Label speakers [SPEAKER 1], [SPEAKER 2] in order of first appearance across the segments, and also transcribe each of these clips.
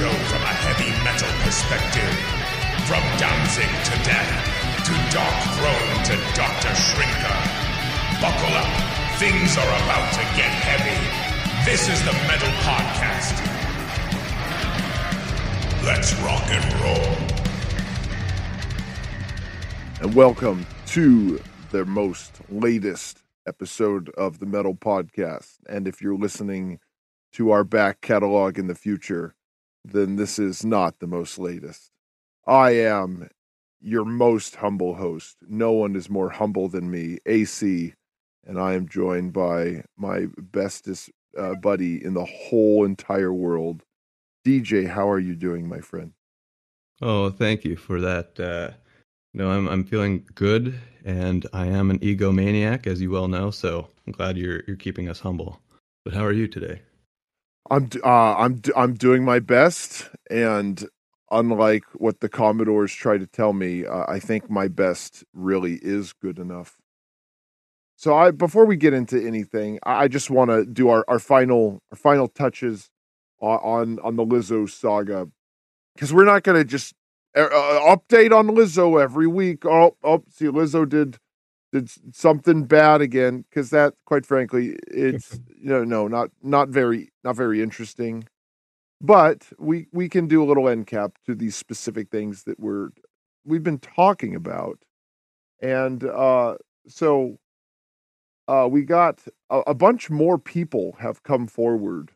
[SPEAKER 1] show from a heavy metal perspective. From Danzig to death, to Dark Throne to Dr. Shrinker. Buckle up, things are about to get heavy. This is the Metal Podcast. Let's rock and roll.
[SPEAKER 2] and welcome to the most latest episode of the Metal Podcast. And if you're listening to our back catalog in the future, then this is not the most latest. I am your most humble host. No one is more humble than me, AC, and I am joined by my bestest uh, buddy in the whole entire world. DJ, how are you doing, my friend?
[SPEAKER 3] Oh, thank you for that. Uh, no, I'm I'm feeling good, and I am an egomaniac, as you well know. So I'm glad you're you're keeping us humble. But how are you today?
[SPEAKER 2] I'm uh, I'm I'm doing my best, and unlike what the Commodores try to tell me, uh, I think my best really is good enough. So I before we get into anything, I, just want to do our, our final our final touches on on, the Lizzo saga because we're not going to just uh, uh, update on Lizzo every week. Oh, oh, see, Lizzo did did something bad again because that, quite frankly, it's you know no not not very not very interesting. But we we can do a little end cap to these specific things that we're we've been talking about, and uh, so uh, we got a, a bunch more people have come forward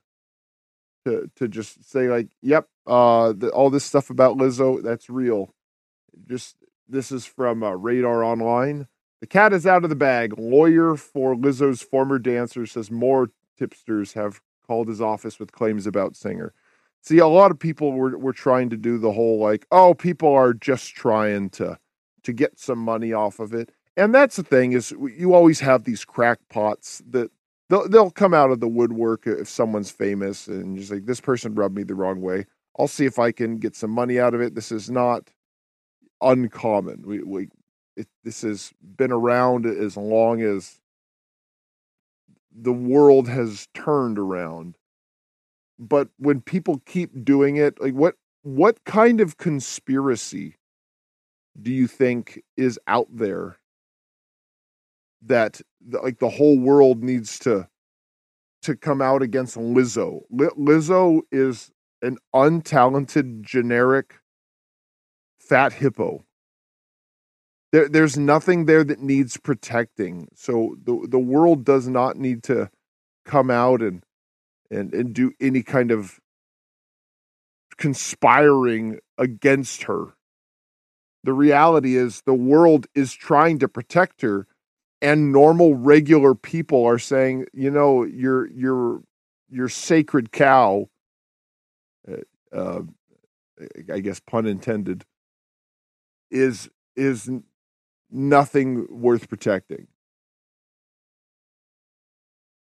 [SPEAKER 2] to to just say like, yep, uh, the, all this stuff about Lizzo that's real. Just this is from uh, Radar Online. The cat is out of the bag. Lawyer for Lizzo's former dancer says more tipsters have called his office with claims about singer. See, a lot of people were were trying to do the whole like, oh, people are just trying to to get some money off of it. And that's the thing is you always have these crackpots that they'll they'll come out of the woodwork if someone's famous and just like this person rubbed me the wrong way. I'll see if I can get some money out of it. This is not uncommon. We we it, this has been around as long as the world has turned around. But when people keep doing it, like what what kind of conspiracy do you think is out there that like the whole world needs to to come out against Lizzo? Li- Lizzo is an untalented generic fat hippo. There, there's nothing there that needs protecting. So the the world does not need to come out and and and do any kind of conspiring against her. The reality is the world is trying to protect her and normal regular people are saying, you know, your your your sacred cow uh, uh, I guess pun intended is is nothing worth protecting.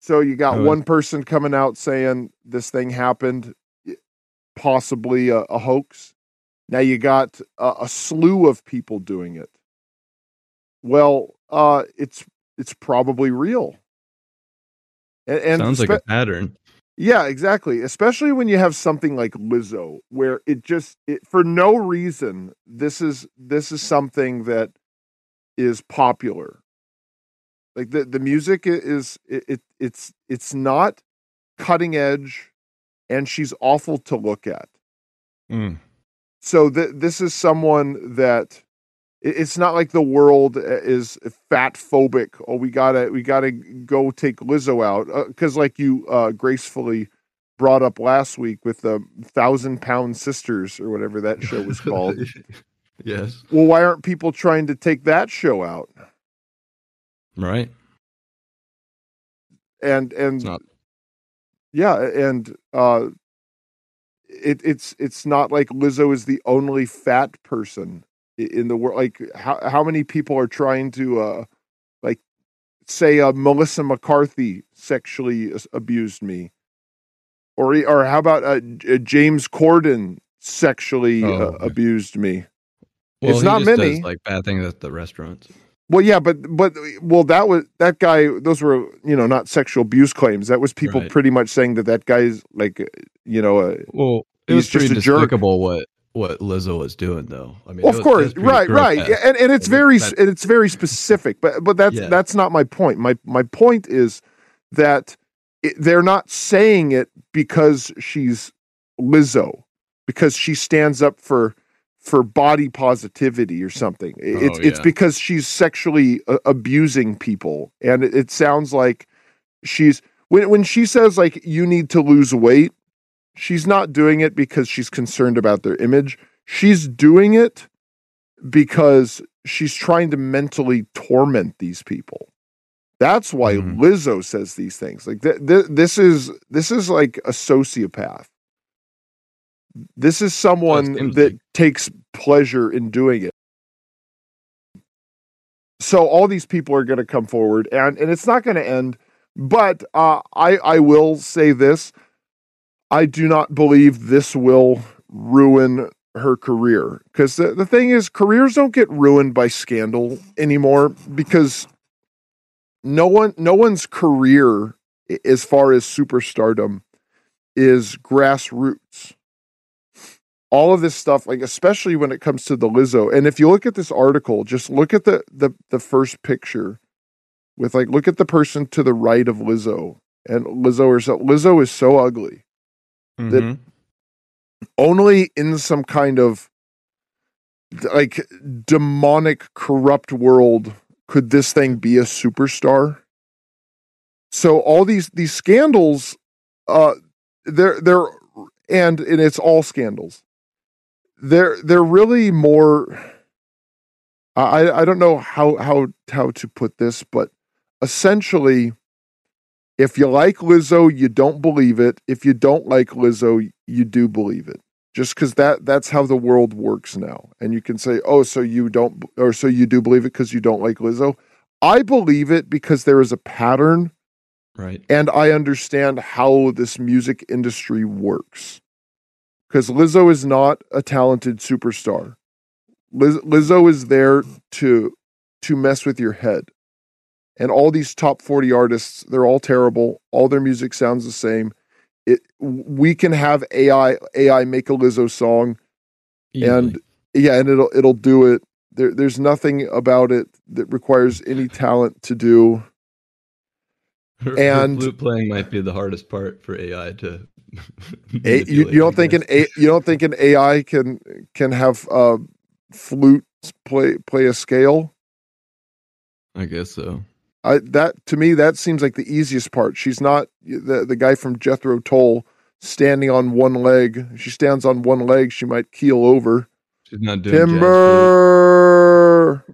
[SPEAKER 2] So you got
[SPEAKER 3] Oh,
[SPEAKER 2] one person coming out saying this thing happened, possibly a, a hoax. Now you got a, a slew of people doing it. Well, uh, it's it's probably real. And, and
[SPEAKER 3] Sounds like a pattern.
[SPEAKER 2] yeah, exactly. Especially when you have something like Lizzo, where it just it, for no reason this is this is something that is popular. Like the the music is it, it it's it's not cutting edge, and she's awful to look at.
[SPEAKER 3] Mm.
[SPEAKER 2] So th- this is someone that it's not like the world uh, is fat phobic. Oh, we gotta we gotta go take Lizzo out because, like you uh, gracefully brought up last week with the Thousand Pound Sisters or whatever that show was called.
[SPEAKER 3] Yes.
[SPEAKER 2] well, why aren't people trying to take that show out?
[SPEAKER 3] Right.
[SPEAKER 2] And and
[SPEAKER 3] It's not.
[SPEAKER 2] yeah, and uh, it it's it's not like Lizzo is the only fat person in the world. Like how how many people are trying to uh, like say uh, Melissa McCarthy sexually abused me, or or how about uh, James Corden sexually
[SPEAKER 3] Oh,
[SPEAKER 2] uh,
[SPEAKER 3] okay.
[SPEAKER 2] abused me?
[SPEAKER 3] Well,
[SPEAKER 2] It's not many.
[SPEAKER 3] Does, like bad things at the restaurants.
[SPEAKER 2] Well, yeah, but but well, that was that guy. Those were you know not sexual abuse claims. That was people
[SPEAKER 3] Right.
[SPEAKER 2] pretty much saying that that guy's like you know uh,
[SPEAKER 3] Well, It was
[SPEAKER 2] just
[SPEAKER 3] pretty
[SPEAKER 2] a jerk.
[SPEAKER 3] despicable what what Lizzo was doing, though. I mean,
[SPEAKER 2] Well, of
[SPEAKER 3] was-
[SPEAKER 2] course, right, right,
[SPEAKER 3] grotesque.
[SPEAKER 2] and and it's
[SPEAKER 3] And
[SPEAKER 2] very
[SPEAKER 3] that-
[SPEAKER 2] and it's very specific. But but that's
[SPEAKER 3] Yeah.
[SPEAKER 2] that's not my point. My my point is that it, they're not saying it because she's Lizzo, because she stands up for for body positivity or something. It's
[SPEAKER 3] Oh,
[SPEAKER 2] it's because she's sexually uh, abusing people, and it, it sounds like she's when when she says like you need to lose weight. She's not doing it because she's concerned about their image. She's doing it because she's trying to mentally torment these people. That's why
[SPEAKER 3] Mhm.
[SPEAKER 2] Lizzo says these things. Like th- th- this is this is like a sociopath. This is someone that takes pleasure in doing it. So all these people are going to come forward, and and it's not going to end. But uh, I I will say this: I do not believe this will ruin her career because the, the thing is careers don't get ruined by scandal anymore because no one no one's career as far as superstardom is grassroots all of this stuff like especially when it comes to the lizzo. And if you look at this article just look at the the, the first picture with like look at the person to the right of lizzo. And lizzo herself lizzo is so ugly that-
[SPEAKER 3] Mhm.
[SPEAKER 2] only in some kind of like demonic corrupt world could this thing be a superstar. So all these these scandals uh they're they're and and it's all scandals they're they're really more i i don't know how how how to put this but essentially if you like Lizzo, you don't believe it. If you don't like Lizzo, you do believe it. Just because that that's how the world works now. And you can say, oh, so you don't, or so you do believe it because you don't like Lizzo. I believe it because there is a pattern,
[SPEAKER 3] Right.
[SPEAKER 2] and I understand how this music industry works. Because Lizzo is not a talented superstar. Liz, Lizzo is there to to mess with your head. And all these top 40 artists they're all terrible. All their music sounds the same. It we can have ai ai make a lizzo song. And yeah and it'll it'll do it. There, there's nothing about it that requires any talent to do.
[SPEAKER 3] Her- her
[SPEAKER 2] and-
[SPEAKER 3] flute playing might be the hardest part for AI to.
[SPEAKER 2] a, you, you don't think an a, you don't think an ai can can have uh flutes play play a scale
[SPEAKER 3] I guess so.
[SPEAKER 2] I that to me that seems like the easiest part. She's not the the guy from Jethro Tull standing on one leg. She stands on one leg, she might keel over.
[SPEAKER 3] She's not doing jazz.
[SPEAKER 2] Timber.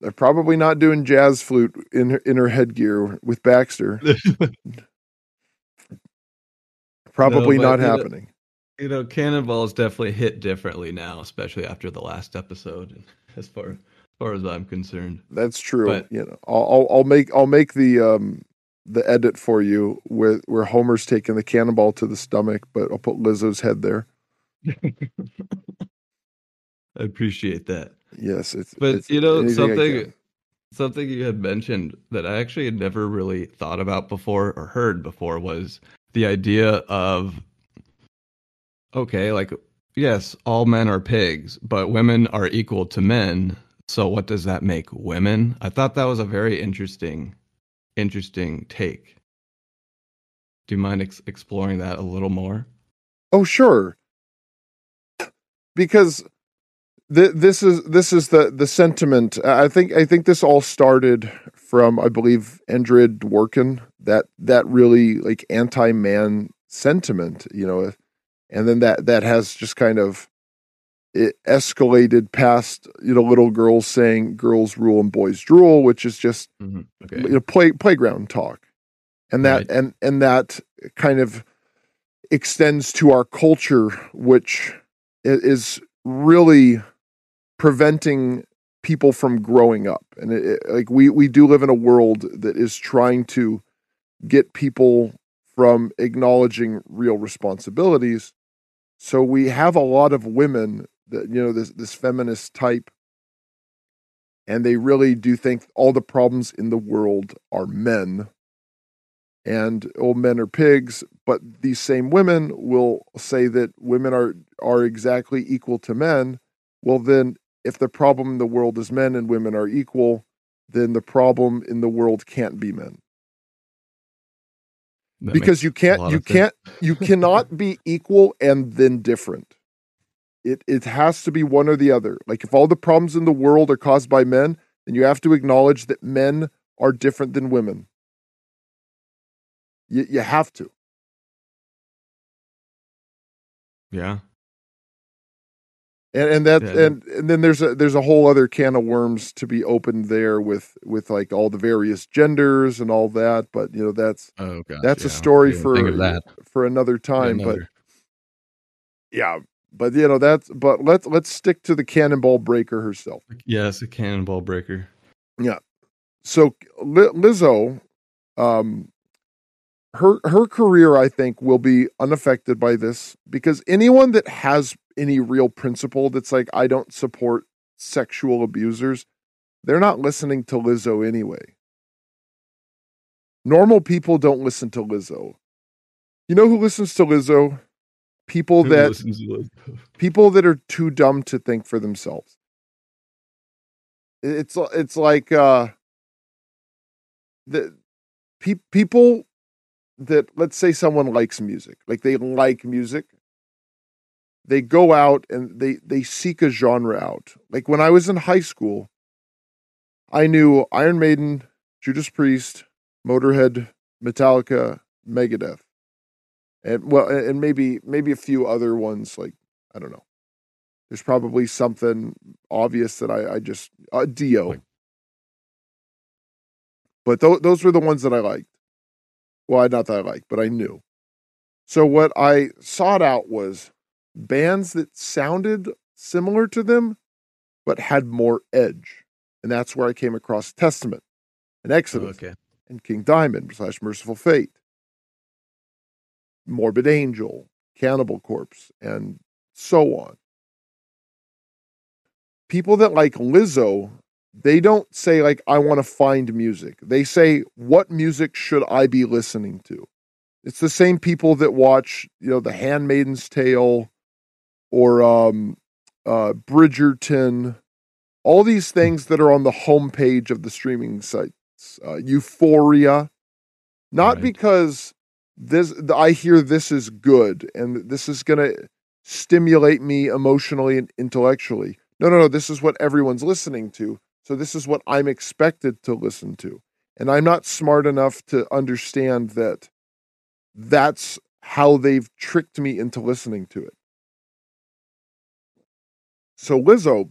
[SPEAKER 2] They're probably not doing jazz flute in her, in her headgear with Baxter. Probably
[SPEAKER 3] No,
[SPEAKER 2] not
[SPEAKER 3] but, you know-
[SPEAKER 2] happening.
[SPEAKER 3] You know, Cannonball's definitely hit differently now, especially after the last episode. As far as far as I'm concerned,
[SPEAKER 2] That's true.
[SPEAKER 3] but-
[SPEAKER 2] you know, I'll, I'll I'll make I'll make the um the edit for you with where Homer's taking the cannonball to the stomach, but I'll put Lizzo's head there.
[SPEAKER 3] I appreciate that.
[SPEAKER 2] Yes, it's
[SPEAKER 3] But
[SPEAKER 2] it's
[SPEAKER 3] you know something something you had mentioned that I actually had never really thought about before or heard before was the idea of okay, like yes, all men are pigs, but women are equal to men. So what does that make women? I thought that was a very interesting interesting take. Do you mind ex- exploring that a little more?
[SPEAKER 2] Oh, sure. Because th- this is this is the the sentiment. I think I think this all started from I believe Andrea Dworkin. That that really like anti man sentiment, you know, and then that that has just kind of it escalated past you know little girls saying girls rule and boys drool, which is just
[SPEAKER 3] Mm-hmm. Okay.
[SPEAKER 2] you know play playground talk and that
[SPEAKER 3] Right.
[SPEAKER 2] and and that kind of extends to our culture which is really preventing people from growing up. And it, it- like we we do live in a world that is trying to get people from acknowledging real responsibilities. So we have a lot of women that you know this this feminist type. And they really do think all the problems in the world are men. And old men are pigs, but these same women will say that women are are exactly equal to men. Well, then if the problem in the world is men and women are equal, then the problem in the world can't be men.
[SPEAKER 3] That
[SPEAKER 2] because you can't you can't you cannot be equal and then different. It it has to be one or the other. Like if all the problems in the world are caused by men, then you have to acknowledge that men are different than women. You you have to.
[SPEAKER 3] Yeah.
[SPEAKER 2] And and that
[SPEAKER 3] Yeah,
[SPEAKER 2] and and then there's a there's a whole other can of worms to be opened there with with like all the various genders and all that but you know that's
[SPEAKER 3] Oh god.
[SPEAKER 2] that's a story for
[SPEAKER 3] that.
[SPEAKER 2] for another
[SPEAKER 3] Yeah,
[SPEAKER 2] time but
[SPEAKER 3] another-
[SPEAKER 2] yeah but you know that's but let's let's stick to the cannonball breaker herself
[SPEAKER 3] yes, a cannonball breaker.
[SPEAKER 2] Yeah so Li- Lizzo um her her career I think will be unaffected by this because anyone that has any real principle that's like I don't support sexual abusers they're not listening to Lizzo anyway. Normal people don't listen to Lizzo. You know who listens to Lizzo? People
[SPEAKER 3] Who
[SPEAKER 2] that
[SPEAKER 3] Lizzo?
[SPEAKER 2] people that are too dumb to think for themselves. It's it's like uh the pe- people that let's say someone likes music, like they like music, they go out and they they seek a genre out. Like when I was in high school, I knew Iron Maiden, Judas Priest, Motorhead, Metallica, Megadeth. And well and maybe maybe a few other ones like I don't know. There's probably something obvious that I, I just uh, Dio. But th- those were the ones that I liked. Well, not that I liked, but I knew. So what I sought out was bands that sounded similar to them, but had more edge, and that's where I came across Testament and
[SPEAKER 3] Oh,
[SPEAKER 2] Exodus
[SPEAKER 3] okay.
[SPEAKER 2] and King Diamond slash Mercyful Fate, Morbid Angel, Cannibal Corpse, and so on. People that like Lizzo, they don't say like I want to find music. They say what music should I be listening to? It's the same people that watch, you know, The Handmaiden's Tale or um uh Bridgerton, all these things that are on the homepage of the streaming sites. Uh, Euphoria, not
[SPEAKER 3] Right.
[SPEAKER 2] because this I hear this is good and this is going to stimulate me emotionally and intellectually. No, no, no, this is what everyone's listening to. So this is what I'm expected to listen to. And I'm not smart enough to understand that that's how they've tricked me into listening to it. So Lizzo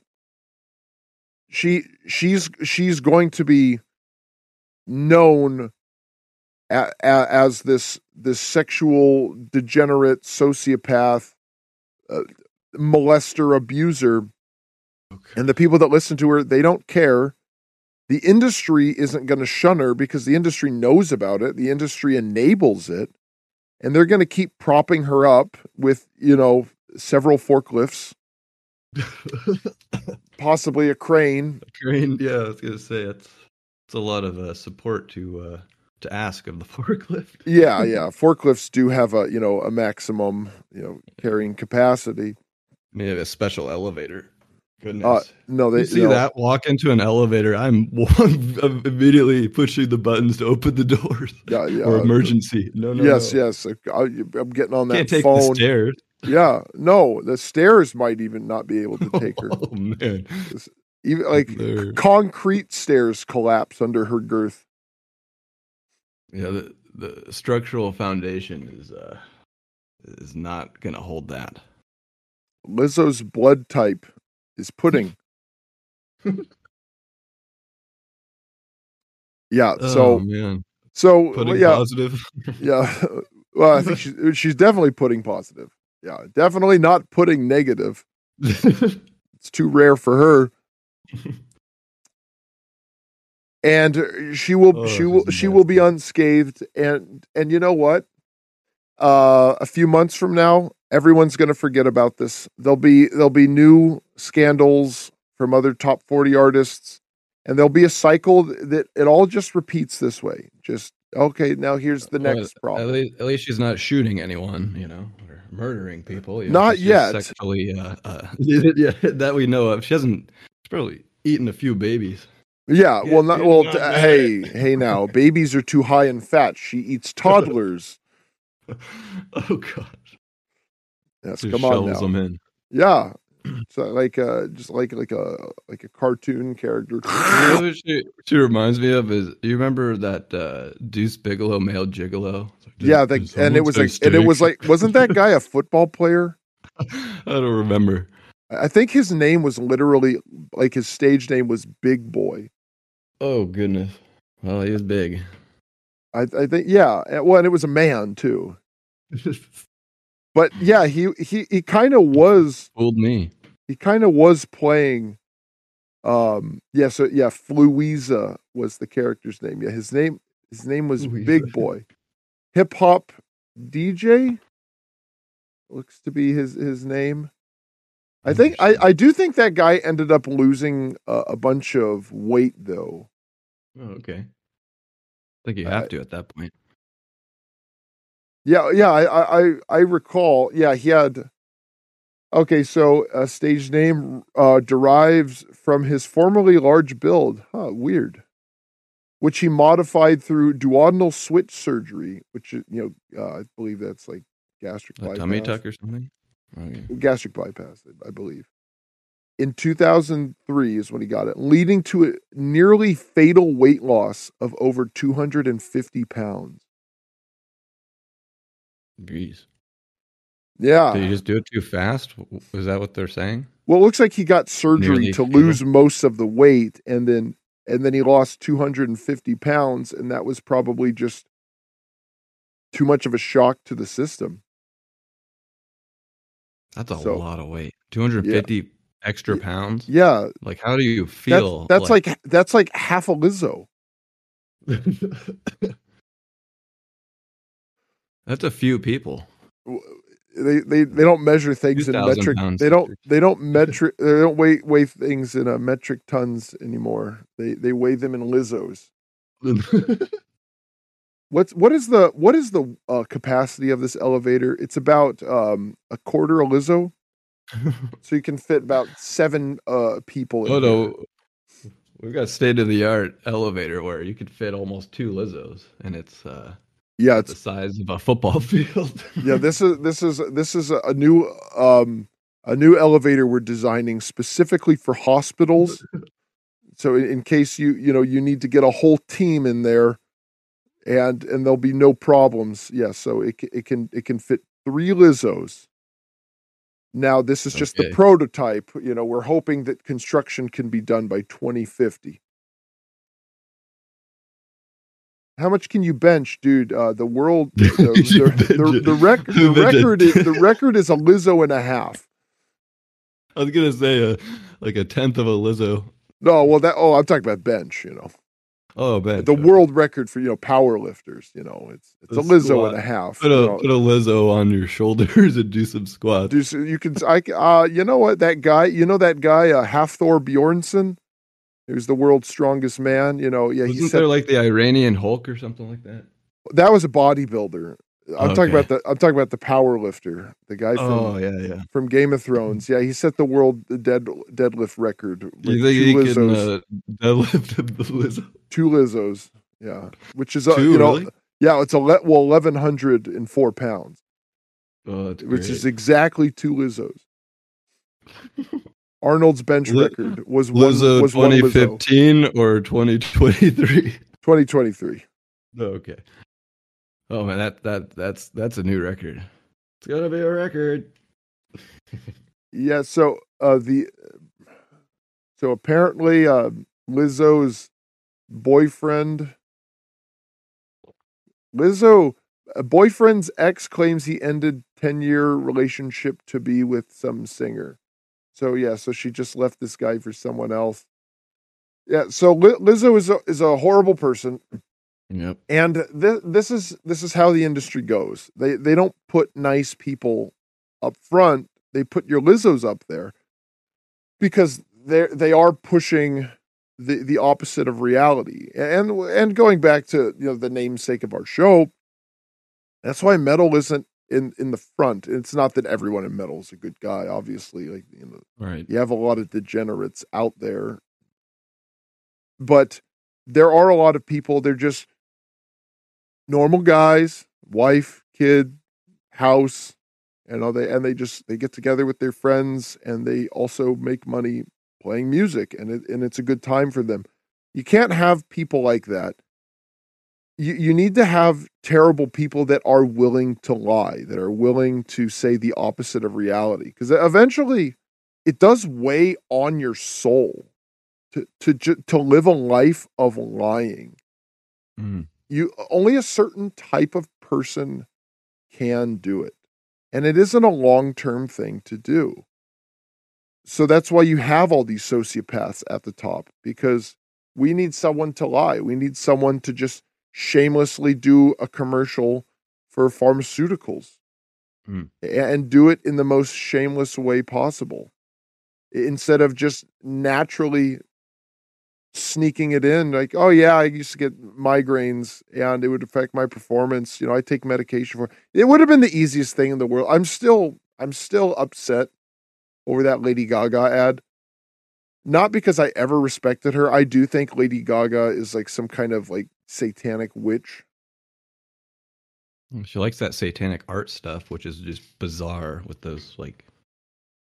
[SPEAKER 2] she she's she's going to be known a, a, as this this sexual degenerate sociopath uh, molester abuser
[SPEAKER 3] Okay.
[SPEAKER 2] and the people that listen to her they don't care. The industry isn't going to shun her because the industry knows about it. The industry enables it. And they're going to keep propping her up with you know several forklifts. Possibly a crane.
[SPEAKER 3] A Crane, yeah, I was gonna say it's it's a lot of uh, support to uh, to ask of the forklift.
[SPEAKER 2] yeah yeah. Forklifts do have a you know a maximum you know carrying capacity.
[SPEAKER 3] Maybe a special elevator. Goodness.
[SPEAKER 2] uh no they
[SPEAKER 3] you see
[SPEAKER 2] no.
[SPEAKER 3] that walk into an elevator, I'm I'm immediately pushing the buttons to open the doors
[SPEAKER 2] yeah yeah
[SPEAKER 3] or emergency. No, no,
[SPEAKER 2] yes
[SPEAKER 3] no.
[SPEAKER 2] yes I, i'm getting on that
[SPEAKER 3] Can't take
[SPEAKER 2] phone
[SPEAKER 3] the stairs.
[SPEAKER 2] yeah no the stairs might even not be able to take her
[SPEAKER 3] Oh man,
[SPEAKER 2] even like
[SPEAKER 3] There.
[SPEAKER 2] concrete stairs collapse under her girth
[SPEAKER 3] yeah. The the structural foundation is uh is not gonna hold that.
[SPEAKER 2] lizzo's blood type is pudding yeah so
[SPEAKER 3] oh man,
[SPEAKER 2] so
[SPEAKER 3] putting
[SPEAKER 2] yeah
[SPEAKER 3] positive.
[SPEAKER 2] Yeah. Well, I think she's she's definitely putting positive. Yeah, definitely not putting negative. It's too rare for her. And uh, she will
[SPEAKER 3] Oh,
[SPEAKER 2] she will she will be unscathed and and you know what? Uh a few months from now, everyone's going to forget about this. There'll be there'll be new scandals from other top 40 artists and there'll be a cycle that it all just repeats this way. Just Okay, now here's the
[SPEAKER 3] Well,
[SPEAKER 2] next
[SPEAKER 3] At
[SPEAKER 2] problem.
[SPEAKER 3] least, at least she's not shooting anyone, you know, or murdering people. You
[SPEAKER 2] Not
[SPEAKER 3] know, she's
[SPEAKER 2] yet.
[SPEAKER 3] Sexually, uh, uh, yeah, that we know of. She hasn't. She's probably eaten a few babies.
[SPEAKER 2] Yeah,
[SPEAKER 1] Yeah,
[SPEAKER 2] well, not well.
[SPEAKER 1] not
[SPEAKER 2] t- hey, hey, now babies are too high in fat. She eats toddlers.
[SPEAKER 3] oh God!
[SPEAKER 2] Yes,
[SPEAKER 3] Just
[SPEAKER 2] come on now.
[SPEAKER 3] them in.
[SPEAKER 2] Yeah, so like uh, just like like a like a cartoon character.
[SPEAKER 3] You know what she, she reminds me of is you remember that uh, Deuce Bigalow male gigolo? Like,
[SPEAKER 2] yeah, the, and it was like and it was like wasn't that guy a football player?
[SPEAKER 3] I don't remember.
[SPEAKER 2] I think his name was literally like his stage name was Big Boy.
[SPEAKER 3] Oh goodness! Well, he was big.
[SPEAKER 2] I, I think yeah. Well, and it was a man too. But yeah, he he he kind of was
[SPEAKER 3] Fooled me.
[SPEAKER 2] he kind of was playing. Um. Yeah. So yeah, Fluiza was the character's name. Yeah, his name his name was
[SPEAKER 3] Fluiza.
[SPEAKER 2] Big Boy, hip hop DJ. Looks to be his his name. I think I I do think that guy ended up losing a, a bunch of weight though.
[SPEAKER 3] Oh, okay. I think you
[SPEAKER 2] Uh,
[SPEAKER 3] have to at that point.
[SPEAKER 2] Yeah, yeah, I, I, I- recall. Yeah, he had. Okay, so a stage name uh, derives from his formerly large build. Huh, weird. Which he modified through duodenal switch surgery, which you know, uh, I believe that's like gastric
[SPEAKER 3] A
[SPEAKER 2] bypass.
[SPEAKER 3] tummy tuck or something. Okay.
[SPEAKER 2] Gastric bypass, I believe. In 2003 is when he got it, leading to a nearly fatal weight loss of over 250 pounds.
[SPEAKER 3] Jeez.
[SPEAKER 2] Yeah.
[SPEAKER 3] Did you just do it too fast? Is that what they're saying?
[SPEAKER 2] Well, it looks like he got surgery
[SPEAKER 3] Nearly
[SPEAKER 2] to lose most of the weight, and then and then he lost 250 pounds, and that was probably just too much of a shock to the system.
[SPEAKER 3] That's a
[SPEAKER 2] So-
[SPEAKER 3] lot of weight. 250 extra pounds?
[SPEAKER 2] Yeah,
[SPEAKER 3] Like, how do you
[SPEAKER 2] that's,
[SPEAKER 3] feel?
[SPEAKER 2] that's like, that's like half a Lizzo.
[SPEAKER 3] that's a few people.
[SPEAKER 2] They they they don't measure things in metric. They don't they don't metric. They don't weigh weigh things in uh, metric tons anymore. They they weigh them in Lizzos. What's what is the what is the uh, capacity of this elevator? It's about um, a quarter a Lizzo. so you can fit about seven uh people. In
[SPEAKER 3] oh no, we've got state of the art elevator where you could fit almost two Lizzos, and it's uh,
[SPEAKER 2] Yeah, it's the
[SPEAKER 3] size of a football field.
[SPEAKER 2] yeah. This is this is this is a new um a new elevator we're designing specifically for hospitals. so in, in case you you know you need to get a whole team in there, and and there'll be no problems. Yeah, so it it can it can fit three Lizzos. Now this is just the prototype. You know, we're hoping that construction can be done by 2050. How much can you bench, dude? Uh, the world, the,
[SPEAKER 3] You
[SPEAKER 2] the, the, the, rec- record, is, the record is a Lizzo and a half.
[SPEAKER 3] I was gonna say a like a tenth of a Lizzo.
[SPEAKER 2] No, well, that. Oh, I'm talking about bench. You know,
[SPEAKER 3] Oh, man.
[SPEAKER 2] the world record for you know power lifters. You know, it's it's a
[SPEAKER 3] The
[SPEAKER 2] Lizzo
[SPEAKER 3] squat.
[SPEAKER 2] and a half.
[SPEAKER 3] Put
[SPEAKER 2] you
[SPEAKER 3] a
[SPEAKER 2] know.
[SPEAKER 3] put a Lizzo on your shoulders and do some squats.
[SPEAKER 2] Do so you can I uh you know what that guy you know that guy uh, Hafthor Bjornsson was the world's strongest man you know yeah he
[SPEAKER 3] Wasn't
[SPEAKER 2] said
[SPEAKER 3] there like the Iranian Hulk or something like that?
[SPEAKER 2] that was a bodybuilder I'm talking about the I'm talking about the power lifter the guy from
[SPEAKER 3] Oh yeah, yeah.
[SPEAKER 2] from Game of Thrones yeah he set the world dead deadlift record with
[SPEAKER 3] You think
[SPEAKER 2] two
[SPEAKER 3] he
[SPEAKER 2] Lizzos
[SPEAKER 3] can uh, deadlift the Lizzo?
[SPEAKER 2] two Lizzos yeah which is uh,
[SPEAKER 3] Two,
[SPEAKER 2] you know
[SPEAKER 3] really?
[SPEAKER 2] yeah it's a le- well 1104 pounds
[SPEAKER 3] Oh,
[SPEAKER 2] which
[SPEAKER 3] great.
[SPEAKER 2] is exactly two Lizzos Arnold's bench
[SPEAKER 3] Li-
[SPEAKER 2] record was one
[SPEAKER 3] Lizzo
[SPEAKER 2] was one Lizzo
[SPEAKER 3] 2015 or 2023?
[SPEAKER 2] 2023
[SPEAKER 3] Oh, okay. Oh man, that that that's that's a new record. It's gonna be a record.
[SPEAKER 2] Yeah, so uh the so apparently uh Lizzo's boyfriend Lizzo a boyfriend's ex claims he ended 10-year relationship to be with some singer. So yeah, so she just left this guy for someone else. Yeah, so Li- Lizzo is a, is a horrible person
[SPEAKER 3] Yep.
[SPEAKER 2] and th- this is this is how the industry goes. They they don't put nice people up front. They put your Lizzos up there because they they are pushing the the opposite of reality. And and going back to you know the namesake of our show, that's why metal isn't in in the front. It's not that everyone in metal is a good guy. Obviously, like you know,
[SPEAKER 3] Right.
[SPEAKER 2] you have a lot of degenerates out there, but there are a lot of people. They're just normal guys, wife, kid, house, and all they and they just they get together with their friends and they also make money playing music and it and it's a good time for them. You can't have people like that. You you need to have terrible people that are willing to lie, that are willing to say the opposite of reality because eventually it does weigh on your soul to to to live a life of lying.
[SPEAKER 3] Mm.
[SPEAKER 2] you only a certain type of person can do it and it isn't a long-term thing to do. So that's why you have all these sociopaths at the top because we need someone to lie. We need someone to just shamelessly do a commercial for pharmaceuticals
[SPEAKER 3] mm.
[SPEAKER 2] a- and do it in the most shameless way possible. Instead of just naturally sneaking it in like oh yeah i used to get migraines and it would affect my performance you know i take medication for it would have been the easiest thing in the world. I'm still i'm still upset over that lady gaga ad. Not because i ever respected her. I do think lady gaga is like some kind of like satanic witch
[SPEAKER 3] She likes that satanic art stuff, which is just bizarre with those like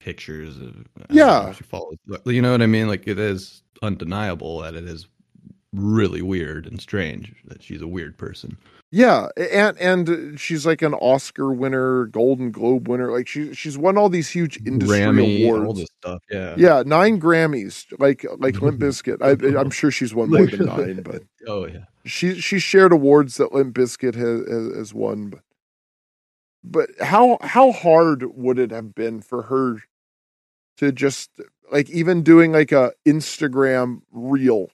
[SPEAKER 3] pictures of
[SPEAKER 2] Yeah.
[SPEAKER 3] know, she follows you know what I mean? Like it is undeniable that it is really weird and strange that she's a weird person.
[SPEAKER 2] Yeah, and and she's like an Oscar winner, Golden Globe winner. Like she she's won all these huge industry
[SPEAKER 3] Grammy,
[SPEAKER 2] awards.
[SPEAKER 3] all this stuff. Yeah.
[SPEAKER 2] Yeah, nine Grammys, like like Limp Bizkit. I, I'm sure she's won more than nine, but
[SPEAKER 3] Oh yeah.
[SPEAKER 2] she she shared awards that Limp Bizkit has, has has won. But but how how hard would it have been for her to just like even doing like a Instagram reel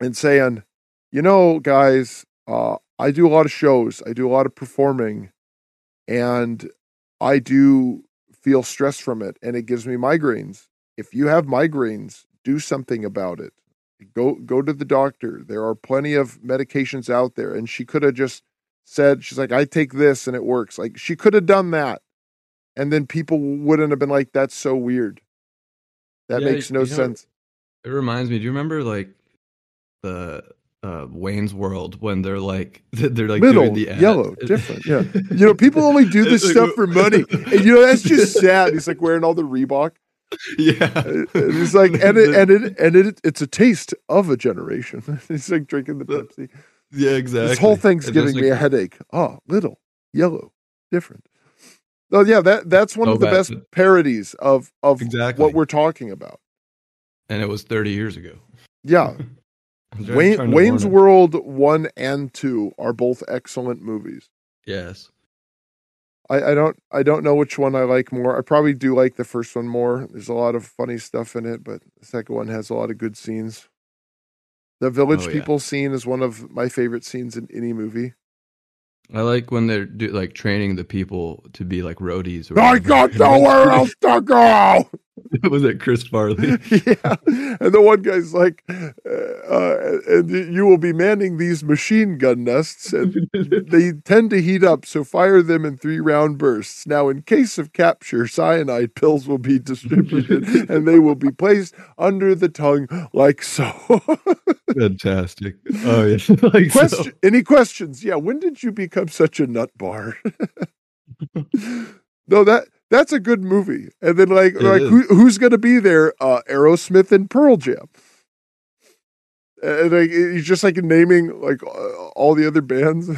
[SPEAKER 2] and saying, you know, guys, uh, I do a lot of shows, I do a lot of performing, and I do feel stress from it, and it gives me migraines. If you have migraines, do something about it. Go go to the doctor. There are plenty of medications out there, and she could have just said, "She's like, I take this and it works." Like she could have done that, and then people wouldn't have been like, "That's so weird." That
[SPEAKER 3] Yeah,
[SPEAKER 2] makes no
[SPEAKER 3] you know,
[SPEAKER 2] sense.
[SPEAKER 3] It reminds me. Do you remember like the uh, Wayne's World when they're like they're like
[SPEAKER 2] Middle,
[SPEAKER 3] the
[SPEAKER 2] yellow, different. Yeah, you know, people only do this
[SPEAKER 3] Like,
[SPEAKER 2] stuff for money, and you know that's just sad. He's like wearing all the Reebok.
[SPEAKER 3] yeah.
[SPEAKER 2] And he's like, and it, and it, and it, it's a taste of a generation. he's like drinking the
[SPEAKER 3] The-
[SPEAKER 2] Pepsi.
[SPEAKER 3] yeah, exactly.
[SPEAKER 2] This whole thing's
[SPEAKER 3] just
[SPEAKER 2] giving me a headache. Oh, little, yellow, different. Oh yeah, that that's one
[SPEAKER 3] Oh,
[SPEAKER 2] of the best parodies of of
[SPEAKER 3] Exactly.
[SPEAKER 2] what we're talking about.
[SPEAKER 3] and it was 30 years ago.
[SPEAKER 2] Yeah, Wayne, Wayne's. World one and two are both excellent movies.
[SPEAKER 3] Yes.
[SPEAKER 2] I, I don't I don't know which one I like more. I probably do like the first one more. There's a lot of funny stuff in it, but the second one has a lot of good scenes. The village
[SPEAKER 3] Oh, yeah.
[SPEAKER 2] people scene is one of my favorite scenes in any movie.
[SPEAKER 3] I like when they're do, like training the people to be like roadies. Or
[SPEAKER 2] I
[SPEAKER 3] whatever.
[SPEAKER 2] got nowhere else to go.
[SPEAKER 3] was it Chris Farley?
[SPEAKER 2] yeah, and the one guy's like, uh, uh, and you will be manning these machine gun nests, and they tend to heat up, so fire them in three round bursts. Now, in case of capture, cyanide pills will be distributed, and they will be placed under the tongue like so.
[SPEAKER 3] Fantastic. Oh yeah. like so.
[SPEAKER 2] Any questions? Yeah. When did you become such a nut bar? no, that that's a good movie. And then like
[SPEAKER 3] It
[SPEAKER 2] like who, who's going to be there? Uh, Aerosmith and Pearl Jam. And like he's just like naming like uh, all the other bands.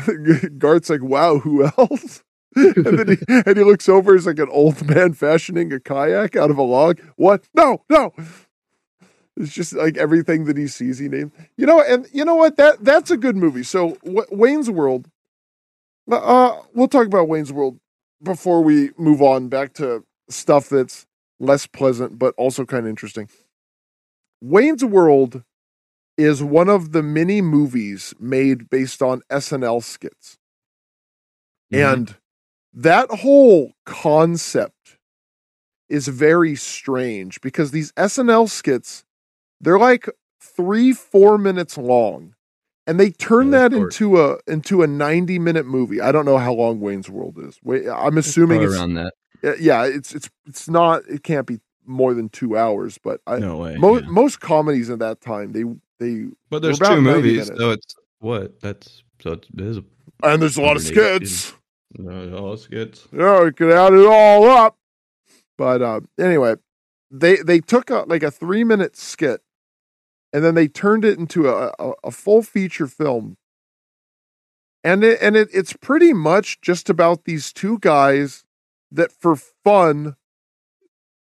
[SPEAKER 2] Garth's like, wow, who else? and then he, and he looks over. He's like an old man fashioning a kayak out of a log. What? No, no. It's just like everything that he sees, he names. You know, and you know what? That that's a good movie. So w- Wayne's World. Uh, we'll talk about Wayne's World before we move on back to stuff that's less pleasant but also kind of interesting. Wayne's World is one of the many movies made based on SNL skits.
[SPEAKER 3] Mhm.
[SPEAKER 2] And that whole concept is very strange because these SNL skits, they're like three, four minutes long, and they turn
[SPEAKER 3] Yeah,
[SPEAKER 2] that
[SPEAKER 3] that's
[SPEAKER 2] into a into a ninety minute movie. I don't know how long Wayne's World is. I'm assuming
[SPEAKER 3] Probably
[SPEAKER 2] it's
[SPEAKER 3] around that.
[SPEAKER 2] yeah, it's it's it's not. It can't be more than two hours. But I,
[SPEAKER 3] No way.
[SPEAKER 2] mo-
[SPEAKER 3] yeah.
[SPEAKER 2] most comedies at that time they they
[SPEAKER 3] But there's two movies,
[SPEAKER 2] minutes.
[SPEAKER 3] so it's what? That's so it's, it is a
[SPEAKER 2] and there's a lot of
[SPEAKER 3] 180.
[SPEAKER 2] skits.
[SPEAKER 3] no, all skits.
[SPEAKER 2] Yeah, we could add it all up. But uh, anyway, they they took a, like a three minute skit, and then they turned it into a, a, a full feature film. And it and it, it's pretty much just about these two guys that for fun,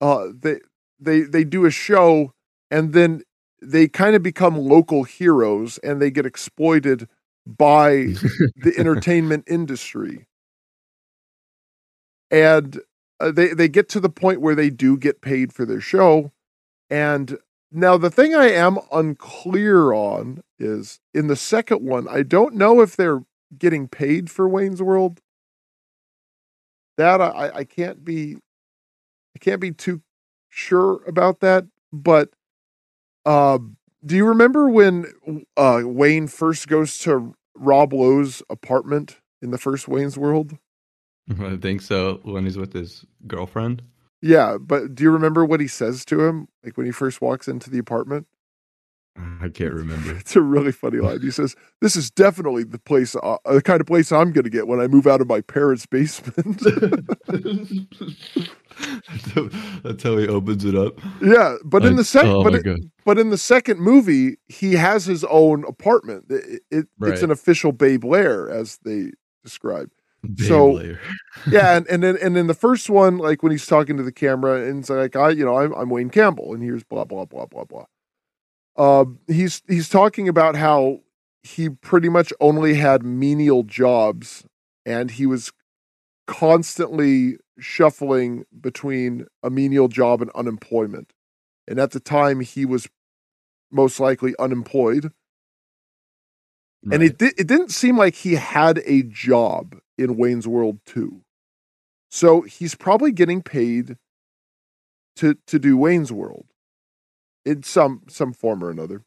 [SPEAKER 2] uh, they they they do a show, and then they kind of become local heroes, and they get exploited by the entertainment industry. And uh, they they get to the point where they do get paid for their show. And now the thing I am unclear on is in the second one, I don't know if they're getting paid for Wayne's World. That I, I can't be I can't be too sure about that. But uh, do you remember when uh, Wayne first goes to Rob Lowe's apartment in the first Wayne's World?
[SPEAKER 3] I think so. When he's with his girlfriend.
[SPEAKER 2] Yeah, but do you remember what he says to him? Like when he first walks into the apartment?
[SPEAKER 3] I can't remember.
[SPEAKER 2] It's a really funny line. He says, "This is definitely the place, uh, the kind of place I'm going to get when I move out of my parents' basement."
[SPEAKER 3] That's how he opens it up.
[SPEAKER 2] yeah, but in the second,
[SPEAKER 3] oh
[SPEAKER 2] but
[SPEAKER 3] my
[SPEAKER 2] it-
[SPEAKER 3] God.
[SPEAKER 2] but in the second movie, he has his own apartment. It, it- It's an official Babe Lair, as they describe. So- yeah, and and then and then the first one, like when he's talking to the camera, and it's like I, you know, I'm I'm Wayne Campbell, and here's blah blah blah blah blah. Uh, he's he's talking about how he pretty much only had menial jobs, and he was constantly shuffling between a menial job and unemployment, and at the time he was most likely unemployed and it di- it didn't seem like he had a job in Wayne's World 2. So he's probably getting paid to to do Wayne's World in some some form or another.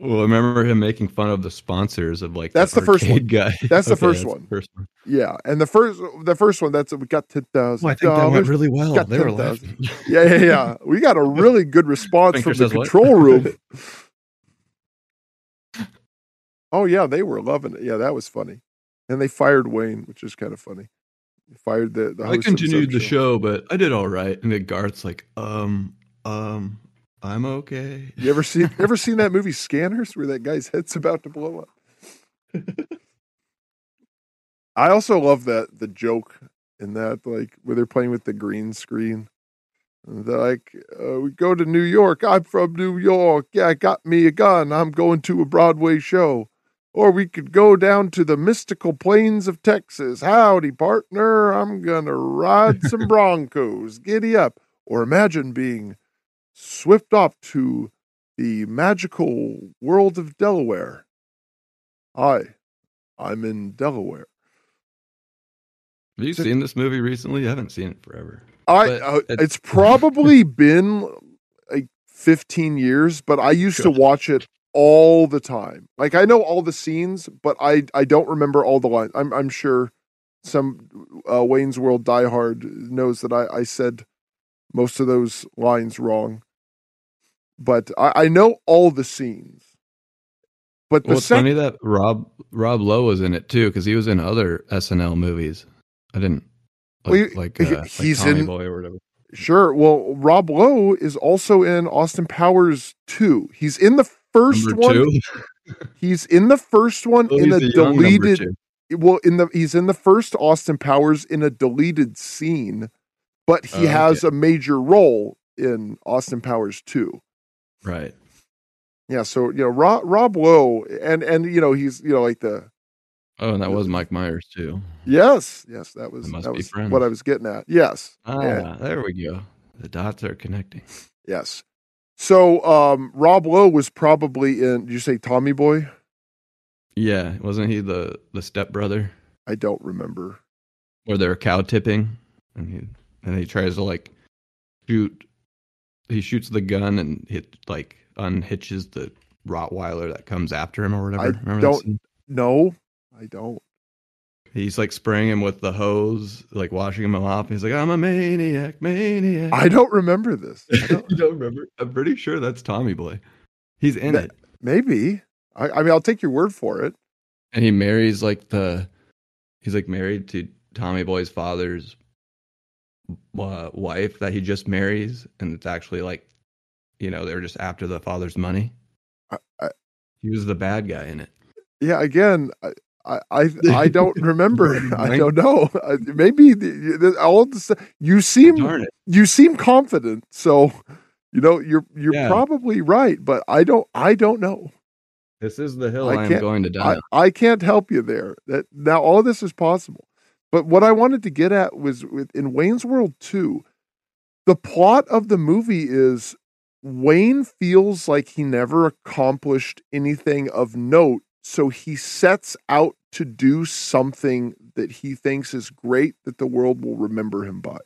[SPEAKER 3] Well, I remember him making fun of the sponsors of like
[SPEAKER 2] That's the first one.
[SPEAKER 3] guy.
[SPEAKER 2] That's the first
[SPEAKER 3] that's
[SPEAKER 2] one.
[SPEAKER 3] the first one.
[SPEAKER 2] Yeah, and the first the first one that's we got ten thousand.
[SPEAKER 3] Well, I think that went really well.
[SPEAKER 2] Got
[SPEAKER 3] They were
[SPEAKER 2] 10,000.
[SPEAKER 3] laughing.
[SPEAKER 2] Yeah, yeah, yeah. We got a really good response from the
[SPEAKER 3] says what?
[SPEAKER 2] control room. oh yeah, they were loving it. Yeah, that was funny. And they fired Wayne, which is kind of funny. They fired the, the
[SPEAKER 3] I continued the
[SPEAKER 2] show.
[SPEAKER 3] show, but I did all right. And the guard's like, um, um, I'm okay.
[SPEAKER 2] You ever seen ever seen that movie Scanners where that guy's head's about to blow up? I also love that the joke in that like where they're playing with the green screen. They're like, uh, we go to New York. I'm from New York. Yeah, got me a gun. I'm going to a Broadway show. Or we could go down to the mystical plains of Texas. Howdy, partner. I'm gonna ride some Broncos. Giddy up. Or imagine being swift off to the magical world of Delaware. Hi, I'm in Delaware.
[SPEAKER 3] Have you
[SPEAKER 2] So-
[SPEAKER 3] seen this movie recently? I haven't seen it forever.
[SPEAKER 2] I uh,
[SPEAKER 3] it-
[SPEAKER 2] it's probably been like 15 years, but I used to watch it all the time. Like I know all the scenes, but I I don't remember all the lines. I'm I'm sure some uh, Wayne's World diehard knows that I I said most of those lines wrong, but I, I know all the scenes. But the
[SPEAKER 3] Well, it's
[SPEAKER 2] second
[SPEAKER 3] funny that Rob Rob Lowe was in it too because he was in other SNL movies. I didn't like,
[SPEAKER 2] Well,
[SPEAKER 3] like, uh,
[SPEAKER 2] he's
[SPEAKER 3] Tommy
[SPEAKER 2] in-
[SPEAKER 3] Boy or whatever.
[SPEAKER 2] Sure. Well, Rob Lowe is also in Austin Powers 2. He's in the first
[SPEAKER 3] Number
[SPEAKER 2] one. He's in the first one in a deleted well in the he's in the first Austin Powers in a deleted scene, but he
[SPEAKER 3] Oh,
[SPEAKER 2] has a major role in Austin Powers 2.
[SPEAKER 3] Right.
[SPEAKER 2] Yeah, so you know Rob, Rob Lowe and and you know he's you know like the
[SPEAKER 3] Oh, and that was Mike Myers too.
[SPEAKER 2] yes, yes, that was that was
[SPEAKER 3] friends.
[SPEAKER 2] what I was getting at. Yes.
[SPEAKER 3] Ah,
[SPEAKER 2] Yeah.
[SPEAKER 3] there we go. The dots are connecting.
[SPEAKER 2] Yes. So um Rob Lowe was probably in did you say Tommy Boy?
[SPEAKER 3] Yeah, wasn't he the the stepbrother
[SPEAKER 2] I don't remember.
[SPEAKER 3] where they're cow tipping and he and he tries to like shoot he shoots the gun and hit like unhitches the Rottweiler that comes after him or whatever.
[SPEAKER 2] I
[SPEAKER 3] Remember
[SPEAKER 2] don't-? No, I don't.
[SPEAKER 3] He's like spraying him with the hose, like washing him off. He's like, "I'm a maniac, maniac."
[SPEAKER 2] I don't remember this. I don't,
[SPEAKER 3] you don't remember? I'm pretty sure that's Tommy Boy. He's in it,
[SPEAKER 2] maybe. I, I mean, I'll take your word for it.
[SPEAKER 3] and he marries like the. He's like married to Tommy Boy's father's uh, wife that he just marries, and it's actually like, you know, they're just after the father's money.
[SPEAKER 2] I, I,
[SPEAKER 3] He was the bad guy in it.
[SPEAKER 2] yeah, again, I, I, I, I don't remember. I don't know. Maybe the, the, all of this. You seem you seem confident, so you know you're you're
[SPEAKER 3] Yeah.
[SPEAKER 2] probably right. But I don't. I don't know.
[SPEAKER 3] This is the hill
[SPEAKER 2] I
[SPEAKER 3] I, am
[SPEAKER 2] can't-
[SPEAKER 3] going to die.
[SPEAKER 2] I, I can't help you there. That now all this is possible. But what I wanted to get at was with in Wayne's World 2, the plot of the movie is Wayne feels like he never accomplished anything of note, so he sets out to do something that he thinks is great that the world will remember him by.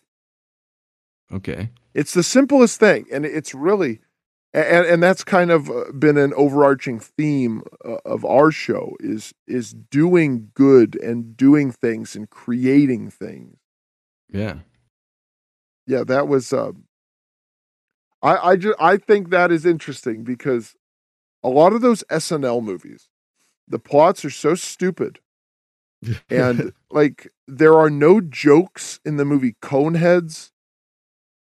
[SPEAKER 3] okay.
[SPEAKER 2] It's the simplest thing, and it's really, and and that's kind of uh, been an overarching theme uh, of our show is is doing good and doing things and creating things.
[SPEAKER 3] Yeah.
[SPEAKER 2] Yeah, that was. Uh, I I just I think that is interesting because a lot of those SNL movies, the plots are so stupid and like there are no jokes in the movie Coneheads.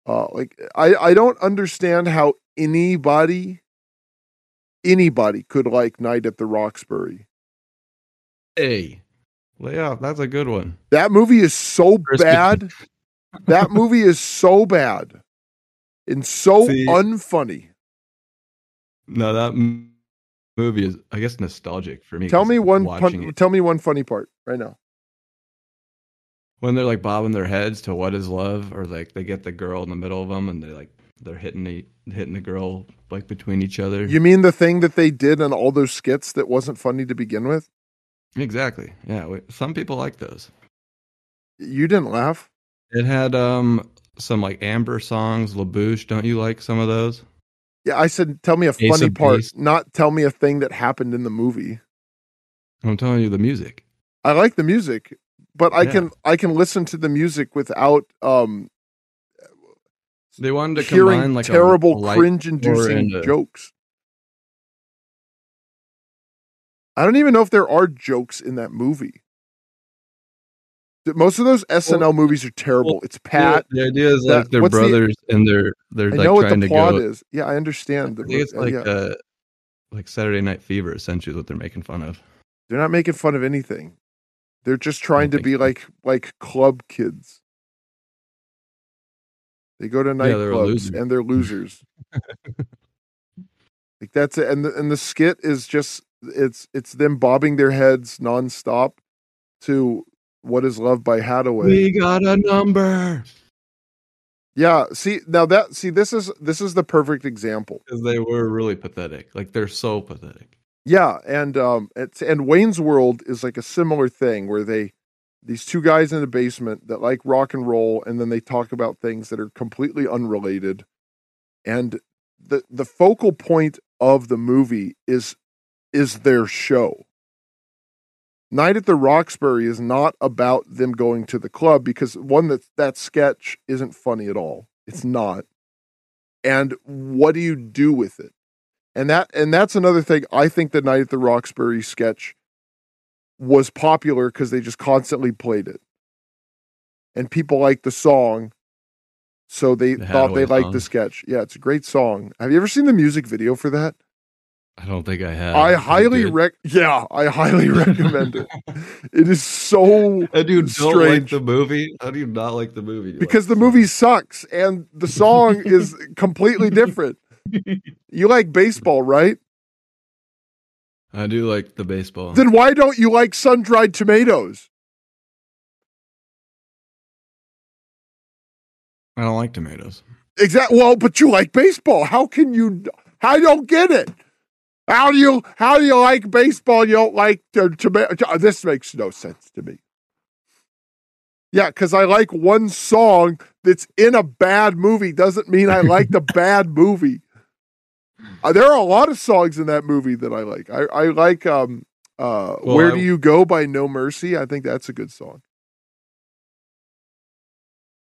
[SPEAKER 2] Uh, like I I don't understand how anybody anybody could like Night at the Roxbury.
[SPEAKER 3] hey, yeah, that's a good one.
[SPEAKER 2] That movie is so bad. that movie is so bad and so
[SPEAKER 3] See-
[SPEAKER 2] unfunny.
[SPEAKER 3] No, that movie is, I guess, nostalgic for me.
[SPEAKER 2] Tell me one pun- tell me one funny part right now.
[SPEAKER 3] when they're like bobbing their heads to "What is love," or like they get the girl in the middle of them and they like they're hitting the hitting the girl like between each other.
[SPEAKER 2] You mean the thing that they did in all those skits that wasn't funny to begin with?
[SPEAKER 3] exactly. Yeah, we, some people like those.
[SPEAKER 2] You didn't laugh.
[SPEAKER 3] It had um some like Amber songs, La Bouche. Don't you like some of those?
[SPEAKER 2] Yeah, I said tell me a
[SPEAKER 3] Ace
[SPEAKER 2] funny part,
[SPEAKER 3] Base.
[SPEAKER 2] not tell me a thing that happened in the movie.
[SPEAKER 3] I'm telling you the music.
[SPEAKER 2] I like the music, but I
[SPEAKER 3] Yeah.
[SPEAKER 2] can I can listen to the music without um
[SPEAKER 3] They wanted to
[SPEAKER 2] hearing
[SPEAKER 3] combine like
[SPEAKER 2] terrible
[SPEAKER 3] a light
[SPEAKER 2] cringe-inducing
[SPEAKER 3] a-
[SPEAKER 2] jokes. I don't even know if there are jokes in that movie. Th- Most of those SNL movies are terrible. it's Pat.
[SPEAKER 3] The, the idea is
[SPEAKER 2] that-
[SPEAKER 3] like they're
[SPEAKER 2] what's the-
[SPEAKER 3] brothers and they're they're
[SPEAKER 2] I
[SPEAKER 3] like
[SPEAKER 2] know what
[SPEAKER 3] trying
[SPEAKER 2] the
[SPEAKER 3] to
[SPEAKER 2] plot
[SPEAKER 3] go.
[SPEAKER 2] is. Yeah, I understand.
[SPEAKER 3] I
[SPEAKER 2] The,
[SPEAKER 3] think it's
[SPEAKER 2] uh,
[SPEAKER 3] like
[SPEAKER 2] yeah.
[SPEAKER 3] uh like Saturday Night Fever. Essentially, is what they're making fun of.
[SPEAKER 2] They're not making fun of anything. They're just trying to be
[SPEAKER 3] so.
[SPEAKER 2] like like club kids. They go to nightclubs
[SPEAKER 3] losers.
[SPEAKER 2] and they're losers. like that's it. And the, and the skit is just it's it's them bobbing their heads nonstop to "What Is Love" by Hadaway.
[SPEAKER 3] We got a number
[SPEAKER 2] Yeah, see now that see this is this is the perfect example.
[SPEAKER 3] because they were really pathetic. Like they're so pathetic.
[SPEAKER 2] Yeah, and um, it's and Wayne's World is like a similar thing where they these two guys in the basement that like rock and roll, and then they talk about things that are completely unrelated, and the the focal point of the movie is is their show. Night at the Roxbury is not about them going to the club because one that that sketch isn't funny at all. It's not. And what do you do with it? And that and that's another thing. I think the Night at the Roxbury sketch was popular because they just constantly played it. And people liked the song. So they
[SPEAKER 3] The
[SPEAKER 2] thought they liked the sketch. Yeah, it's a great song. Have you ever seen the music video for that?
[SPEAKER 3] I don't think I have.
[SPEAKER 2] I highly
[SPEAKER 3] did?
[SPEAKER 2] rec yeah, I highly recommend it. It is so
[SPEAKER 3] And you don't like the movie? How do you not like the movie? You
[SPEAKER 2] because the
[SPEAKER 3] like
[SPEAKER 2] movie sucks and the song is completely different. You like baseball, right?
[SPEAKER 3] I do like the baseball.
[SPEAKER 2] Then why don't you like sun-dried tomatoes?
[SPEAKER 3] I don't like tomatoes.
[SPEAKER 2] Exactly. Well, but you like baseball. How can you? I don't get it. How do you? How do you like baseball? You don't like the tomato? This makes no sense to me. Yeah, because I like one song that's in a bad movie doesn't mean I like the bad movie. Uh, there are a lot of songs in that movie that I like. I, I like um uh
[SPEAKER 3] Well,
[SPEAKER 2] Where
[SPEAKER 3] I-
[SPEAKER 2] Do You Go by No Mercy. I think that's a good song.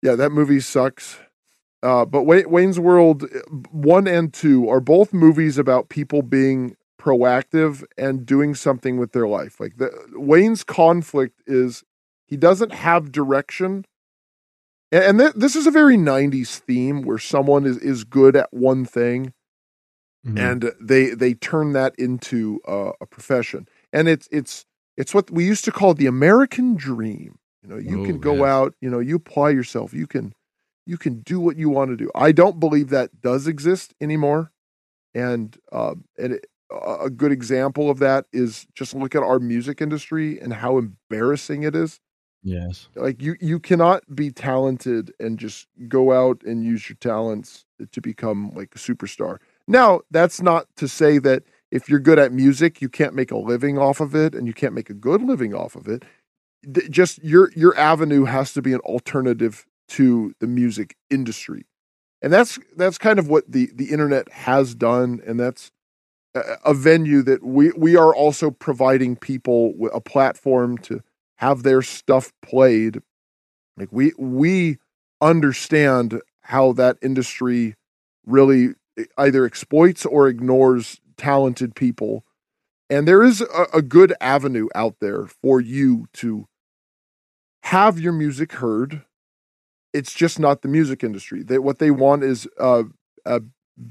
[SPEAKER 2] Yeah, that movie sucks. Uh, but Wayne's World uh, one and two are both movies about people being proactive and doing something with their life. Like the Wayne's conflict is he doesn't have direction, and, and th- this is a very '90s theme where someone is is good at one thing
[SPEAKER 3] Mhm.
[SPEAKER 2] and they they turn that into uh, a profession and it's it's it's what we used to call the american dream you know you can
[SPEAKER 3] Oh,
[SPEAKER 2] go
[SPEAKER 3] yes.
[SPEAKER 2] out you know you apply yourself you can you can do what you want to do. I don't believe that does exist anymore. And uh, and it, a a good example of that is just look at our music industry and how embarrassing it is.
[SPEAKER 3] Yes.
[SPEAKER 2] like you you cannot be talented and just go out and use your talents to become like a superstar. Now that's not to say that if you're good at music you can't make a living off of it and you can't make a good living off of it. Just your your avenue has to be an alternative to the music industry. And that's that's kind of what the the internet has done and that's a, venue that we we are also providing people a platform to have their stuff played. Like we we understand how that industry really either exploits or ignores talented people. And there is a, a good avenue out there for you to have your music heard it's just not the music industry they, what they want is uh, a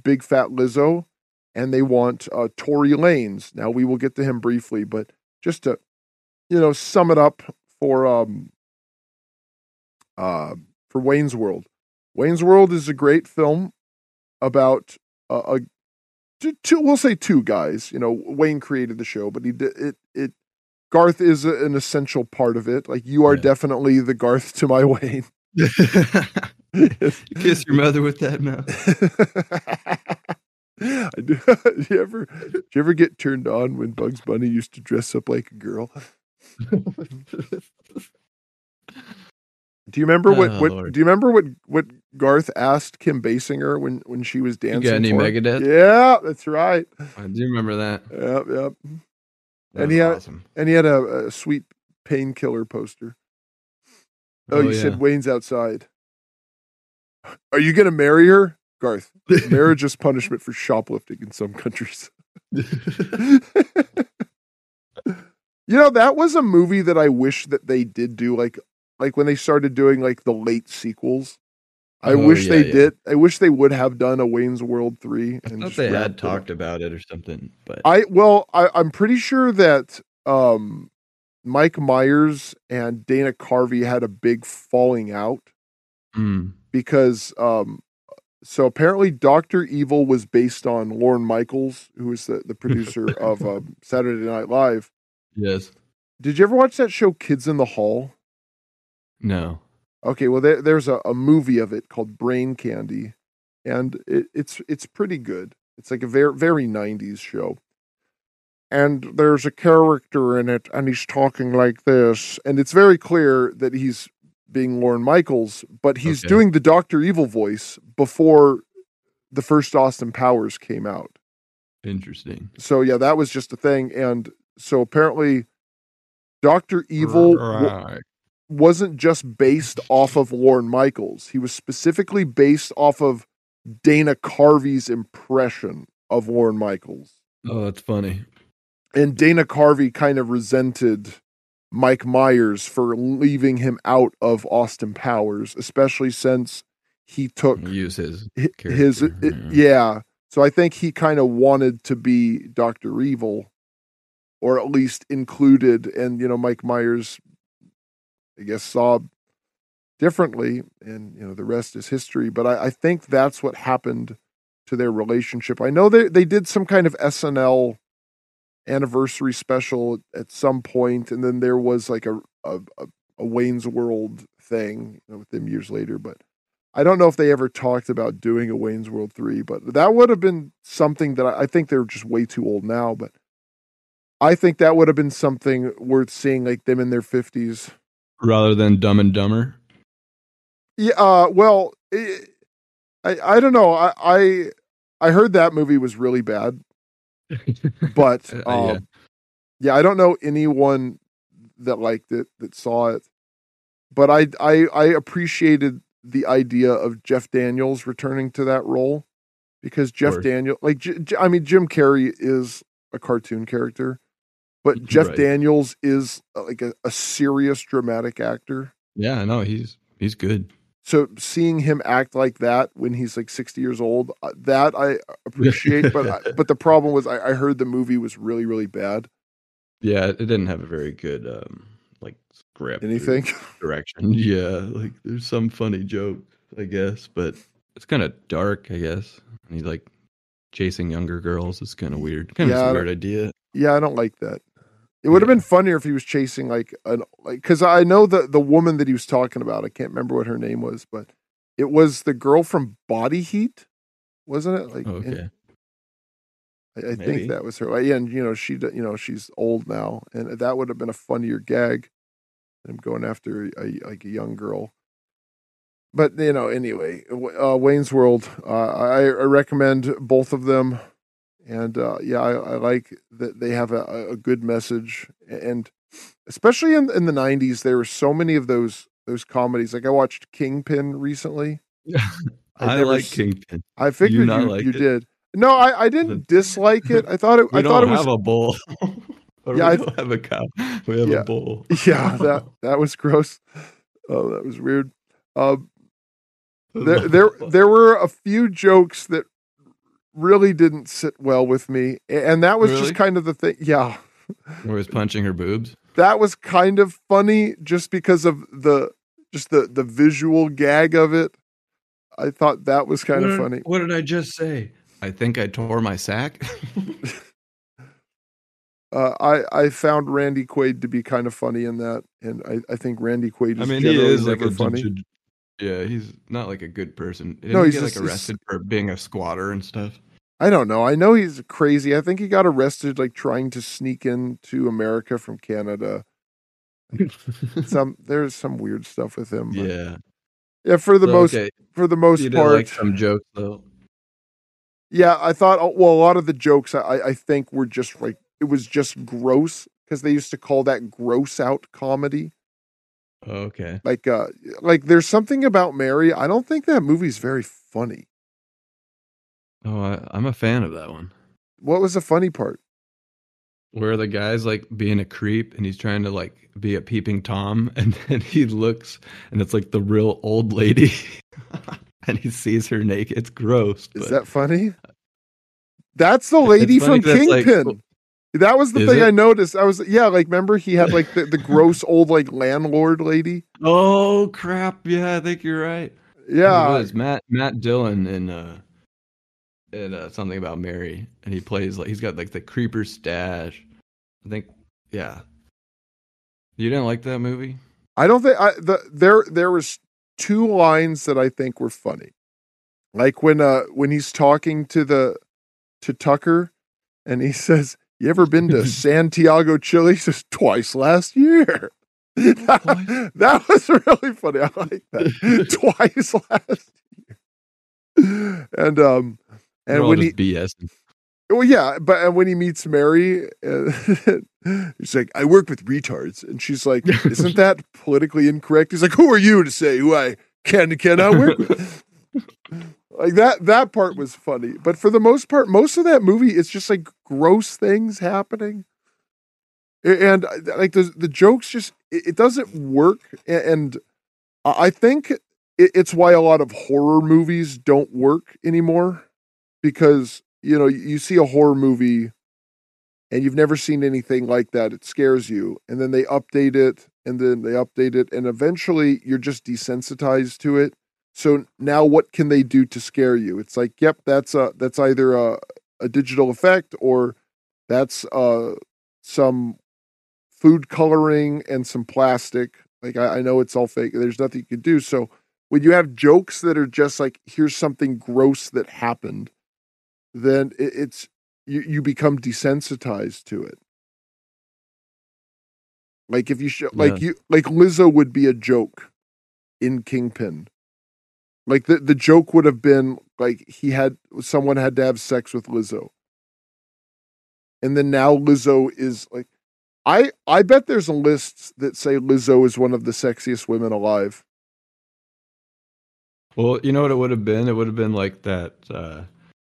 [SPEAKER 2] big fat lizzo and they want uh, tory lanez now we will get to him briefly but just to you know sum it up for um uh for Wayne's World. Wayne's World is a great film about a, a two, two we'll say two guys. You know, Wayne created the show, but he did it it Garth is a, an essential part of it. Like you are
[SPEAKER 3] Yeah.
[SPEAKER 2] definitely the Garth to my Wayne.
[SPEAKER 3] kiss your mother with that mouth.
[SPEAKER 2] I do. do you ever do you ever get turned on when Bugs Bunny used to dress up like a girl? Do you remember what,
[SPEAKER 3] Oh,
[SPEAKER 2] what
[SPEAKER 3] Lord.
[SPEAKER 2] do you remember what what Garth asked Kim Basinger when when she was dancing?
[SPEAKER 3] You got any? Megadeth?
[SPEAKER 2] Yeah, that's right.
[SPEAKER 3] I do remember that.
[SPEAKER 2] Yep, yep.
[SPEAKER 3] That
[SPEAKER 2] And he had-
[SPEAKER 3] awesome.
[SPEAKER 2] And he had a, a sweet painkiller poster. Oh, you said Wayne's outside. Are you gonna marry her, Garth? Marriage is punishment for shoplifting in some countries. You know, that was a movie that I wish that they did do like like when they started doing like the late sequels. I
[SPEAKER 3] Oh,
[SPEAKER 2] wish
[SPEAKER 3] yeah,
[SPEAKER 2] they
[SPEAKER 3] yeah.
[SPEAKER 2] did. I wish they would have done a Wayne's World 3
[SPEAKER 3] I
[SPEAKER 2] and
[SPEAKER 3] thought they had talked about it or something, but
[SPEAKER 2] I well, I, I'm pretty sure that um Mike Myers and Dana Carvey had a big falling out
[SPEAKER 3] Mm.
[SPEAKER 2] because um so apparently Doctor Evil was based on Lorne Michaels, who is the, the producer of um, Saturday Night Live.
[SPEAKER 3] yes,
[SPEAKER 2] Did you ever watch that show Kids in the Hall?
[SPEAKER 3] no,
[SPEAKER 2] Okay, well there, there's a, a movie of it called Brain Candy, and it, it's it's pretty good. It's like a very very '90s show, and there's a character in it, and he's talking like this, and it's very clear that he's being Lorne Michaels, but he's
[SPEAKER 3] Okay.
[SPEAKER 2] doing the Doctor Evil voice before the first Austin Powers came out.
[SPEAKER 3] interesting.
[SPEAKER 2] So yeah, that was just a thing, and so apparently, Doctor Evil. w- wasn't just based off of Lorne Michaels. He was specifically based off of Dana Carvey's impression of Lorne Michaels.
[SPEAKER 3] Oh, that's funny.
[SPEAKER 2] And Dana Carvey kind of resented Mike Myers for leaving him out of Austin Powers, especially since he took
[SPEAKER 3] Use his
[SPEAKER 2] hi- his
[SPEAKER 3] character,
[SPEAKER 2] it- mm-hmm. yeah. So I think he kind of wanted to be Doctor Evil, or at least included. And you know, Mike Myers, I guess, saw differently, and you know, the rest is history. But I, I think that's what happened to their relationship. I know they they did some kind of SNL anniversary special at some point, and then there was like a a, a, Wayne's World thing you know, with them years later, but. I don't know if they ever talked about doing a Wayne's World 3, but that would have been something that I, I think they're just way too old now, but I think that would have been something worth seeing, like them in their 50s.
[SPEAKER 3] rather than Dumb and Dumber.
[SPEAKER 2] Yeah, uh, well, eh, I, I don't know. I, I, I heard that movie was really bad, but
[SPEAKER 3] Uh,
[SPEAKER 2] um,
[SPEAKER 3] yeah.
[SPEAKER 2] yeah. I don't know anyone that liked it that saw it, but I I I appreciated the idea of Jeff Daniels returning to that role because Jeff. Daniel like J- J- I mean Jim Carrey is a cartoon character, but Jeff
[SPEAKER 3] Right.
[SPEAKER 2] Daniels is uh, like a, a serious dramatic actor.
[SPEAKER 3] Yeah, no, he's he's good.
[SPEAKER 2] So seeing him act like that when he's like 60 years old, uh, that I appreciate. but I, but the problem was I, I heard the movie was really really bad.
[SPEAKER 3] Yeah, it didn't have a very good um like script.
[SPEAKER 2] Anything?
[SPEAKER 3] direction. Yeah, like there's some funny joke, I guess, but it's kind of dark, I guess. And he's like chasing younger girls. It's kind of weird. Kind of
[SPEAKER 2] Yeah,
[SPEAKER 3] weird idea.
[SPEAKER 2] Yeah, I don't like that. It would have been funnier if he was chasing like an like because I know the the woman that he was talking about. I can't remember what her name was, but it was the girl from Body Heat, wasn't it? Like,
[SPEAKER 3] Okay.
[SPEAKER 2] I, I think that was her. Yeah, and you know she you know she's old now, and that would have been a funnier gag. Him going after a, like a young girl. But you know, anyway, uh, Wayne's World. Uh, I, I recommend both of them, and uh, yeah, I, I like that they have a, a good message, and especially in in the '90s, there were so many of those those comedies. Like I watched Kingpin recently. I'd
[SPEAKER 3] I like
[SPEAKER 2] s-
[SPEAKER 3] Kingpin.
[SPEAKER 2] I figured you, you,
[SPEAKER 3] like it?
[SPEAKER 2] did. No, I, I didn't dislike it. I thought it.
[SPEAKER 3] We
[SPEAKER 2] I thought it was
[SPEAKER 3] have a bowl. Or
[SPEAKER 2] Yeah, I-
[SPEAKER 3] have a cow. We have
[SPEAKER 2] Yeah.
[SPEAKER 3] a bowl.
[SPEAKER 2] yeah that that was gross. Oh, that was weird. Um, there there there were a few jokes that really didn't sit well with me, and that was
[SPEAKER 3] Really?
[SPEAKER 2] just kind of the thing. Yeah,
[SPEAKER 3] Where was punching her boobs?
[SPEAKER 2] that was kind of funny just because of the just the the visual gag of it. I thought that was kind
[SPEAKER 3] what
[SPEAKER 2] of
[SPEAKER 3] did-
[SPEAKER 2] funny.
[SPEAKER 3] What did I just say? I think I tore my sack.
[SPEAKER 2] Uh, I I found Randy Quaid to be kind of funny in that, and I, I think Randy Quaid is
[SPEAKER 3] I mean, he is like a
[SPEAKER 2] funny.
[SPEAKER 3] funny. Yeah, he's not like a good person. Didn't
[SPEAKER 2] No,
[SPEAKER 3] he
[SPEAKER 2] he's
[SPEAKER 3] get
[SPEAKER 2] just-
[SPEAKER 3] like
[SPEAKER 2] he's-
[SPEAKER 3] arrested for being a squatter and stuff.
[SPEAKER 2] I don't know. I know he's crazy. I think he got arrested like trying to sneak into America from Canada. Some there's some weird stuff with him. but-
[SPEAKER 3] yeah.
[SPEAKER 2] yeah. For the
[SPEAKER 3] So,
[SPEAKER 2] most
[SPEAKER 3] okay,
[SPEAKER 2] for the most
[SPEAKER 3] you
[SPEAKER 2] part,
[SPEAKER 3] like some jokes though.
[SPEAKER 2] yeah. I thought oh, well, a lot of the jokes I I think were just like it was just gross because they used to call that gross out comedy.
[SPEAKER 3] Okay.
[SPEAKER 2] Like uh like there's something about Mary. I don't think that movie's very funny.
[SPEAKER 3] Oh, I, I'm a fan of that one.
[SPEAKER 2] What was the funny part?
[SPEAKER 3] Where the guy's like being a creep and he's trying to like be a peeping tom, and then he looks and it's like the real old lady, and he sees her naked. It's gross.
[SPEAKER 2] Is that funny? That's the lady from
[SPEAKER 3] that's, like,
[SPEAKER 2] Kingpin. that was the thing
[SPEAKER 3] it?
[SPEAKER 2] I noticed. I was yeah, like remember he had like the, the gross old like landlord lady.
[SPEAKER 3] Oh crap! Yeah, I think you're right.
[SPEAKER 2] Yeah, it
[SPEAKER 3] was Matt Matt Dillon in uh in uh, something about Mary, and he plays like he's got like the creeper stash. I think, yeah. You didn't like that movie?
[SPEAKER 2] I don't think I the there there was two lines that I think were funny. Like when uh when he's talking to the to Tucker and he says, You ever been to Santiago, Chile? He says twice last year. That, that was really funny. I like that. twice last year. And um and
[SPEAKER 3] all
[SPEAKER 2] when he
[SPEAKER 3] BS.
[SPEAKER 2] well, yeah, but and when he meets Mary, uh, he's like, "I work with retards," and she's like, "Isn't that politically incorrect?" He's like, "Who are you to say who I can and cannot work with?" like that. That part was funny, but for the most part, most of that movie, it's just like gross things happening, and uh, like the the jokes just it, it doesn't work, and I I think it, it's why a lot of horror movies don't work anymore because you know you see a horror movie and you've never seen anything like that it scares you and then they update it and then they update it and eventually you're just desensitized to it. So now what can they do to scare you? It's like yep that's a that's either a, a digital effect or that's uh some food coloring and some plastic. Like I, I know it's all fake there's nothing you can do. So when you have jokes that are just like here's something gross that happened then it, it's you, you become desensitized to it like if you show like you like lizzo would be a joke in kingpin Like the the joke would have been like he had someone had to have sex with Lizzo. And then now Lizzo is like I I bet there's a list that say Lizzo is one of the sexiest women alive.
[SPEAKER 3] Well, you know what it would have been? It would have been like that uh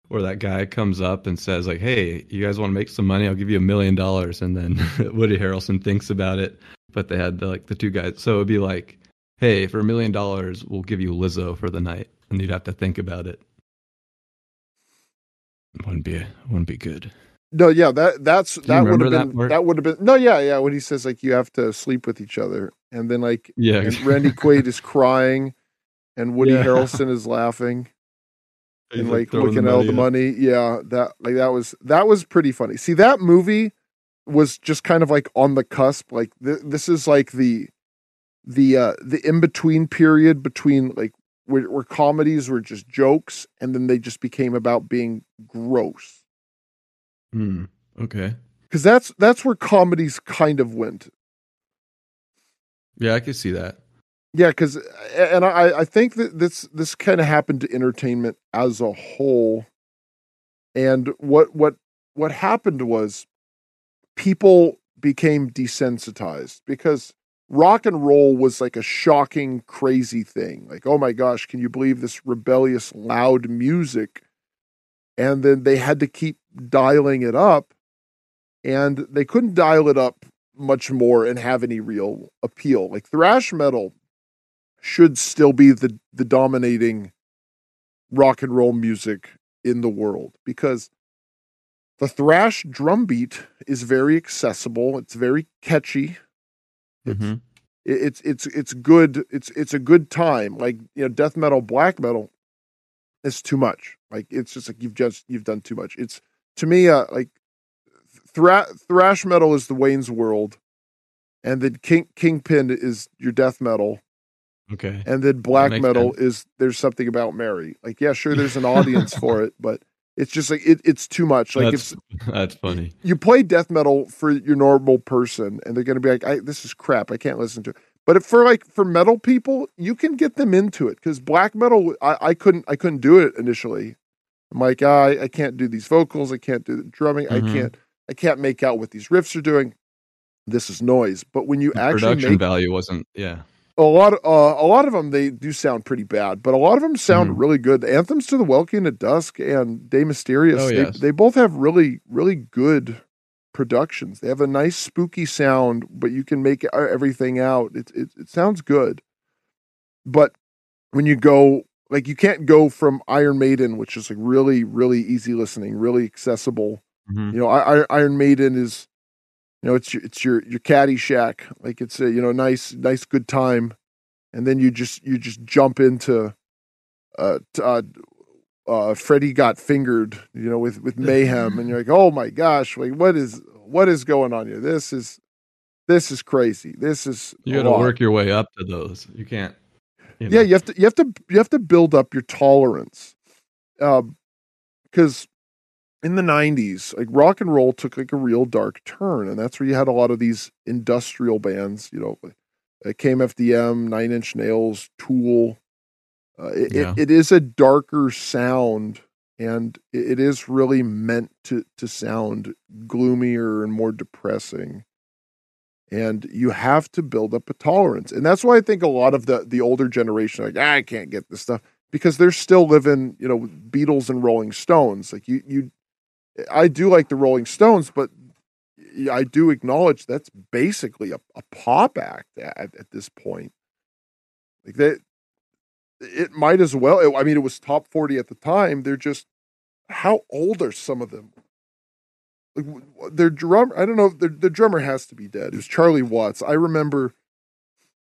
[SPEAKER 3] where that guy comes up and says like, "Hey, you guys want to make some money? I'll give you a million dollars." And then Woody Harrelson thinks about it, but they had the, like the two guys. So it'd be like, "Hey, for a million dollars, we'll give you Lizzo for the night," and you'd have to think about it. Wouldn't be wouldn't be good.
[SPEAKER 2] No, yeah, that that's that would have been
[SPEAKER 3] part?
[SPEAKER 2] that, would have been no, yeah, yeah. When he says like you have to sleep with each other, and then like
[SPEAKER 3] Yeah,
[SPEAKER 2] and Randy Quaid is crying, and Woody
[SPEAKER 3] Yeah.
[SPEAKER 2] Harrelson is laughing and like, looking at all the money. Yeah, that like that was that was pretty funny. See, that movie was just kind of like on the cusp. Like th- this is like the the uh the in between period between like where, where comedies were just jokes, and then they just became about being gross.
[SPEAKER 3] Hmm. Okay.
[SPEAKER 2] Because that's that's where comedies kind of went.
[SPEAKER 3] Yeah, I could see that.
[SPEAKER 2] Yeah, because uh, and I I think that this this kind of happened to entertainment as a whole, and what what what happened was people became desensitized because rock and roll was like a shocking crazy thing. Like oh my gosh can you believe this rebellious loud music? And then they had to keep dialing it up and they couldn't dial it up much more and have any real appeal. Like thrash metal should still be the the dominating rock and roll music in the world because the thrash drum beat is very accessible. It's very catchy. It's,
[SPEAKER 3] Mhm.
[SPEAKER 2] it- it's it's it's good it's it's a good time. Like you know death metal black metal is too much. Like it's just like you've just you've done too much. It's to me uh like thra- thrash metal is the wayne's world and then king kingpin is your death metal
[SPEAKER 3] Okay.
[SPEAKER 2] and then black metal is there's something about Mary. Like, yeah, sure, there's an audience for it, but it's just like it, it's too much. Like,
[SPEAKER 3] that's
[SPEAKER 2] if
[SPEAKER 3] that's funny.
[SPEAKER 2] you play death metal for your normal person, and they're gonna be like, I, "This is crap. I can't listen to it." But if for like for metal people, you can get them into it because black metal, I, I couldn't, I couldn't do it initially. I'm like, ah, I, I can't do these vocals. I can't do the drumming. I
[SPEAKER 3] Mhm.
[SPEAKER 2] can't, I can't make out what these riffs are doing. This is noise. But when you
[SPEAKER 3] The
[SPEAKER 2] actually
[SPEAKER 3] production
[SPEAKER 2] make
[SPEAKER 3] value wasn't. Yeah.
[SPEAKER 2] A lot of uh, a lot of them they do sound pretty bad, but a lot of them sound
[SPEAKER 3] Mhm.
[SPEAKER 2] really good. The anthems to the Welkin at Dusk and De Mysteriis,
[SPEAKER 3] Oh,
[SPEAKER 2] they,
[SPEAKER 3] yes.
[SPEAKER 2] they both have really really good productions. They have a nice spooky sound, but you can make everything out. It it, it sounds good, but when you go like you can't go from Iron Maiden, which is like really really easy listening, really accessible.
[SPEAKER 3] Mhm.
[SPEAKER 2] You know, I, I, Iron Maiden is, you know, it's your, it's your your Caddyshack. Like it's a you know nice nice good time, and then you just you just jump into, uh, uh, uh, Freddy got fingered. You know, with with mayhem, and you're like, oh my gosh, like what is what is going on here? This is this is crazy. This is
[SPEAKER 3] You got to work your way up to those. You can't. You know.
[SPEAKER 2] Yeah, you have to you have to you have to build up your tolerance. Um because in the 90s, like rock and roll took like a real dark turn and that's where you had a lot of these industrial bands, you know, uh, KMFDM, 9 Inch Nails, Tool. Uh, it,
[SPEAKER 3] Yeah.
[SPEAKER 2] it, it is a darker sound and it, it is really meant to to sound gloomier and more depressing and you have to build up a tolerance and that's why i think a lot of the the older generation are like "Ah, i can't get this stuff because they're still living you know beatles and rolling stones like you you i do like the rolling stones but i do acknowledge that's basically a, a pop act at, at this point. Like that it might as well i mean it was top 40 at the time. They're just how old are some of them? Like their drummer i don't know their, the drummer has to be dead. It was charlie watts. I remember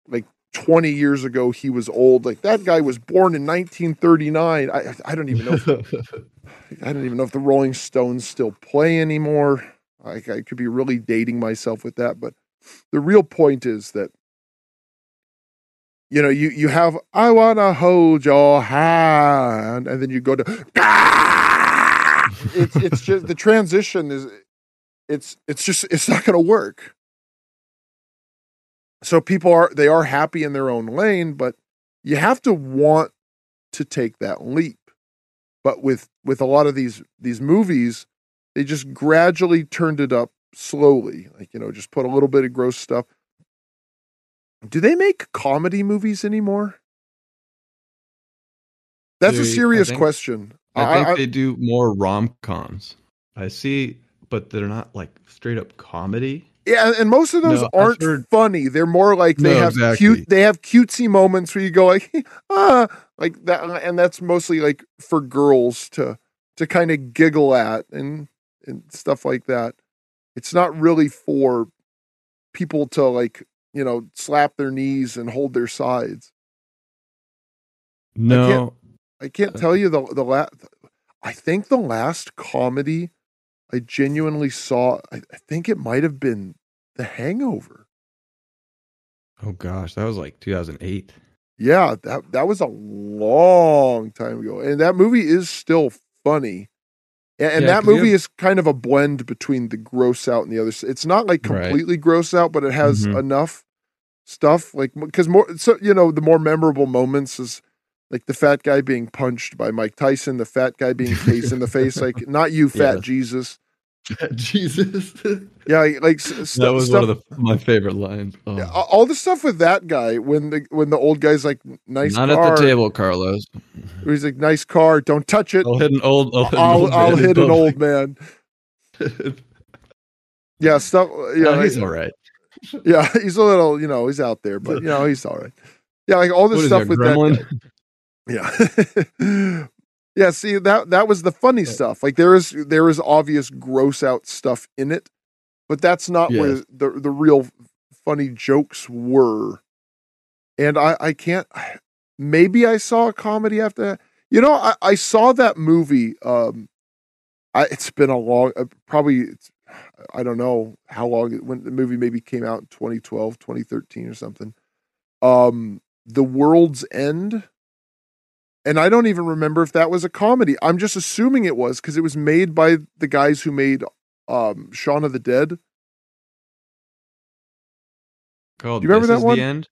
[SPEAKER 2] like 20 years ago he was old. Like that guy was born in 1939 i i don't even know if, i don't even know if the rolling stones still play anymore. I, I could be really dating myself with that but the real point is that you know you you have i want to hold your hand and then you go to it's it's just the transition is it's it's just it's not going to work so people are they are happy in their own lane but you have to want to take that leap. But with with a lot of these these movies, they just gradually turned it up slowly. Like, you know, just put a little bit of gross stuff. Do they make comedy movies anymore? That's a
[SPEAKER 3] They- I
[SPEAKER 2] serious
[SPEAKER 3] think-
[SPEAKER 2] question.
[SPEAKER 3] I think
[SPEAKER 2] I-
[SPEAKER 3] they do more rom coms. I see, but they're not like straight up comedy.
[SPEAKER 2] Yeah, and most of those
[SPEAKER 3] No,
[SPEAKER 2] aren't
[SPEAKER 3] heard-
[SPEAKER 2] funny. They're more like they
[SPEAKER 3] No,
[SPEAKER 2] have
[SPEAKER 3] exactly.
[SPEAKER 2] cute. They have cutesy moments where you go like, ah, like that, and that's mostly like for girls to to kind of giggle at and and stuff like that. It's not really for people to like you know slap their knees and hold their sides.
[SPEAKER 3] No,
[SPEAKER 2] I can't tell you the the last. I think the last comedy I genuinely saw. I, I think it might have been The Hangover.
[SPEAKER 3] oh gosh, that was like 2008.
[SPEAKER 2] Yeah, that that was a long time ago, and that movie is still funny. And, and
[SPEAKER 3] Yeah,
[SPEAKER 2] that movie
[SPEAKER 3] have-
[SPEAKER 2] is kind of a blend between the gross out and the other. It's not like
[SPEAKER 3] Right.
[SPEAKER 2] completely gross out, but it has
[SPEAKER 3] Mhm.
[SPEAKER 2] enough stuff. Like because more, so you know, the more memorable moments is like the fat guy being punched by Mike Tyson, the fat guy being tased in the face. Like not you, fat
[SPEAKER 3] Yes.
[SPEAKER 2] Jesus.
[SPEAKER 3] Jesus,
[SPEAKER 2] Yeah, like st-
[SPEAKER 3] that was
[SPEAKER 2] stuff.
[SPEAKER 3] one of the, my favorite lines. Oh.
[SPEAKER 2] yeah, all the stuff with that guy when the when the old guy's like nice
[SPEAKER 3] Not
[SPEAKER 2] car,
[SPEAKER 3] at the table, Carlos.
[SPEAKER 2] He's like nice car, don't touch it.
[SPEAKER 3] I'll hit an old. I'll hit an
[SPEAKER 2] I'll,
[SPEAKER 3] old
[SPEAKER 2] I'll
[SPEAKER 3] man
[SPEAKER 2] hit an old man. Yeah, stuff. Yeah,
[SPEAKER 3] No,
[SPEAKER 2] like-
[SPEAKER 3] he's all right.
[SPEAKER 2] yeah, he's a little, you know, he's out there, but you know, he's all right. Yeah, like all this
[SPEAKER 3] What
[SPEAKER 2] stuff with
[SPEAKER 3] gremlin?
[SPEAKER 2] that. Guy. Yeah, yeah. See that that was the funny stuff. Like there is there is obvious gross out stuff in it, but that's not where the the real funny jokes were. And I I can't. Maybe I saw a comedy after that. You know, I I saw that movie. Um, I it's been a long, uh, probably. It's, I don't know how long it, when the movie maybe came out in 2012, 2013 or something. Um, The World's End. And I don't even remember if that was a comedy. I'm just assuming it was because it was made by the guys who made um Shaun of the Dead.
[SPEAKER 3] Called
[SPEAKER 2] Do you remember
[SPEAKER 3] This
[SPEAKER 2] that one?
[SPEAKER 3] The End?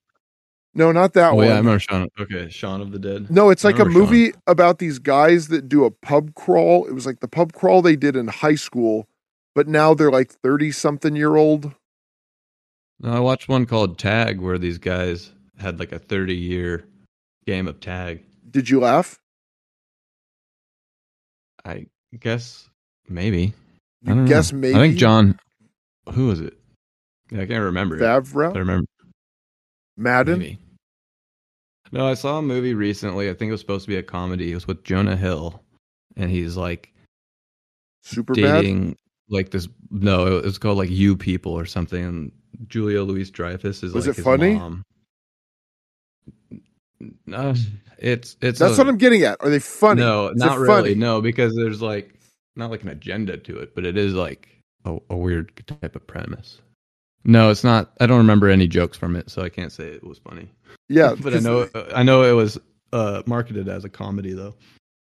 [SPEAKER 2] No, not that
[SPEAKER 3] Oh
[SPEAKER 2] one.
[SPEAKER 3] yeah, I remember Shaun. Okay, Shaun of the Dead.
[SPEAKER 2] No, it's like a
[SPEAKER 3] remember Shaun.
[SPEAKER 2] movie about these guys that do a pub crawl. It was like the pub crawl they did in high school, but now they're like 30 something year old.
[SPEAKER 3] No, I watched one called Tag where these guys had like a 30 year game of tag.
[SPEAKER 2] Did you laugh?
[SPEAKER 3] I guess maybe. I
[SPEAKER 2] You
[SPEAKER 3] don't
[SPEAKER 2] guess
[SPEAKER 3] know.
[SPEAKER 2] maybe.
[SPEAKER 3] I think John. Who was it? Yeah, I can't remember.
[SPEAKER 2] Favreau?
[SPEAKER 3] I remember.
[SPEAKER 2] Madden?
[SPEAKER 3] Maybe. No, I saw a movie recently. I think it was supposed to be a comedy. It was with Jonah Hill, and he's like
[SPEAKER 2] Super bad?
[SPEAKER 3] dating like this. No, it was called like "You People" or something. And Julia Louis-Dreyfus is
[SPEAKER 2] Was
[SPEAKER 3] like
[SPEAKER 2] it
[SPEAKER 3] his
[SPEAKER 2] funny?
[SPEAKER 3] mom. No, it's it's.
[SPEAKER 2] That's
[SPEAKER 3] a-
[SPEAKER 2] what I'm getting at. Are they funny?
[SPEAKER 3] No, not really.
[SPEAKER 2] funny?
[SPEAKER 3] No, because there's like not like an agenda to it, but it is like a, a weird type of premise. No, it's not. I don't remember any jokes from it, so I can't say it was funny.
[SPEAKER 2] Yeah,
[SPEAKER 3] but I know I know it was uh, marketed as a comedy though.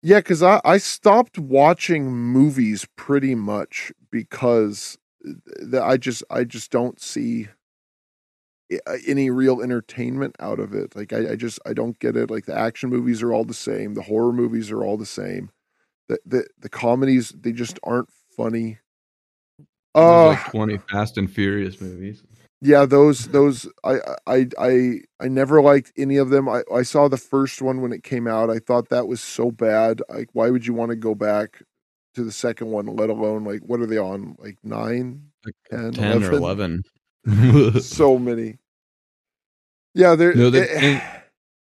[SPEAKER 2] Yeah, because I, I stopped watching movies pretty much because I just I just don't see any real entertainment out of it. Like I, I just I don't get it. Like the action movies are all the same. The horror movies are all the same. The the the comedies they just aren't funny.
[SPEAKER 3] There's
[SPEAKER 2] Uh,
[SPEAKER 3] like 20 Fast and Furious movies.
[SPEAKER 2] yeah, those those I I I I never liked any of them. I I saw the first one when it came out. I thought that was so bad. Like, why would you want to go back to the second one? Let alone like what are they on? Like nine,
[SPEAKER 3] Like
[SPEAKER 2] 10,
[SPEAKER 3] 10 or
[SPEAKER 2] 11?
[SPEAKER 3] 11.
[SPEAKER 2] so many. Yeah, they're.
[SPEAKER 3] No, they-
[SPEAKER 2] eh,
[SPEAKER 3] they-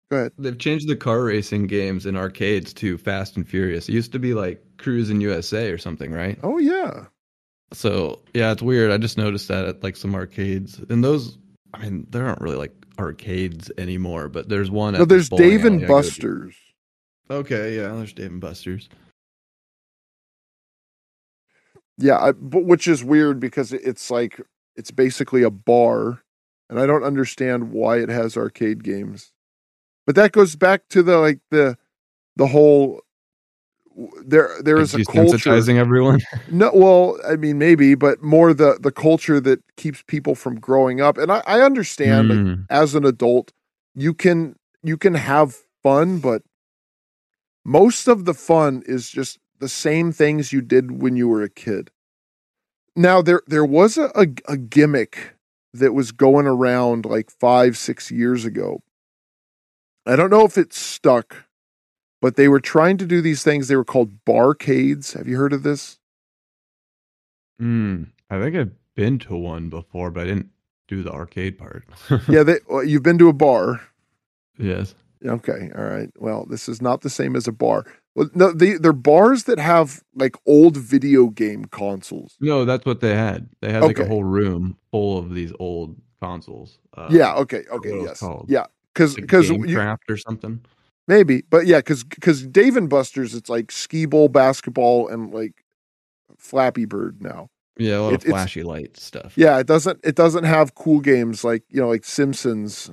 [SPEAKER 2] go ahead.
[SPEAKER 3] They've changed the car racing games in arcades to Fast and Furious. It used to be like Cruis'n USA or something, right?
[SPEAKER 2] Oh yeah,
[SPEAKER 3] So yeah, it's weird. I just noticed that at like some arcades, and those, I mean, there aren't really like arcades anymore. But there's one.
[SPEAKER 2] no,
[SPEAKER 3] at
[SPEAKER 2] there's Dave and
[SPEAKER 3] alley I go to.
[SPEAKER 2] Buster's.
[SPEAKER 3] Okay, yeah, there's Dave and Buster's.
[SPEAKER 2] Yeah, I, but which is weird because it's like it's basically a bar, and I don't understand why it has arcade games. But that goes back to the like the the whole there there is a culture.
[SPEAKER 3] desensitizing everyone.
[SPEAKER 2] No, well, I mean maybe, but more the the culture that keeps people from growing up. And I, I understand like,
[SPEAKER 3] Mm.
[SPEAKER 2] as an adult, you can you can have fun, but most of the fun is just the same things you did when you were a kid. Now there there was a, a, a gimmick that was going around like five, six years ago. I don't know if it stuck, but they were trying to do these things. They were called barcades. Have you heard of this?
[SPEAKER 3] Mm, I think I've been to one before, but I didn't do the arcade part.
[SPEAKER 2] yeah, they, you've been to a bar.
[SPEAKER 3] Yes.
[SPEAKER 2] Okay. All right. Well, this is not the same as a bar. Well, no, they, they're bars that have like old video game consoles.
[SPEAKER 3] No, that's what they had. They had like
[SPEAKER 2] Okay.
[SPEAKER 3] a whole room full of these old consoles. Uh,
[SPEAKER 2] yeah. Okay. Okay.
[SPEAKER 3] what it was
[SPEAKER 2] Yes. Yeah. Because
[SPEAKER 3] like
[SPEAKER 2] because
[SPEAKER 3] Gamecraft or something.
[SPEAKER 2] maybe, but yeah, because because Dave and Buster's, it's like skee ball, basketball, and like Flappy Bird now.
[SPEAKER 3] Yeah, a lot
[SPEAKER 2] It-
[SPEAKER 3] of flashy light stuff.
[SPEAKER 2] Yeah, it doesn't it doesn't have cool games like you know like Simpsons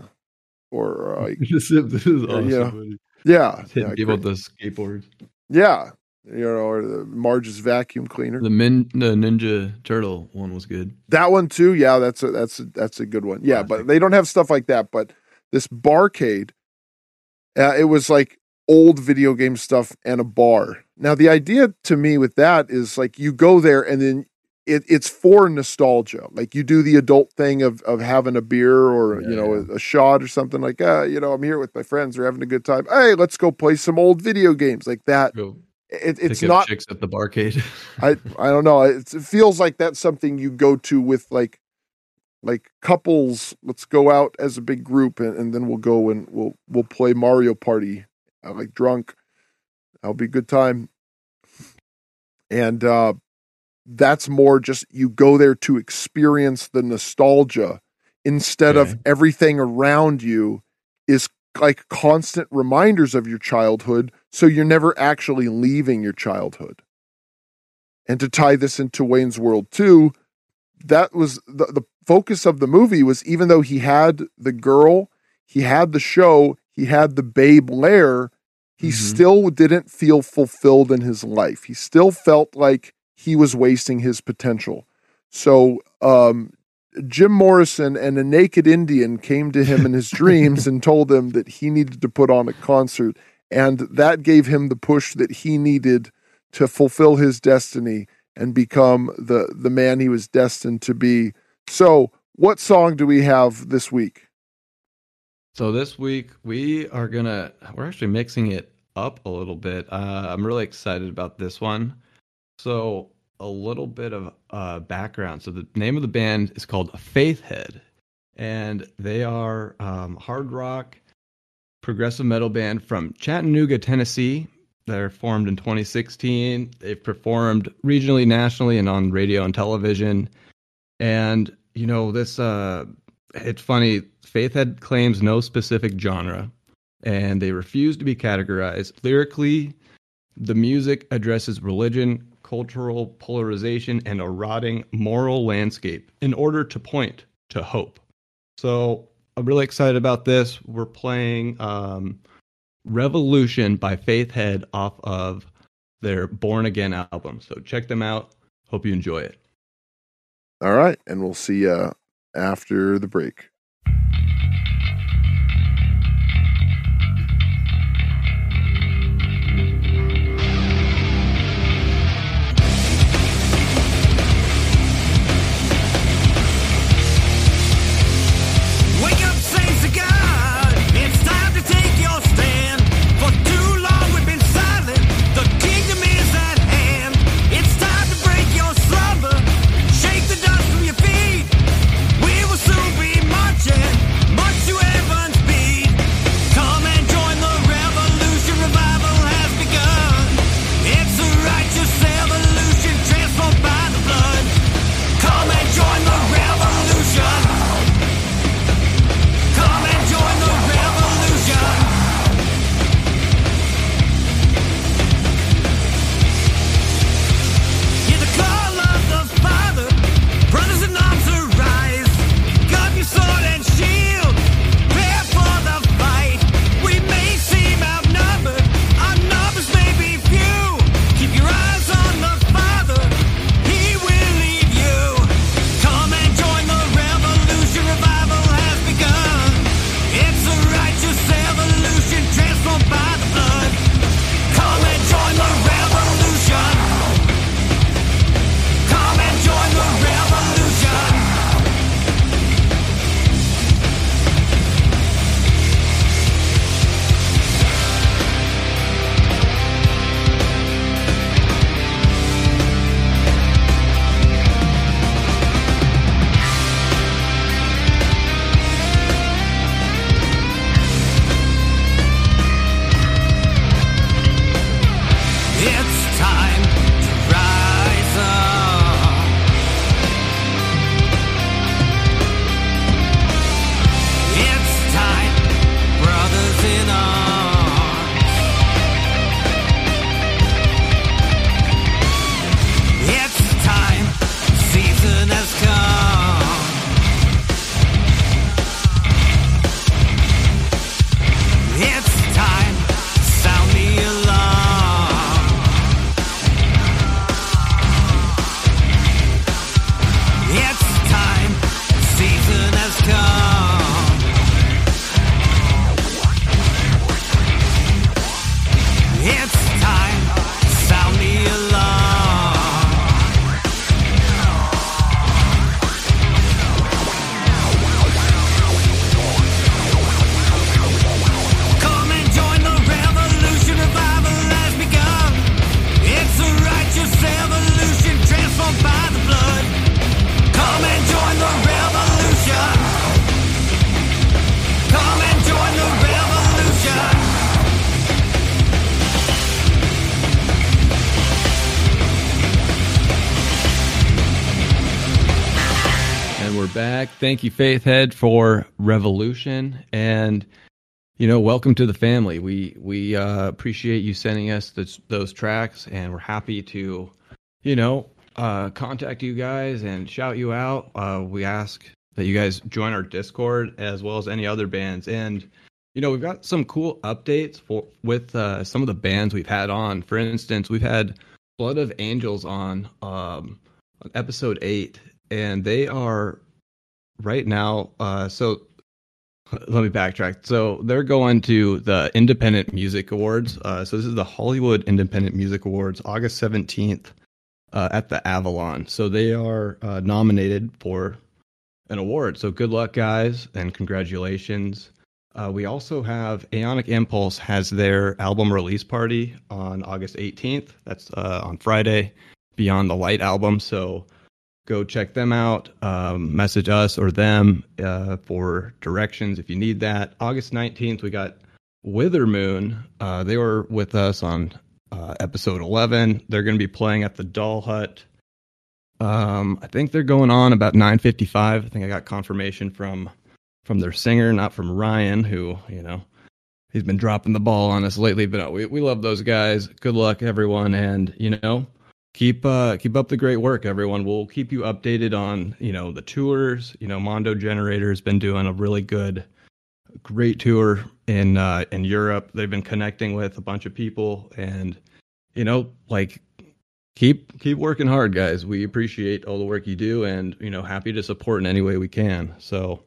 [SPEAKER 2] or uh, like
[SPEAKER 3] this is, this is awesome.
[SPEAKER 2] yeah.
[SPEAKER 3] buddy.
[SPEAKER 2] Yeah
[SPEAKER 3] Hitting
[SPEAKER 2] yeah,
[SPEAKER 3] people with the skateboards.
[SPEAKER 2] yeah you know or the Marge's vacuum cleaner.
[SPEAKER 3] The min the Ninja Turtle one was good.
[SPEAKER 2] That one too. Yeah, that's a that's a, that's a good one. Yeah, but they don't have stuff like that. But this barcade, uh, it was like old video game stuff and a bar. Now the idea to me with that is like you go there and then it, it's for nostalgia. Like you do the adult thing of of having a beer or
[SPEAKER 3] Yeah,
[SPEAKER 2] you know a, a shot or something like uh, you know I'm here with my friends, we're having a good time. Hey, let's go play some old video games like that.
[SPEAKER 3] Go
[SPEAKER 2] It, it's not
[SPEAKER 3] chicks at the barcade.
[SPEAKER 2] I I don't know. It's, it feels like that's something you go to with like like couples. Let's go out as a big group, and, and then we'll go and we'll we'll play Mario Party, like drunk. That'll be a good time. And uh, that's more just you go there to experience the nostalgia instead of everything around you is like constant reminders of your childhood so you're never actually leaving your childhood. And to tie this into Wayne's World 2 that was the, the focus of the movie was even though he had the girl he had the show he had the babe lair he
[SPEAKER 3] Mhm.
[SPEAKER 2] still didn't feel fulfilled in his life. He still felt like he was wasting his potential so um Jim Morrison and a naked Indian came to him in his dreams and told him that he needed to put on a concert. And that gave him the push that he needed to fulfill his destiny and become the, the man he was destined to be. So, what song do we have this week?
[SPEAKER 3] So this week we are gonna we're actually mixing it up a little bit. Uh, I'm really excited about this one. So a little bit of uh, background. So the name of the band is called Faithhead, and they are um, hard rock progressive metal band from Chattanooga, Tennessee. They're formed in 2016. They've performed regionally, nationally, and on radio and television. And you know this. Uh, it's funny. Faithhead claims no specific genre, and they refuse to be categorized. Lyrically, the music addresses religion, cultural polarization, and a rotting moral landscape in order to point to hope. So I'm really excited about this. We're playing um, Revolution by Faithhead off of their Born Again album. So check them out. Hope you enjoy it.
[SPEAKER 2] All right. And we'll see you after the break.
[SPEAKER 3] Thank you, Faithhead, for Revolution, and you know, welcome to the family. We we uh, appreciate you sending us this, those tracks, and we're happy to, you know, uh, contact you guys and shout you out. Uh, we ask that you guys join our Discord as well as any other bands, and you know, we've got some cool updates for with uh, some of the bands we've had on. For instance, we've had Blood of Angels on um, on episode eight, and they are right now. Uh, so let me backtrack. So they're going to the Independent Music Awards. Uh, so this is the Hollywood Independent Music Awards, August seventeenth, uh, at the Avalon. So they are uh, nominated for an award. So good luck, guys, and congratulations. Uh, we also have Aonic Impulse has their album release party on August 18th. That's uh, on Friday, Beyond the Light album. So go check them out. Um, message us or them uh, for directions if you need that. August 19th, we got Wither Moon. Uh, they were with us on uh, episode 11. They're going to be playing at the Doll Hut. Um, I think they're going on about 9:55. I think I got confirmation from from their singer, not from Ryan, who you know he's been dropping the ball on us lately. But no, we we love those guys. Good luck, everyone, and you know keep uh keep up the great work everyone. We'll keep you updated on you know the tours. You know mondo generator has been doing a really good great tour in uh in europe. They've been connecting with a bunch of people and you know like keep keep working hard guys. We appreciate all the work you do and you know happy to support in any way we can. So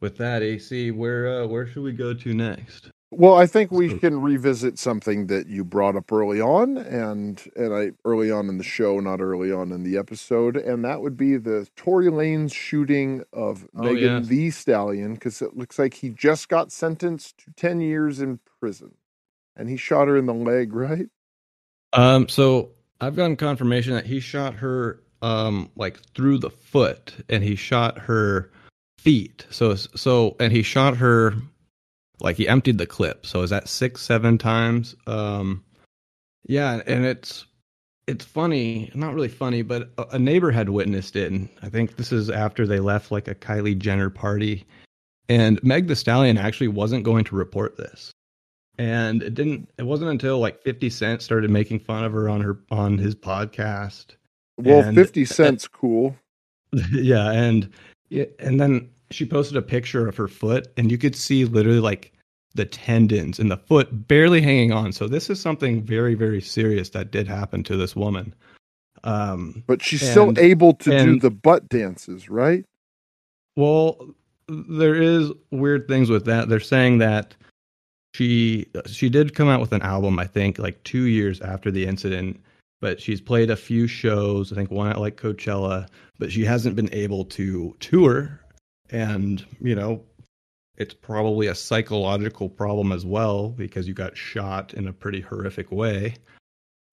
[SPEAKER 3] with that ac where uh where should we go to next
[SPEAKER 2] Well, I think we can revisit something that you brought up early on, and and I early on in the show, not early on in the episode, and that would be the Tory Lanez shooting of
[SPEAKER 3] Oh,
[SPEAKER 2] Megan
[SPEAKER 3] yes.
[SPEAKER 2] the Stallion, because it looks like he just got sentenced to ten years in prison, and he shot her in the leg, right?
[SPEAKER 3] Um, so I've gotten confirmation that he shot her um like through the foot and he shot her feet. So so and he shot her like he emptied the clip. So is that six, seven times? Um yeah, and it's it's funny, not really funny, but a, a neighbor had witnessed it, and I think this is after they left like a Kylie Jenner party. And Meg Thee Stallion actually wasn't going to report this and it didn't it wasn't until like 50 cent started making fun of her on her on his podcast
[SPEAKER 2] Well,
[SPEAKER 3] And-
[SPEAKER 2] fifty cents, cool.
[SPEAKER 3] yeah and yeah, and then she posted a picture of her foot and you could see literally like the tendons in the foot barely hanging on so this is something very very serious that did happen to this woman um
[SPEAKER 2] But she's still able to do the butt dances, right?
[SPEAKER 3] Well, there is weird things with that. They're saying that she she did come out with an album, I think, like two years after the incident. But she's played a few shows, I think one at like Coachella, but she hasn't been able to tour. And, you know, it's probably a psychological problem as well because you got shot in a pretty horrific way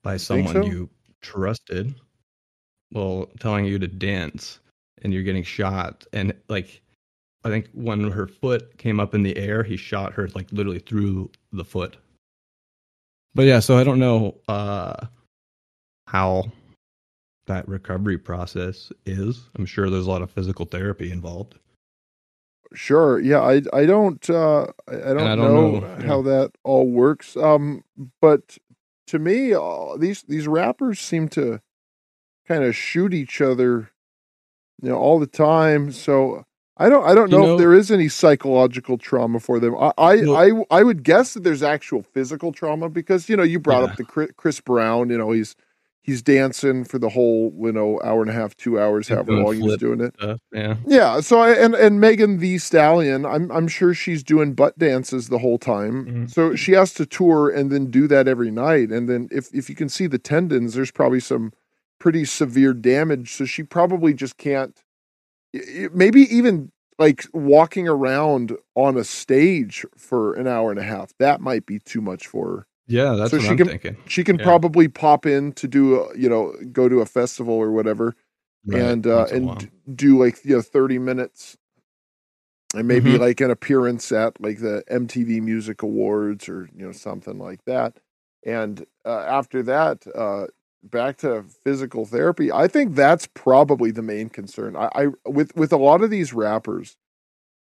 [SPEAKER 3] by someone
[SPEAKER 2] so?
[SPEAKER 3] you trusted. Well, telling you to dance and you're getting shot and like I think when her foot came up in the air, he shot her like literally through the foot. But yeah, so I don't know uh how that recovery process is. I'm sure there's a lot of physical therapy involved.
[SPEAKER 2] Sure. Yeah, I I don't uh I, don't,
[SPEAKER 3] I don't
[SPEAKER 2] know,
[SPEAKER 3] know,
[SPEAKER 2] how that all works. Um but to me uh, these these rappers seem to kind of shoot each other you know all the time. So I don't I don't
[SPEAKER 3] You
[SPEAKER 2] know,
[SPEAKER 3] know-
[SPEAKER 2] if there is any psychological trauma for them. I I. I I would guess that there's actual physical trauma because you know you brought
[SPEAKER 3] Yeah.
[SPEAKER 2] up the Chris, Chris Brown, you know, he's he's dancing for the whole, you know, hour and a half, 2 hours
[SPEAKER 3] He's
[SPEAKER 2] however long he's doing it.
[SPEAKER 3] Yeah.
[SPEAKER 2] Yeah, so I and and Megan Thee Stallion, I'm I'm sure she's doing butt dances the whole time.
[SPEAKER 3] Mhm.
[SPEAKER 2] So she has to tour and then do that every night. And then if if you can see the tendons, there's probably some pretty severe damage. So she probably just can't. Maybe even like walking around on a stage for an hour and a half, that might be too much for her.
[SPEAKER 3] Yeah, that's
[SPEAKER 2] So
[SPEAKER 3] what
[SPEAKER 2] she
[SPEAKER 3] I'm
[SPEAKER 2] can-
[SPEAKER 3] thinking.
[SPEAKER 2] She can
[SPEAKER 3] Yeah.
[SPEAKER 2] probably pop in to do a, you know go to a festival or whatever
[SPEAKER 3] Right,
[SPEAKER 2] and uh,
[SPEAKER 3] once in a
[SPEAKER 2] and do like you know 30 minutes and maybe
[SPEAKER 3] Mhm.
[SPEAKER 2] like an appearance at like the MTV Music Awards or you know something like that and uh, after that uh, back to physical therapy, I think that's probably the main concern. I, I with with a lot of these rappers,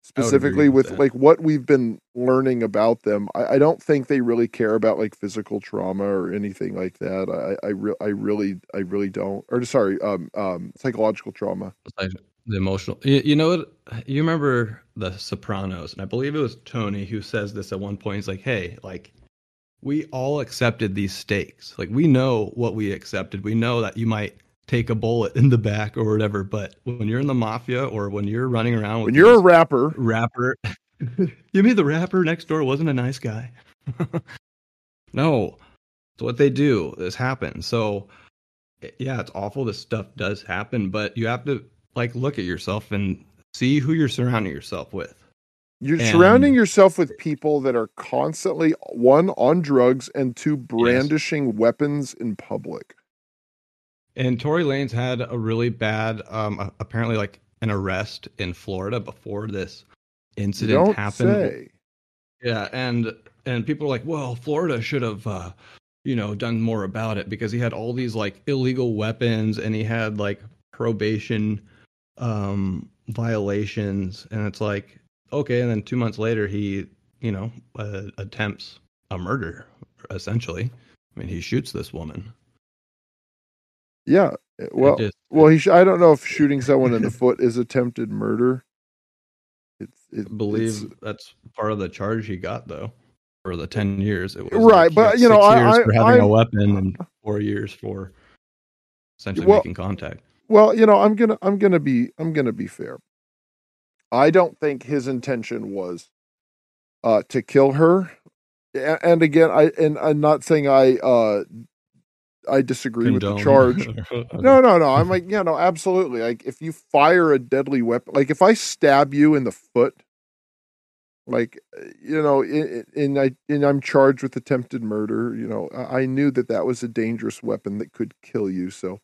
[SPEAKER 2] specifically
[SPEAKER 3] with
[SPEAKER 2] with like what we've been learning about them, I, I don't think they really care about like physical trauma or anything like that. I I, re- I really I really don't. Or sorry, um um psychological trauma.
[SPEAKER 3] like the emotional. You, you know what? You remember The Sopranos, and I believe it was Tony who says this at one point. He's like, "Hey, like." We all accepted these stakes. Like we know what we accepted. We know that you might take a bullet in the back or whatever. But when you're in the mafia or when you're running around with
[SPEAKER 2] When you're a rapper,
[SPEAKER 3] rapper. you mean the rapper next door wasn't a nice guy? no. It's what they do. This happens. So yeah, it's awful this stuff does happen, but you have to like look at yourself and see who you're surrounding yourself with.
[SPEAKER 2] You're
[SPEAKER 3] And-
[SPEAKER 2] surrounding yourself with people that are constantly one on drugs and two brandishing weapons in public.
[SPEAKER 3] And Tory Lanez had a really bad um apparently like an arrest in Florida before this incident
[SPEAKER 2] don't
[SPEAKER 3] happened.
[SPEAKER 2] say.
[SPEAKER 3] Yeah, and and people are like, well, Florida should have, uh, you know, done more about it because he had all these like illegal weapons and he had like probation um, violations, and it's like, okay, and then two months later, he, you know, uh, attempts a murder essentially. I mean, he shoots this woman.
[SPEAKER 2] Yeah. eh, Well,
[SPEAKER 3] just-
[SPEAKER 2] well, he. Sh- I don't know if shooting someone in the foot is attempted murder. It's it,
[SPEAKER 3] I believe
[SPEAKER 2] it's-
[SPEAKER 3] that's part of the charge he got though. For the ten years, it was
[SPEAKER 2] Right,
[SPEAKER 3] he
[SPEAKER 2] but, you know, I-
[SPEAKER 3] years
[SPEAKER 2] I-
[SPEAKER 3] for having a
[SPEAKER 2] I'm-
[SPEAKER 3] weapon and four years for essentially
[SPEAKER 2] Well-
[SPEAKER 3] making contact.
[SPEAKER 2] Well, you know, I'm gonna I'm gonna be I'm gonna be fair. I don't think his intention was uh to kill her. A- And again, I and I'm not saying I uh I disagree with the charge. No, no, no. I'm like, yeah, no, absolutely. Like if you fire a deadly weapon, like if I stab you in the foot, like you know, and I and I'm charged with attempted murder, you know, I knew that that was a dangerous weapon that could kill you. So,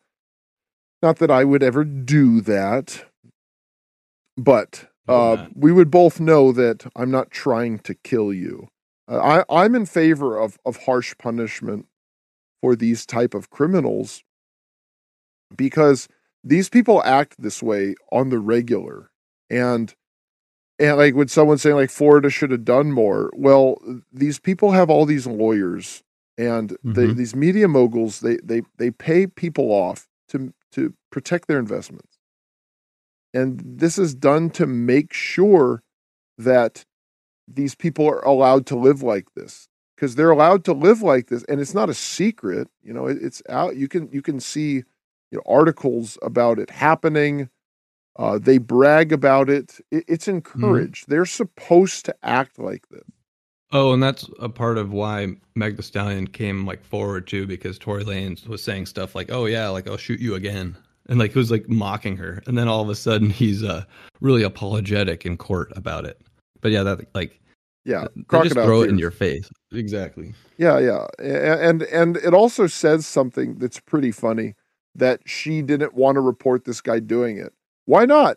[SPEAKER 2] not that I would ever do that, but uh, we would both know that I'm not trying to kill you. Uh, I I'm in favor of of harsh punishment for these type of criminals because these people act this way on the regular. And and like when someone's saying like Florida should have done more well these people have all these lawyers and they,
[SPEAKER 3] Mhm.
[SPEAKER 2] these media moguls they they they pay people off to to protect their investments. And this is done to make sure that these people are allowed to live like this because they're allowed to live like this and it's not a secret you know it, it's out you can you can see you know, articles about it happening uh, they brag about it. it it's encouraged they're supposed to act like this
[SPEAKER 3] Oh, and that's a part of why Meg Thee Stallion came like forward too, because Tory Lanez was saying stuff like, "Oh yeah, like I'll shoot you again," and like he was like mocking her, and then all of a sudden he's uh really apologetic in court about it. But yeah, that like
[SPEAKER 2] yeah
[SPEAKER 3] they just throw it in your face. Exactly.
[SPEAKER 2] Yeah, yeah. And and it also says something that's pretty funny that she didn't want to report this guy doing it. Why not?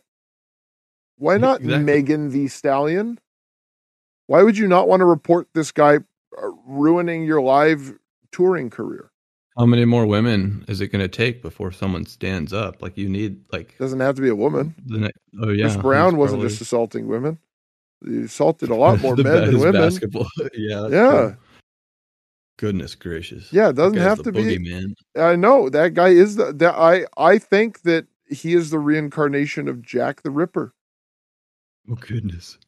[SPEAKER 2] Why not
[SPEAKER 3] Exactly.
[SPEAKER 2] Megan Thee Stallion? Why would you not want to report this guy uh, ruining your live touring career?
[SPEAKER 3] How many more women is it going to take before someone stands up? Like you need like
[SPEAKER 2] Doesn't have to be a woman.
[SPEAKER 3] the oh yeah,
[SPEAKER 2] Chris Brown wasn't
[SPEAKER 3] probably-
[SPEAKER 2] just assaulting women. He assaulted a lot more men than women.
[SPEAKER 3] Basketball. yeah.
[SPEAKER 2] Yeah.
[SPEAKER 3] Goodness gracious.
[SPEAKER 2] Yeah, it doesn't have to be.
[SPEAKER 3] boogeyman.
[SPEAKER 2] I know that guy is the that I I think that he is the reincarnation of Jack the Ripper.
[SPEAKER 3] Oh goodness.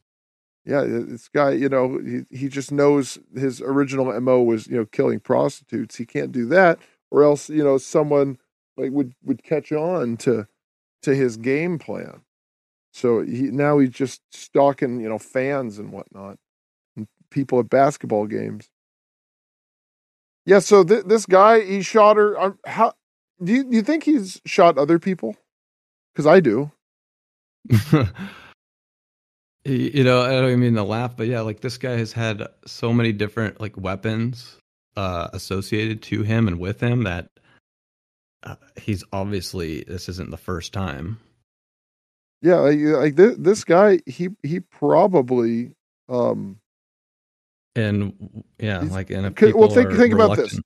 [SPEAKER 2] Yeah, this guy, you know, he, he just knows his original MO was, you know, killing prostitutes. He can't do that or else, you know, someone like would would catch on to to his game plan. So he now he's just stalking, you know, fans and whatnot, and people at basketball games. Yeah, so th- this guy, he shot her. Um, how do you do you think he's shot other people? Because I do.
[SPEAKER 3] You know, I don't even mean to laugh, but yeah, like this guy has had so many different like weapons uh associated to him and with him that uh, he's obviously this isn't the first time.
[SPEAKER 2] Yeah, like, like this, this guy, he he probably um
[SPEAKER 3] And yeah, like in
[SPEAKER 2] a well, think- think about this.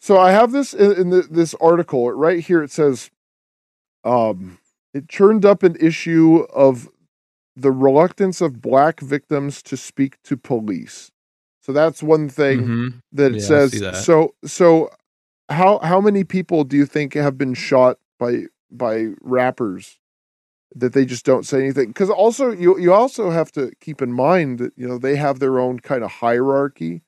[SPEAKER 2] So I have this in, in the, this article right here. It says, um, it churned up an issue of the reluctance of black victims to speak to police. So that's one thing
[SPEAKER 3] Mhm.
[SPEAKER 2] that it
[SPEAKER 3] Yeah,
[SPEAKER 2] says.
[SPEAKER 3] that.
[SPEAKER 2] So so how how many people do you think have been shot by by rappers that they just don't say anything? Because also you you also have to keep in mind that you know they have their own kind of hierarchy.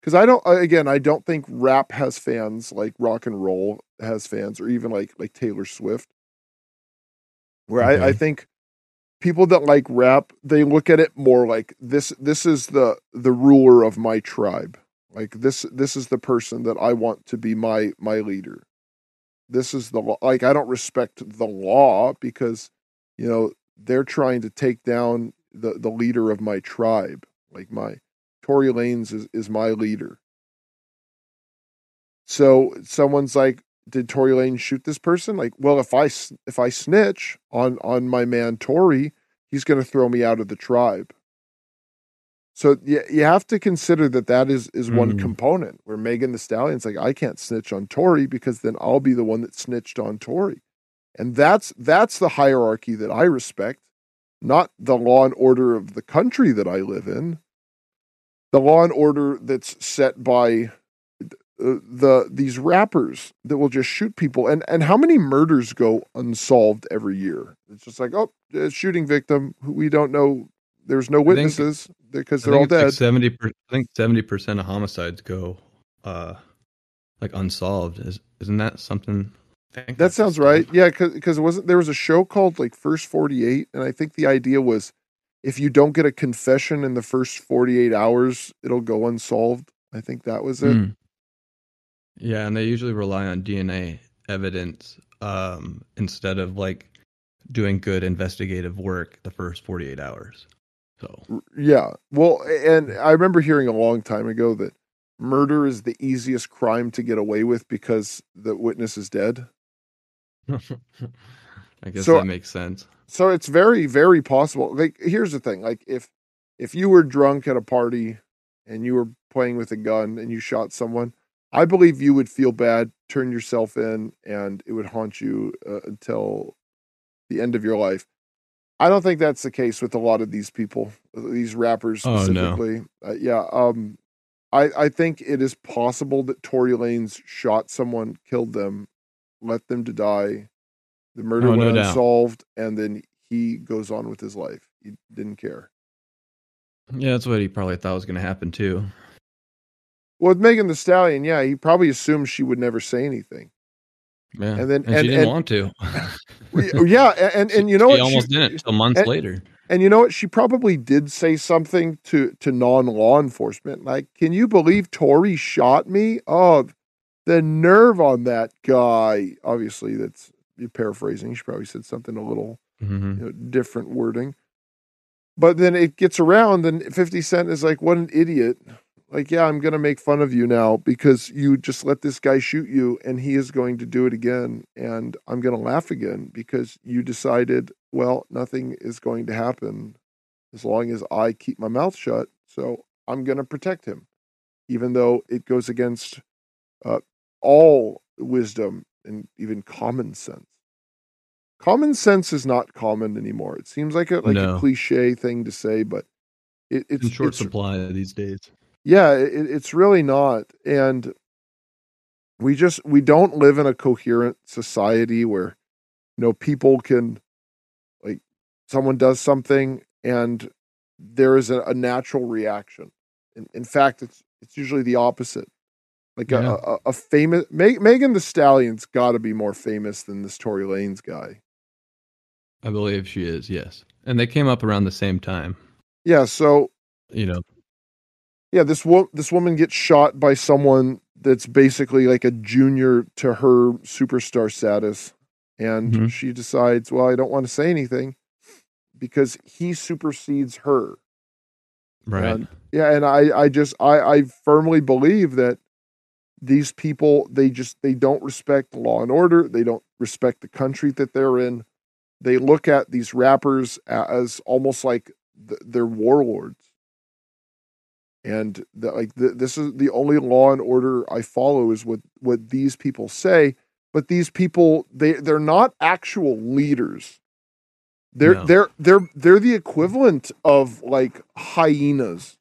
[SPEAKER 2] Because I don't again I don't think rap has fans like rock and roll has fans or even like like Taylor Swift. Where I, I
[SPEAKER 3] mm-hmm.
[SPEAKER 2] think people that like rap they look at it more like this this is the the ruler of my tribe like this this is the person that i want to be my my leader this is the like i don't respect the law because you know they're trying to take down the the leader of my tribe like my tory lanez is, is my leader so someone's like did Tory Lane shoot this person? Like, well, if I if I snitch on on my man Tory, he's going to throw me out of the tribe. So you, you have to consider that that is is one
[SPEAKER 3] Mm.
[SPEAKER 2] component where Megan Thee Stallion's like, I can't snitch on Tory because then I'll be the one that snitched on Tory, and that's that's the hierarchy that I respect, not the law and order of the country that I live in. The law and order that's set by uh, the these rappers that will just shoot people and and how many murders go unsolved every year it's just like oh a shooting victim we don't know there's no
[SPEAKER 3] think-
[SPEAKER 2] witnesses because they're all dead
[SPEAKER 3] like seventy. Per, I think seventy percent of homicides go, uh, like unsolved. Is isn't that something?
[SPEAKER 2] That
[SPEAKER 3] that's
[SPEAKER 2] sounds right yeah because it wasn't there was a show called like first 48 and i think the idea was if you don't get a confession in the first 48 hours it'll go unsolved i think that was it
[SPEAKER 3] Mm. Yeah, and they usually rely on DNA evidence um, instead of like doing good investigative work the first 48 hours. So,
[SPEAKER 2] Yeah. Well, and I remember hearing a long time ago that murder is the easiest crime to get away with because the witness is dead.
[SPEAKER 3] I guess
[SPEAKER 2] So-
[SPEAKER 3] that makes sense.
[SPEAKER 2] So it's very, very possible. Like, here's the thing: like, if if you were drunk at a party and you were playing with a gun and you shot someone, I believe you would feel bad, turn yourself in, and it would haunt you uh, until the end of your life. I don't think that's the case with a lot of these people, these rappers
[SPEAKER 3] Oh, no.
[SPEAKER 2] specifically. Uh, yeah, um, I I think it is possible that Tory Lanez shot someone, killed them, let them to die. The murder
[SPEAKER 3] Oh, no
[SPEAKER 2] went
[SPEAKER 3] doubt.
[SPEAKER 2] unsolved, and then he goes on with his life. He didn't care.
[SPEAKER 3] Yeah, that's what he probably thought was going to happen too.
[SPEAKER 2] Well, with Megan Thee Stallion, yeah, he probably assumed she would never say anything.
[SPEAKER 3] Yeah,
[SPEAKER 2] And then-
[SPEAKER 3] and,
[SPEAKER 2] and-
[SPEAKER 3] she didn't
[SPEAKER 2] and-
[SPEAKER 3] want to.
[SPEAKER 2] yeah, and and you know what?
[SPEAKER 3] she
[SPEAKER 2] what?
[SPEAKER 3] almost
[SPEAKER 2] She-
[SPEAKER 3] didn't until months later.
[SPEAKER 2] And you know what? She probably did say something to to non law enforcement. Like, can you believe Tory shot me? Oh, the nerve on that guy. Obviously, that's you're paraphrasing. She probably said something a little
[SPEAKER 3] hmm
[SPEAKER 2] you know, different wording. But then it gets around, and 50 Cent is like, what an idiot. Like, yeah, I'm going to make fun of you now because you just let this guy shoot you, and he is going to do it again. And I'm going to laugh again because you decided, well, nothing is going to happen as long as I keep my mouth shut. So I'm going to protect him, even though it goes against uh, all wisdom and even common sense. Common sense is not common anymore. It seems like a like a
[SPEAKER 3] No.
[SPEAKER 2] cliche thing to say, but it, it's
[SPEAKER 3] in short
[SPEAKER 2] it's,
[SPEAKER 3] supply these days.
[SPEAKER 2] yeah, it, it's really not. And we just we don't live in a coherent society where you know people can like someone does something and there is a, a natural reaction. In, in fact, it's it's usually the opposite. Like
[SPEAKER 3] Yeah.
[SPEAKER 2] a, a, a famous Meg, Megan Thee Stallion's got to be more famous than this Tory Lanez guy.
[SPEAKER 3] I believe she is, yes. And they came up around the same time.
[SPEAKER 2] Yeah, so
[SPEAKER 3] You know,
[SPEAKER 2] yeah, this wo- this woman gets shot by someone that's basically like a junior to her superstar status, and
[SPEAKER 3] Mhm.
[SPEAKER 2] she decides, well, I don't want to say anything because he supersedes her.
[SPEAKER 3] right?
[SPEAKER 2] And, yeah, and I I just I I firmly believe that these people they just they don't respect law and order. They don't respect the country that they're in. They look at these rappers as almost like th- they're warlords. and that like th- this is the only law and order I follow is what what these people say. But these people they they're not actual leaders. They're
[SPEAKER 3] No.
[SPEAKER 2] they're they're they're the equivalent of like hyenas.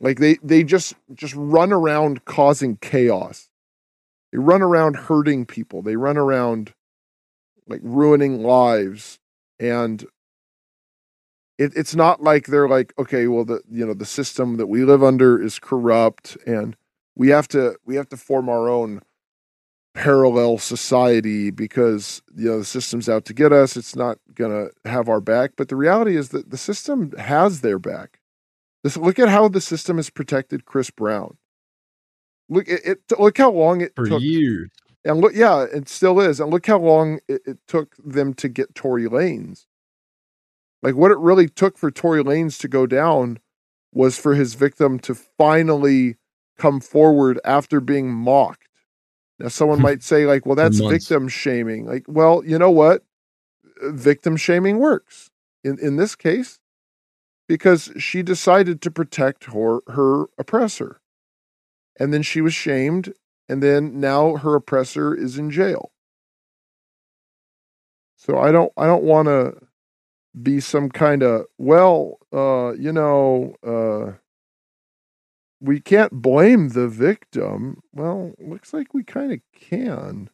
[SPEAKER 2] Like they they just just run around causing chaos. They run around hurting people. They run around like ruining lives and it, it's not like they're like okay well the you know the system that we live under is corrupt and we have to we have to form our own parallel society because you know the system's out to get us it's not going to have our back but the reality is that the system has their back this look at how the system has protected chris brown look it, it look how long it
[SPEAKER 3] For
[SPEAKER 2] took
[SPEAKER 3] years.
[SPEAKER 2] and look, yeah, it still is. And look how long it, it took them to get Tory Lanez. Like what it really took for Tory Lanez to go down was for his victim to finally come forward after being mocked. Now, someone might say, like, well, that's victim shaming. Like, well, you know what? Victim shaming works in, in this case because she decided to protect her, her oppressor. And then she was shamed and then now her oppressor is in jail. So I don't I don't want to be some kind of well, uh, you know, uh we can't blame the victim. Well, looks like we kind of can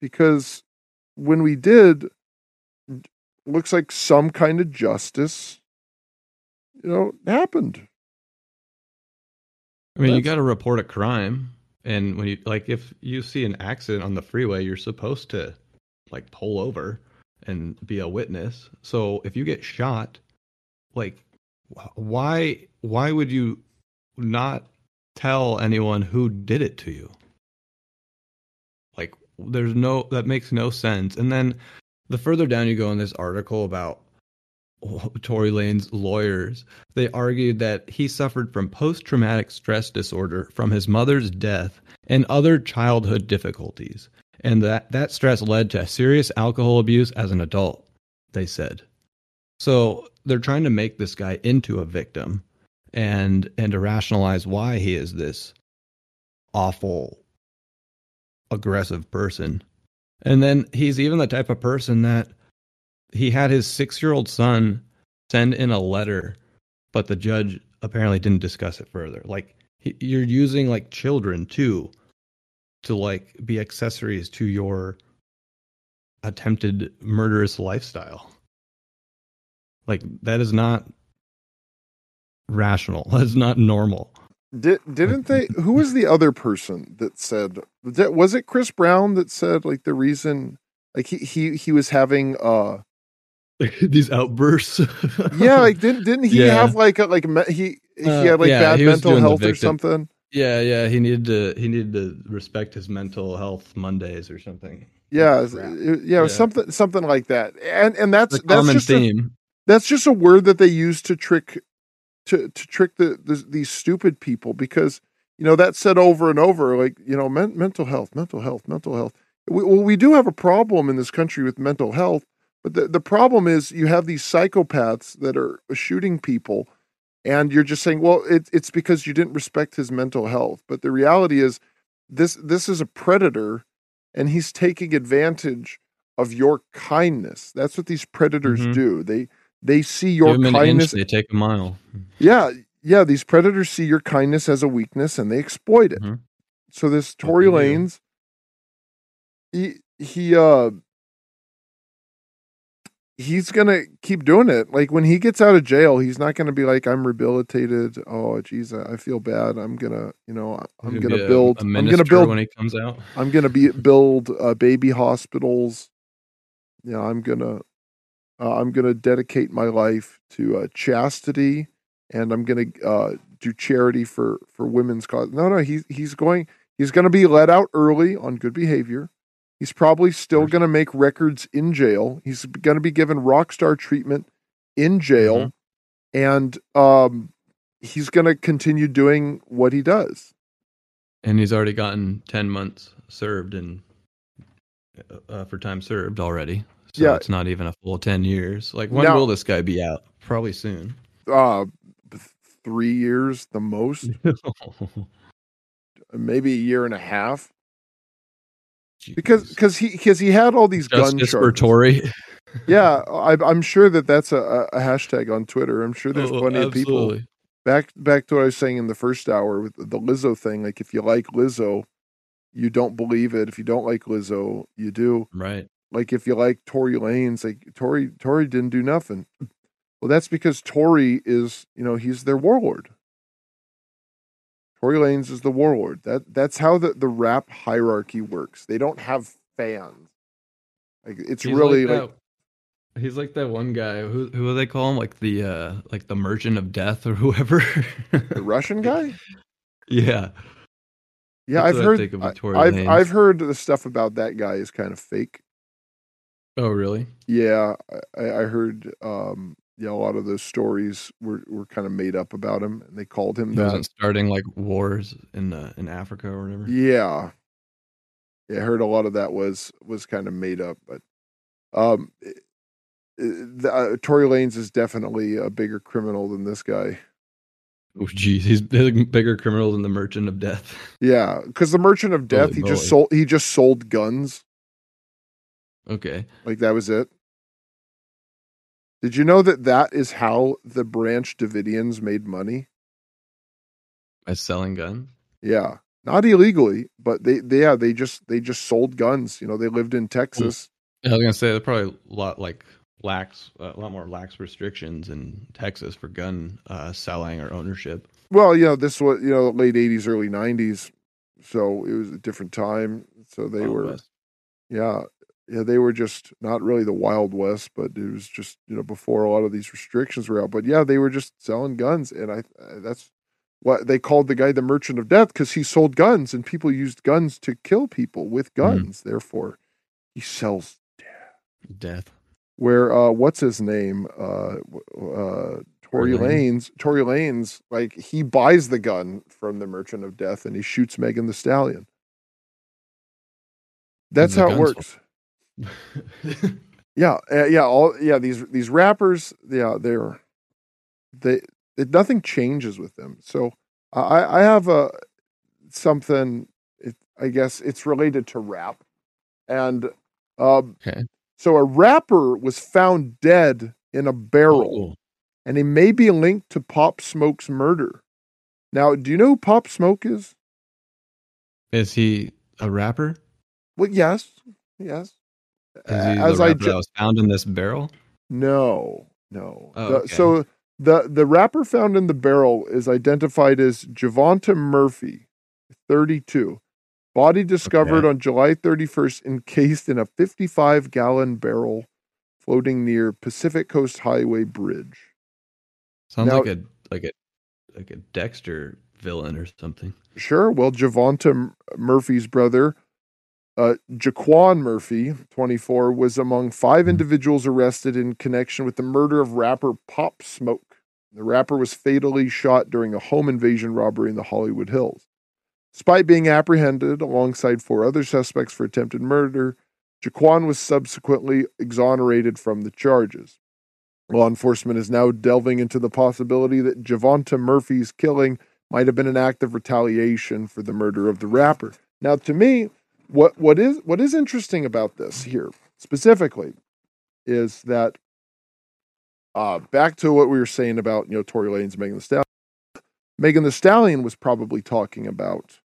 [SPEAKER 2] because when we did looks like some kind of justice you know happened.
[SPEAKER 3] I mean, you got to report a crime, and when you like, if you see an accident on the freeway, you're supposed to like pull over and be a witness. So if you get shot, like, why why would you not tell anyone who did it to you? Like, there's no that makes no sense. And then the further down you go in this article about Tory Lanez lawyers, they argued that he suffered from post traumatic stress disorder from his mother's death and other childhood difficulties, and that that stress led to serious alcohol abuse as an adult, they said. So they're trying to make this guy into a victim and and to rationalize why he is this awful aggressive person. And then he's even the type of person that he had his six year old son send in a letter, but the judge apparently didn't discuss it further. Like he, you're using like children too to like be accessories to your attempted murderous lifestyle. Like that is not rational. That's not normal.
[SPEAKER 2] Did didn't they? Who was the other person that said? that- Was it Chris Brown that said like the reason? Like he he he was having uh
[SPEAKER 3] These outbursts.
[SPEAKER 2] yeah like didn't didn't he
[SPEAKER 3] Yeah.
[SPEAKER 2] have like a, like me, he he
[SPEAKER 3] Uh,
[SPEAKER 2] had like
[SPEAKER 3] yeah,
[SPEAKER 2] bad mental health or something?
[SPEAKER 3] Yeah, yeah, he needed to he needed to respect his mental health Mondays or something.
[SPEAKER 2] Yeah, yeah,
[SPEAKER 3] Yeah.
[SPEAKER 2] something something like that. And and that's
[SPEAKER 3] The
[SPEAKER 2] that's just a, that's just a word that they use to trick to to trick the, the these stupid people because you know that's said over and over like you know men, mental health mental health mental health we, well we do have a problem in this country with mental health but the, the problem is you have these psychopaths that are shooting people and you're just saying well it, it's because you didn't respect his mental health but the reality is this this is a predator and he's taking advantage of your kindness that's what these predators
[SPEAKER 3] Mhm.
[SPEAKER 2] do they they see your
[SPEAKER 3] an inch,
[SPEAKER 2] kindness
[SPEAKER 3] they take a mile.
[SPEAKER 2] yeah yeah these predators see your kindness as a weakness and they exploit it
[SPEAKER 3] Mhm.
[SPEAKER 2] so this tory lanez he he uh he's gonna keep doing it like when he gets out of jail he's not gonna be like i'm rehabilitated oh geez i I feel bad i'm gonna you know i'm gonna
[SPEAKER 3] be a-
[SPEAKER 2] build
[SPEAKER 3] a
[SPEAKER 2] i'm gonna
[SPEAKER 3] minister
[SPEAKER 2] build
[SPEAKER 3] when he comes out.
[SPEAKER 2] I'm gonna be build uh, baby hospitals. Yeah, I'm gonna uh, I'm gonna dedicate my life to uh, chastity, and I'm gonna uh, do charity for for women's cause. No, no, he's he's going he's gonna be let out early on good behavior. He's probably still gonna make records in jail. He's gonna be given rock star treatment in jail, and um, he's gonna continue doing what he does.
[SPEAKER 3] And he's already gotten ten months served and uh, for time served already. So
[SPEAKER 2] Yeah.
[SPEAKER 3] it's not even a full ten years. Like when
[SPEAKER 2] Now-
[SPEAKER 3] will this guy be out? Probably soon.
[SPEAKER 2] uh three years the most, maybe a year and a half. Because
[SPEAKER 3] Jeez.
[SPEAKER 2] because he because he had all these gun
[SPEAKER 3] justice for
[SPEAKER 2] charges.
[SPEAKER 3] Tory.
[SPEAKER 2] Yeah, I, I'm sure that that's a, a hashtag on Twitter. I'm sure there's
[SPEAKER 3] Oh,
[SPEAKER 2] plenty of people
[SPEAKER 3] absolutely.
[SPEAKER 2] back back to what I was saying in the first hour with the Lizzo thing. Like, if you like Lizzo, you don't believe it. If you don't like Lizzo, you do.
[SPEAKER 3] Right.
[SPEAKER 2] Like, if you like Tory Lanez, like Tory Tory didn't do nothing. Well, that's because Tory is, you know, he's their warlord. Tory Lanez is the warlord. That that's how the the rap hierarchy works. They don't have fans. Like, it's
[SPEAKER 3] He's
[SPEAKER 2] really
[SPEAKER 3] like,
[SPEAKER 2] like
[SPEAKER 3] that, he's like that one guy. Who who do they call him? Like the uh like the merchant of death or whoever.
[SPEAKER 2] the Russian guy.
[SPEAKER 3] yeah.
[SPEAKER 2] Yeah,
[SPEAKER 3] That's
[SPEAKER 2] I've heard. I-
[SPEAKER 3] with Tory
[SPEAKER 2] I've
[SPEAKER 3] Lanez.
[SPEAKER 2] I've heard the stuff about that guy is kind of fake.
[SPEAKER 3] Oh really?
[SPEAKER 2] Yeah, I, I heard. Um, yeah, a lot of those stories were, were kind of made up about him, and they called him
[SPEAKER 3] He
[SPEAKER 2] that.
[SPEAKER 3] wasn't starting like wars in uh, in Africa or whatever.
[SPEAKER 2] Yeah, yeah, I heard a lot of that was was kind of made up, but um, it- it- the, uh, Tory Lanez is definitely a bigger criminal than this guy.
[SPEAKER 3] Oh geez, he's a bigger criminal than the merchant of death.
[SPEAKER 2] Yeah, because the Merchant of Death,
[SPEAKER 3] Holy
[SPEAKER 2] he just sold he just sold guns.
[SPEAKER 3] Okay.
[SPEAKER 2] Like that was it. Did you know that that is how the Branch Davidians made money?
[SPEAKER 3] By selling guns.
[SPEAKER 2] Yeah, not illegally, but they, they yeah they just they just sold guns. You know, they lived in Texas.
[SPEAKER 3] I was gonna say there's probably a lot like lax, a lot more lax restrictions in Texas for gun uh, selling or ownership.
[SPEAKER 2] Well, you know, this was you know late '80s, early '90s, so it was a different time. So they
[SPEAKER 3] Wild
[SPEAKER 2] were
[SPEAKER 3] West.
[SPEAKER 2] yeah yeah they were just not really the Wild West, but it was just you know before a lot of these restrictions were out. But yeah, they were just selling guns, and I that's what they called the guy the Merchant of Death because he sold guns, and people used guns to kill people with guns. Therefore, he sells
[SPEAKER 3] death. Death.
[SPEAKER 2] where uh what's his name uh uh Tory
[SPEAKER 3] Lanez
[SPEAKER 2] Tory Lanez like he buys the gun from the Merchant of Death and he shoots Megan Thee Stallion. That's
[SPEAKER 3] the
[SPEAKER 2] how it works. Yeah, uh, yeah, all yeah these these rappers yeah they're they it, nothing changes with them. So I I have a something it, I guess it's related to rap and um
[SPEAKER 3] Okay.
[SPEAKER 2] so a rapper was found dead in a barrel
[SPEAKER 3] Oh,
[SPEAKER 2] and he may be linked to Pop Smoke's murder. Now, do you know who Pop Smoke is?
[SPEAKER 3] is he a rapper?
[SPEAKER 2] Well, yes, yes. As I ju-
[SPEAKER 3] was found in this barrel?
[SPEAKER 2] No, no.
[SPEAKER 3] Oh,
[SPEAKER 2] The-
[SPEAKER 3] okay.
[SPEAKER 2] So the the rapper found in the barrel is identified as Javonta Murphy, 32. Body discovered
[SPEAKER 3] Okay.
[SPEAKER 2] on July 31st, encased in a 55 gallon barrel, floating near Pacific Coast Highway Bridge.
[SPEAKER 3] Sounds
[SPEAKER 2] Now-
[SPEAKER 3] like a like a like a Dexter villain or something.
[SPEAKER 2] Sure. Well, Javonta Murphy's brother, uh, Jaquan Murphy, 24, was among five individuals arrested in connection with the murder of rapper Pop Smoke. The rapper was fatally shot during a home invasion robbery in the Hollywood Hills. Despite being apprehended alongside four other suspects for attempted murder, Jaquan was subsequently exonerated from the charges. Law enforcement is now delving into the possibility that Javonta Murphy's killing might have been an act of retaliation for the murder of the rapper. Now, to me, what what is what is interesting about this here specifically is that uh, back to what we were saying about you know Tory Lanez, Megan Thee Stallion. Megan Thee Stallion was probably talking about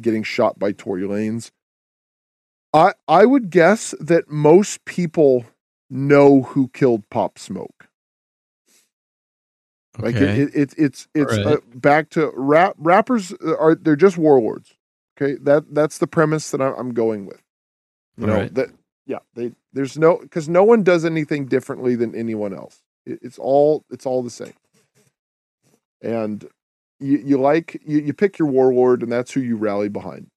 [SPEAKER 2] getting shot by Tory Lanez. I I would guess that most people know who killed Pop Smoke. Like it, it, it it's it's
[SPEAKER 3] Alright.
[SPEAKER 2] uh, back to rap rappers are they're just warlords. Okay, that that's the premise that I'm going with. You know
[SPEAKER 3] Alright.
[SPEAKER 2] that yeah they there's no because no one does anything differently than anyone else. It, it's all it's all the same. And you you like you, you pick your warlord and that's who you rally behind.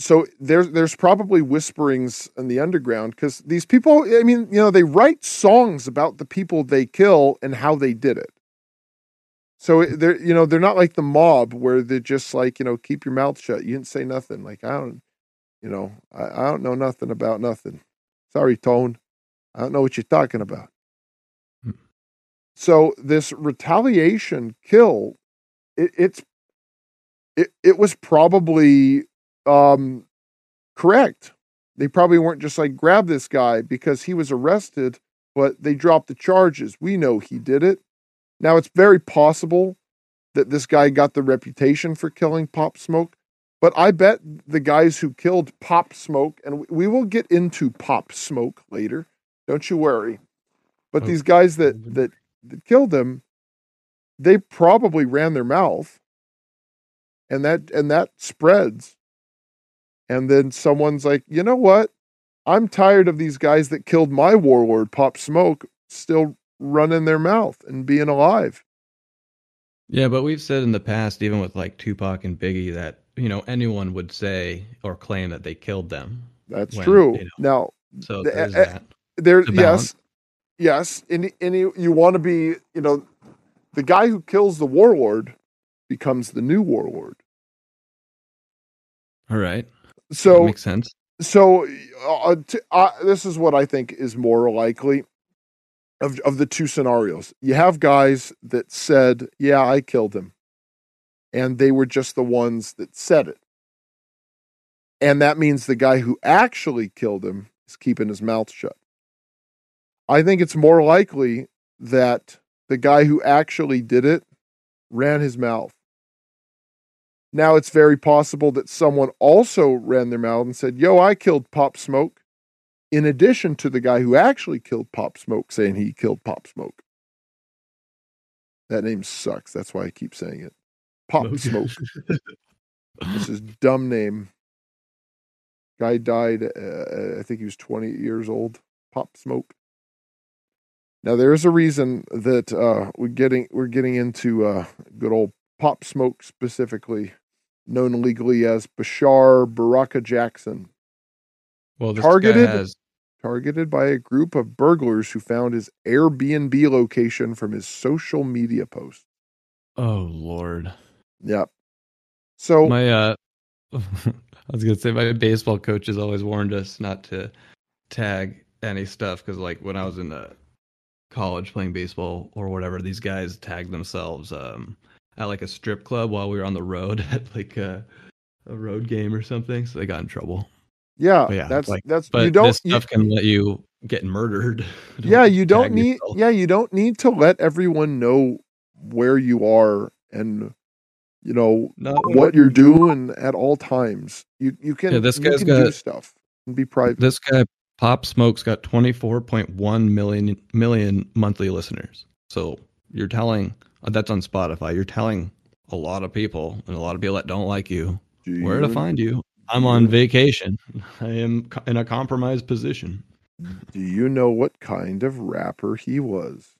[SPEAKER 2] So there's there's probably whisperings in the underground because these people, I mean, you know, they write songs about the people they kill and how they did it. So they're you know they're not like the mob where they're just like you know keep your mouth shut. You didn't say nothing. Like I don't, you know, I, I don't know nothing about nothing. Sorry, Tone. I don't know what you're talking about.
[SPEAKER 3] Hmm.
[SPEAKER 2] So this retaliation kill, it, it's it it was probably um correct. They probably weren't just like grab this guy because he was arrested, but they dropped the charges. We know he did it. Now it's very possible that this guy got the reputation for killing Pop Smoke, but I bet the guys who killed Pop Smoke, and we- will get into Pop Smoke later, don't you worry. But
[SPEAKER 3] Oh.
[SPEAKER 2] these guys that that, that killed him, they probably ran their mouth, and that and that spreads. And then someone's like, you know what? I'm tired of these guys that killed my warlord, Pop Smoke, still running their mouth and being alive.
[SPEAKER 3] Yeah, but we've said in the past, even with like Tupac and Biggie, that you know anyone would say or claim that they killed them.
[SPEAKER 2] That's
[SPEAKER 3] When,
[SPEAKER 2] true.
[SPEAKER 3] you
[SPEAKER 2] Now
[SPEAKER 3] So
[SPEAKER 2] The-
[SPEAKER 3] there's
[SPEAKER 2] uh,
[SPEAKER 3] that.
[SPEAKER 2] there
[SPEAKER 3] The
[SPEAKER 2] yes yes and, and you, you want to be you know the guy who kills the warlord becomes the new warlord
[SPEAKER 3] All right,
[SPEAKER 2] so
[SPEAKER 3] makes sense.
[SPEAKER 2] so uh, t- uh, this is what i think is more likely of, of the two scenarios. You have guys that said yeah i killed him. And they were just the ones that said it. And that means the guy who actually killed him is keeping his mouth shut. I think it's more likely that the guy who actually did it ran his mouth. Now it's very possible that someone also ran their mouth and said, Yo, I killed Pop Smoke, in addition to the guy who actually killed Pop Smoke saying he killed Pop Smoke. That name sucks. That's why I keep saying it. Pop Smoke. This is dumb name. Guy died, uh, I think he was 20 years old. Pop Smoke. Now there is a reason that uh, we're getting we're getting into uh, good old Pop Smoke specifically, known legally as Bashar Barakah Jackson,
[SPEAKER 3] Well, this
[SPEAKER 2] Targeted-
[SPEAKER 3] has
[SPEAKER 2] targeted by a group of burglars who found his Airbnb location from his social media posts.
[SPEAKER 3] oh lord.
[SPEAKER 2] Yep. So
[SPEAKER 3] My uh I was gonna say my baseball coach has always warned us not to tag any stuff because like when I was in the college playing baseball or whatever, these guys tagged themselves um at like a strip club while we were on the road at like a, a road game or something, so they got in trouble.
[SPEAKER 2] Yeah,
[SPEAKER 3] But yeah,
[SPEAKER 2] that's
[SPEAKER 3] like,
[SPEAKER 2] that's
[SPEAKER 3] But
[SPEAKER 2] you don't
[SPEAKER 3] this
[SPEAKER 2] you-
[SPEAKER 3] stuff can let you get murdered.
[SPEAKER 2] yeah you don't need
[SPEAKER 3] yourself.
[SPEAKER 2] yeah you don't need to let everyone know where you are and you know
[SPEAKER 3] No,
[SPEAKER 2] what you're doing at all times. You you can
[SPEAKER 3] Yeah, this
[SPEAKER 2] you
[SPEAKER 3] guy's
[SPEAKER 2] can do
[SPEAKER 3] got-
[SPEAKER 2] stuff and be private.
[SPEAKER 3] this guy Pop Smoke's got 24.1 million million monthly listeners. So you're telling uh, that's on Spotify. You're telling a lot of people and a lot of people that don't like you
[SPEAKER 2] Do
[SPEAKER 3] where to find you. I'm on vacation. I am in a compromised position.
[SPEAKER 2] Do you know what kind of rapper he was?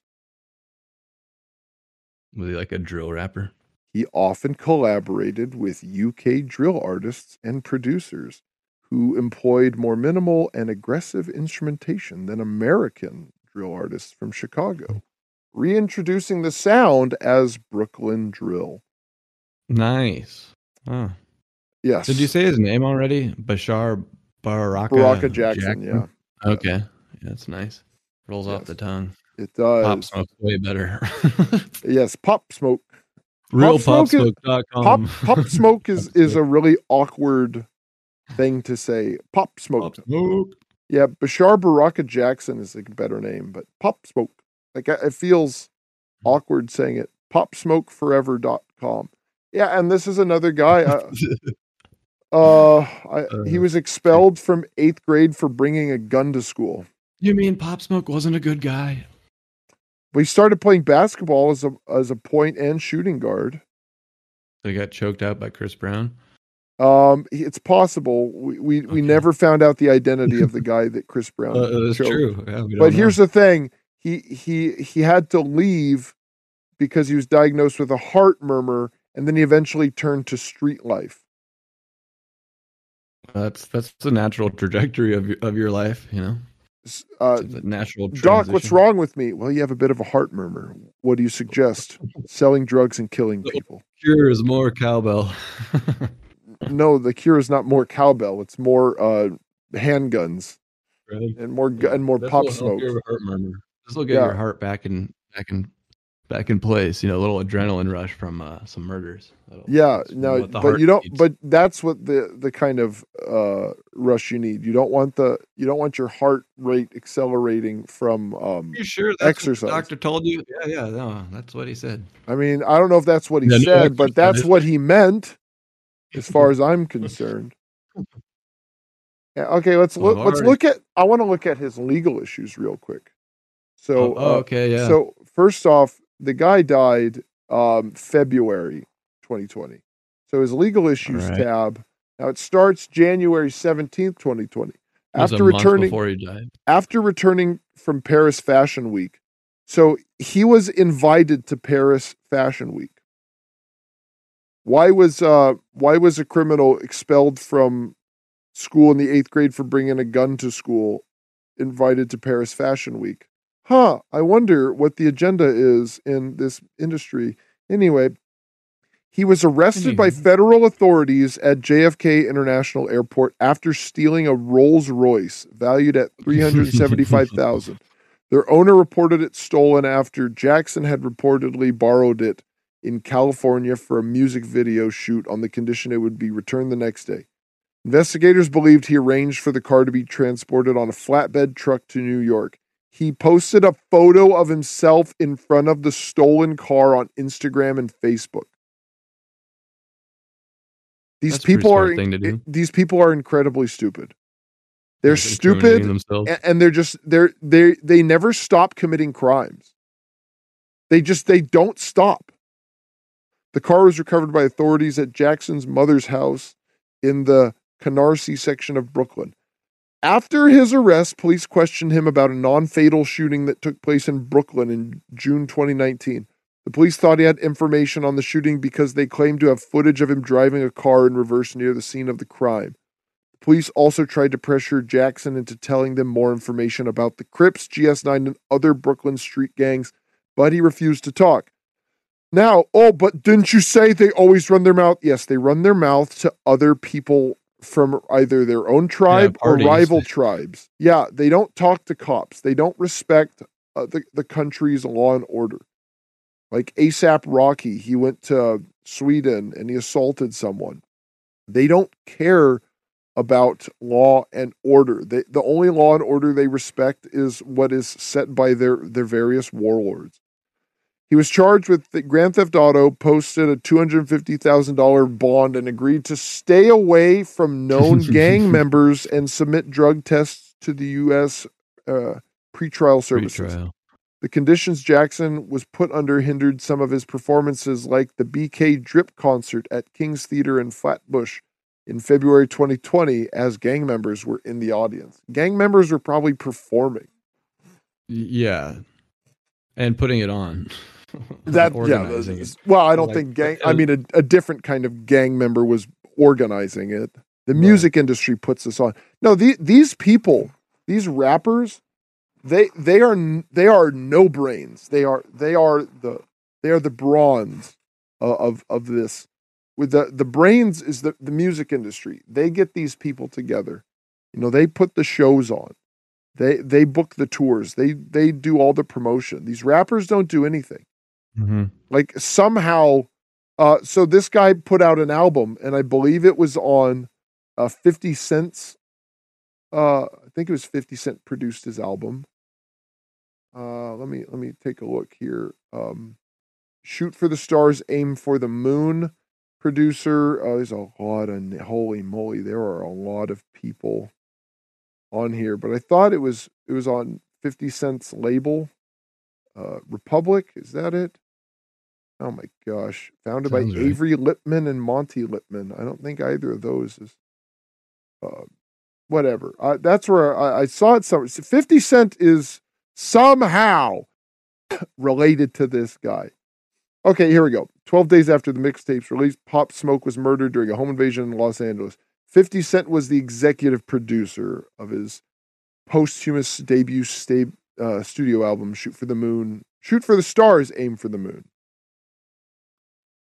[SPEAKER 3] Was he like a drill rapper?
[SPEAKER 2] He often collaborated with UK drill artists and producers who employed more minimal and aggressive instrumentation than American drill artists from Chicago, reintroducing the sound as Brooklyn drill.
[SPEAKER 3] Nice. Oh.
[SPEAKER 2] Yes.
[SPEAKER 3] Did you say his name already? Bashar Barakah,
[SPEAKER 2] Barakah Jackson? Yeah,
[SPEAKER 3] Okay. Yeah, that's nice. Rolls off the tongue.
[SPEAKER 2] it does.
[SPEAKER 3] Pop smoke way better.
[SPEAKER 2] Yes, Pop Smoke.
[SPEAKER 3] Real
[SPEAKER 2] Pop smoke. Pop Smoke is is a really awkward thing to say. Pop Smoke.
[SPEAKER 3] Pop Smoke.
[SPEAKER 2] Yeah, Bashar Barakah Jackson is a better name, but Pop Smoke. Like it feels awkward saying it. Popsmokeforever.com. Yeah, and this is another guy. Uh, uh, I, he
[SPEAKER 3] Uh,
[SPEAKER 2] was expelled from eighth grade for bringing a gun to school.
[SPEAKER 3] You mean Pop Smoke wasn't a good guy?
[SPEAKER 2] But he started playing basketball as a as a point and shooting guard.
[SPEAKER 3] So he got choked out by Chris Brown.
[SPEAKER 2] Um, it's possible. We we, we never found out the identity of the guy that Chris Brown.
[SPEAKER 3] Uh, that's
[SPEAKER 2] choked.
[SPEAKER 3] true. Yeah,
[SPEAKER 2] But
[SPEAKER 3] know.
[SPEAKER 2] here's the thing: he he he had to leave because he was diagnosed with a heart murmur, and then he eventually turned to street life.
[SPEAKER 3] That's that's the natural trajectory of your, of your life. You know,
[SPEAKER 2] Uh,
[SPEAKER 3] natural.
[SPEAKER 2] Doc, what's wrong with me? Well, you have a bit of a heart murmur. What do you suggest? Selling drugs and killing people?
[SPEAKER 3] Cure is more cowbell.
[SPEAKER 2] No, the cure is not more cowbell. It's more uh, handguns
[SPEAKER 3] Right?
[SPEAKER 2] and more and more
[SPEAKER 3] This
[SPEAKER 2] pop smoke.
[SPEAKER 3] your heart murmur. This will get
[SPEAKER 2] Yeah.
[SPEAKER 3] your heart back in back in back in place. You know, a little adrenaline rush from uh, some murders. That'll-
[SPEAKER 2] Yeah, no, but you don't.
[SPEAKER 3] needs.
[SPEAKER 2] But that's what the the kind of uh, rush you need. You don't want the you don't want your heart rate accelerating from. Um,
[SPEAKER 3] you sure that's
[SPEAKER 2] exercise.
[SPEAKER 3] What the doctor told you? Yeah, yeah, no, that's what he said.
[SPEAKER 2] I mean, I don't know if that's what he
[SPEAKER 3] no
[SPEAKER 2] said, but that's what he meant, as far as I'm concerned. Yeah, okay, let's
[SPEAKER 3] Well,
[SPEAKER 2] look. Let's
[SPEAKER 3] already-
[SPEAKER 2] look at. I want to look at his legal issues real quick. So,
[SPEAKER 3] oh, oh,
[SPEAKER 2] uh,
[SPEAKER 3] okay, yeah.
[SPEAKER 2] So first off, the guy died um, February 2020. So his legal issues
[SPEAKER 3] right.
[SPEAKER 2] tab. Now it starts January 17th, 2020.
[SPEAKER 3] It was a
[SPEAKER 2] After returning
[SPEAKER 3] before he died.
[SPEAKER 2] after returning from Paris Fashion Week. So he was invited to Paris Fashion Week. Why was uh why was a criminal expelled from school in the 8th grade for bringing a gun to school invited to Paris Fashion Week? Huh, I wonder what the agenda is in this industry. Anyway, he was arrested by federal authorities at JFK International Airport after stealing a Rolls Royce valued at 375,000. Their owner reported it stolen after Jackson had reportedly borrowed it in California for a music video shoot on the condition it would be returned the next day. Investigators believed he arranged for the car to be transported on a flatbed truck to New York. He posted a photo of himself in front of the stolen car on Instagram and Facebook. These
[SPEAKER 3] That's
[SPEAKER 2] people are
[SPEAKER 3] smart thing to do.
[SPEAKER 2] these people are incredibly stupid. They're stupid
[SPEAKER 3] Themselves.
[SPEAKER 2] and they're just they're they they never stop committing crimes. They just they don't stop. The car was recovered by authorities at Jackson's mother's house in the Canarsie section of Brooklyn. After his arrest, police questioned him about a non-fatal shooting that took place in Brooklyn in June 2019. The police thought he had information on the shooting because they claimed to have footage of him driving a car in reverse near the scene of the crime. Police also tried to pressure Jackson into telling them more information about the Crips, GS9, and other Brooklyn street gangs, but he refused to talk. Now, oh, but didn't you say they always run their mouth? Yes, they run their mouth to other people from either their own tribe or rival tribes. Yeah, they don't talk to cops. They don't respect uh, the, the country's law and order. Like ASAP Rocky, he went to Sweden and he assaulted someone. They don't care about law and order. They, the only law and order they respect is what is set by their, their various warlords. He was charged with the Grand Theft Auto, posted a $250,000 bond, and agreed to stay away from known gang members and submit drug tests to the U.S. Uh, pretrial services.
[SPEAKER 3] Retrial.
[SPEAKER 2] The conditions Jackson was put under hindered some of his performances, like the BK Drip concert at King's Theater in Flatbush in February 2020, as gang members were in the audience. Gang members were probably performing.
[SPEAKER 3] Yeah, and putting it on.
[SPEAKER 2] That yeah. Well, I don't
[SPEAKER 3] Like,
[SPEAKER 2] think gang.
[SPEAKER 3] uh,
[SPEAKER 2] I mean, a, a different kind of gang member was organizing it. The
[SPEAKER 3] Right.
[SPEAKER 2] music industry puts this on. No, the, these people, these rappers, they they are they are no brains. They are they are the they are the bronze of of, of this. With the the brains is the the music industry. They get these people together. You know, they put the shows on. They they book the tours. They they do all the promotion. These rappers don't do anything
[SPEAKER 3] Mhm.
[SPEAKER 2] like somehow uh so this guy put out an album and i believe it was on uh 50 cents uh i think it was 50 cent produced his album. Uh let me let me take a look here. Um shoot for the stars aim for the moon producer. Uh, there's a lot of holy moly there are a lot of people on here but i thought it was it was on 50 cents label uh republic is that it Oh my gosh. Founded by
[SPEAKER 3] right.
[SPEAKER 2] Avery Lipman and Monty Lipman. I don't think either of those is uh, whatever. Uh, that's where I, I saw it somewhere. 50 Cent is somehow related to this guy. Okay, here we go. 12 days after the mixtapes released, Pop Smoke was murdered during a home invasion in Los Angeles. 50 Cent was the executive producer of his posthumous debut sta- uh, studio album, Shoot for the Moon. Shoot for the Stars, Aim for the Moon.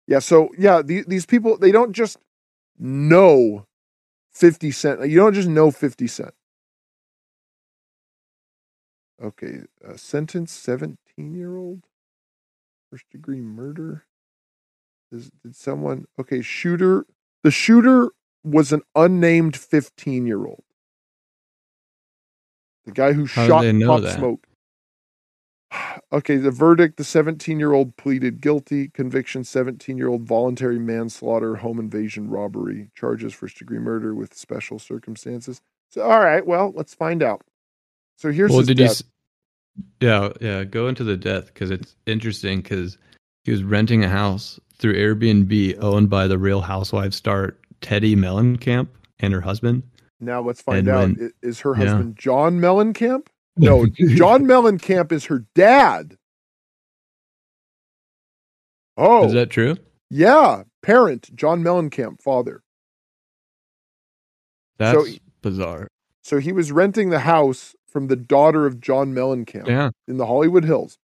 [SPEAKER 2] Yeah, so yeah, the, these people they don't just know 50 cent. You don't just know 50 cent. Okay, uh, sentence 17 year old. First degree murder. Is, did someone okay? Shooter. The shooter was an unnamed 15 year old. The guy who
[SPEAKER 3] How
[SPEAKER 2] shot Pop
[SPEAKER 3] that?
[SPEAKER 2] Smoke. Okay, the verdict the 17 year old pleaded guilty. Conviction 17 year old voluntary manslaughter, home invasion, robbery. Charges first degree murder with special circumstances. So, all right, well, let's find out. So here's
[SPEAKER 3] well, did you?
[SPEAKER 2] death.
[SPEAKER 3] s- Yeah, yeah. Go into the death because it's interesting because he was renting a house through Airbnb owned by the Real Housewives star Teddi Mellencamp and her husband.
[SPEAKER 2] Now let's find
[SPEAKER 3] And
[SPEAKER 2] out.
[SPEAKER 3] when-
[SPEAKER 2] Is her
[SPEAKER 3] yeah.
[SPEAKER 2] husband John Mellencamp? No, John Mellencamp is her dad. Oh,
[SPEAKER 3] Is that true?
[SPEAKER 2] yeah. Parent, John Mellencamp, father.
[SPEAKER 3] That's bizarre.
[SPEAKER 2] So he was renting the house from the daughter of John Mellencamp
[SPEAKER 3] Yeah.
[SPEAKER 2] in the Hollywood Hills.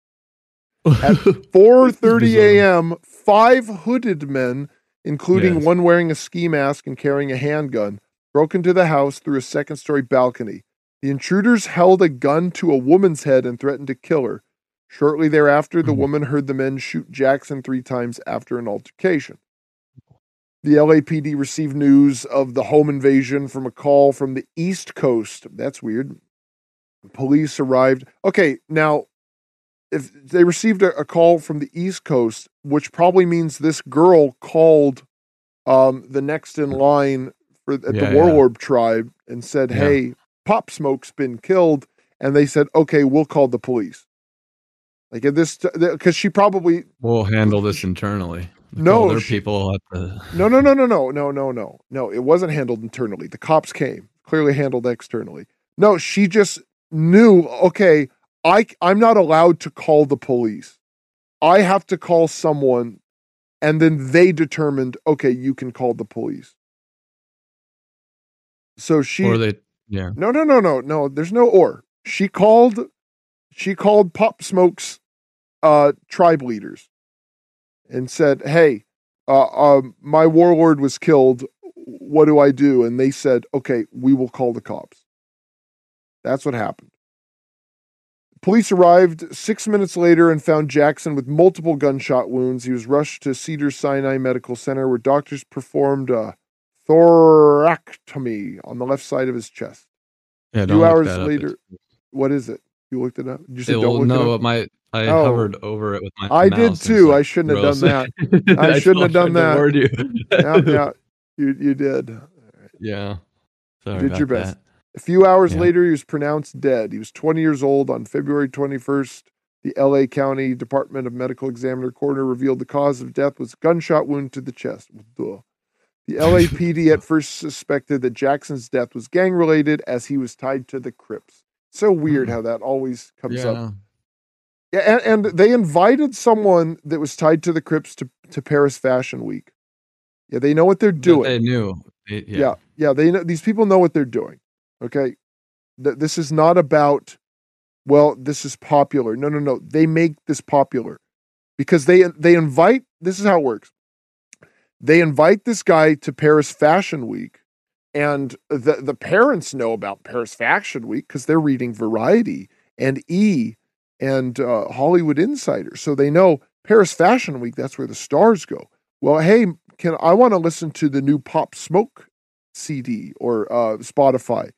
[SPEAKER 3] At
[SPEAKER 2] 4:30 a.m., five hooded men, including
[SPEAKER 3] Yes.
[SPEAKER 2] one wearing a ski mask and carrying a handgun, broke into the house through a second-story balcony. The intruders held a gun to a woman's head and threatened to kill her. Shortly thereafter, the
[SPEAKER 3] Mhm.
[SPEAKER 2] woman heard the men shoot Jackson three times after an altercation. The LAPD received news of the home invasion from a call from the East Coast. That's weird. Police arrived. Okay, now, if they received a, a call from the East Coast, which probably means this girl called um, the next in line for at
[SPEAKER 3] Yeah,
[SPEAKER 2] the
[SPEAKER 3] yeah.
[SPEAKER 2] Warlord tribe and said,
[SPEAKER 3] Yeah.
[SPEAKER 2] "Hey, Pop Smoke's been killed," and they said, "Okay, we'll call the police." Like at this, because she probably
[SPEAKER 3] We'll handle this internally.
[SPEAKER 2] No,
[SPEAKER 3] their people at the.
[SPEAKER 2] No, no, no, no, no, no, no, no, no. It wasn't handled internally. The cops came, clearly handled externally. No, she just knew. Okay, I I'm not allowed to call the police. I have to call someone, and then they determined. Okay, you can call the police. So she
[SPEAKER 3] Or they. Yeah.
[SPEAKER 2] no, no, no, no, no. There's no or. She called. She called Pop Smoke's uh, tribe leaders, and said, "Hey, uh, um, my warlord was killed. What do I do?" And they said, "Okay, we will call the cops." That's what happened. Police arrived six minutes later and found Jackson with multiple gunshot wounds. He was rushed to Cedar Sinai Medical Center, where doctors performed a thoracotomy on the left side of his chest.
[SPEAKER 3] Yeah. Look
[SPEAKER 2] hours
[SPEAKER 3] up.
[SPEAKER 2] later-
[SPEAKER 3] It's-
[SPEAKER 2] What is it? You looked it up. You said
[SPEAKER 3] It
[SPEAKER 2] don't look
[SPEAKER 3] no,
[SPEAKER 2] it up.
[SPEAKER 3] my I
[SPEAKER 2] Oh.
[SPEAKER 3] hovered over it with my.
[SPEAKER 2] I did too. I shouldn't have done that. I shouldn't have done that.
[SPEAKER 3] you.
[SPEAKER 2] yeah, yeah, you you did.
[SPEAKER 3] Yeah. Sorry
[SPEAKER 2] did your best.
[SPEAKER 3] that.
[SPEAKER 2] A few hours
[SPEAKER 3] Yeah.
[SPEAKER 2] later, he was pronounced dead. He was 20 years old on February 21st. The LA County Department of Medical Examiner coroner revealed the cause of death was gunshot wound to the chest. Duh. The LAPD at first suspected that Jackson's death was gang related as he was tied to the Crips. So weird
[SPEAKER 3] Hmm.
[SPEAKER 2] how that always comes
[SPEAKER 3] Yeah.
[SPEAKER 2] up. Yeah, and, and they invited someone that was tied to the Crips to, to Paris Fashion Week. Yeah, they know what they're doing.
[SPEAKER 3] They knew. They- yeah.
[SPEAKER 2] yeah. yeah they know these people know what they're doing okay Th- this is not about well this is popular no no no they make this popular because they they invite this is how it works they invite this guy to paris fashion week and the the parents know about paris fashion week because they're reading variety and e and uh, hollywood insider so they know paris fashion week that's where the stars go well hey can i want to listen to the new pop smoke CD or uh, Spotify.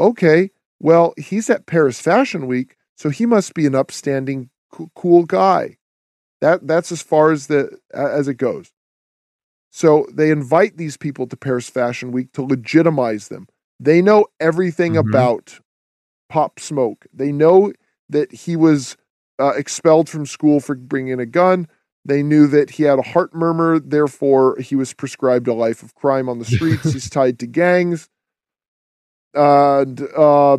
[SPEAKER 2] Okay, well, he's at Paris Fashion Week, so he must be an upstanding, cool guy. That that's as far as the as it goes. So they invite these people to Paris Fashion Week to legitimize them. They know everything
[SPEAKER 3] Mhm.
[SPEAKER 2] about Pop Smoke. They know that he was uh, expelled from school for bringing a gun. They knew that he had a heart murmur, therefore he was prescribed a life of crime on the streets. He's tied to gangs. And uh,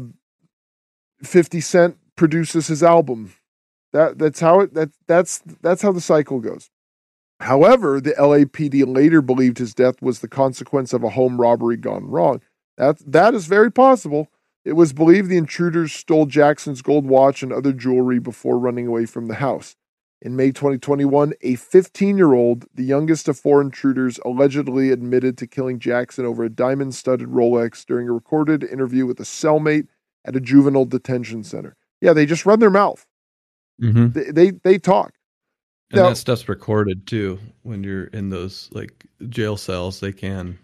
[SPEAKER 2] Fifty Cent produces his album. That that's how it that that's that's how the cycle goes. However, the LAPD later believed his death was the consequence of a home robbery gone wrong. That that is very possible. It was believed the intruders stole Jackson's gold watch and other jewelry before running away from the house. In May 2021, a 15 year old, the youngest of four intruders, allegedly admitted to killing Jackson over a diamond studded Rolex during a recorded interview with a cellmate at a juvenile detention center. Yeah, they just run their mouth.
[SPEAKER 3] Mhm.
[SPEAKER 2] They, they, they talk.
[SPEAKER 3] And
[SPEAKER 2] Now-
[SPEAKER 3] that stuff's recorded too. When you're in those like jail cells, they can.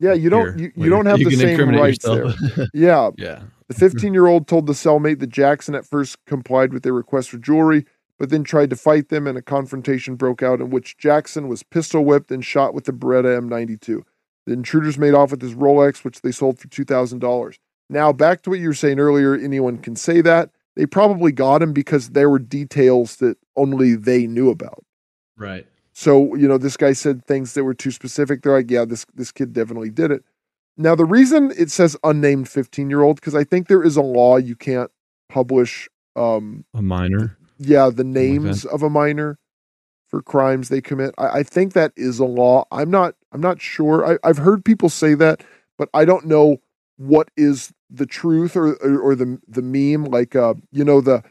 [SPEAKER 2] Yeah, you don't you, you don't have
[SPEAKER 3] you
[SPEAKER 2] the same rights
[SPEAKER 3] yourself.
[SPEAKER 2] there. Yeah,
[SPEAKER 3] yeah.
[SPEAKER 2] The 15 year old told the cellmate that Jackson at first complied with their request for jewelry, but then tried to fight them, and a confrontation broke out in which Jackson was pistol whipped and shot with the Beretta M92. The intruders made off with his Rolex, which they sold for $2,000. Now, back to what you were saying earlier anyone can say that. They probably got him because there were details that only they knew about.
[SPEAKER 3] Right.
[SPEAKER 2] So, you know, this guy said things that were too specific. They're like, yeah, this this kid definitely did it. Now, the reason it says unnamed 15 year old, because I think there is a law you can't publish um
[SPEAKER 3] A minor.
[SPEAKER 2] yeah, the
[SPEAKER 3] like
[SPEAKER 2] names of a minor for crimes they commit. I, I think that is a law. I'm not I'm not sure. I, I've heard people say that, but I don't know what is the truth or or, or the the meme. Like uh, you know, the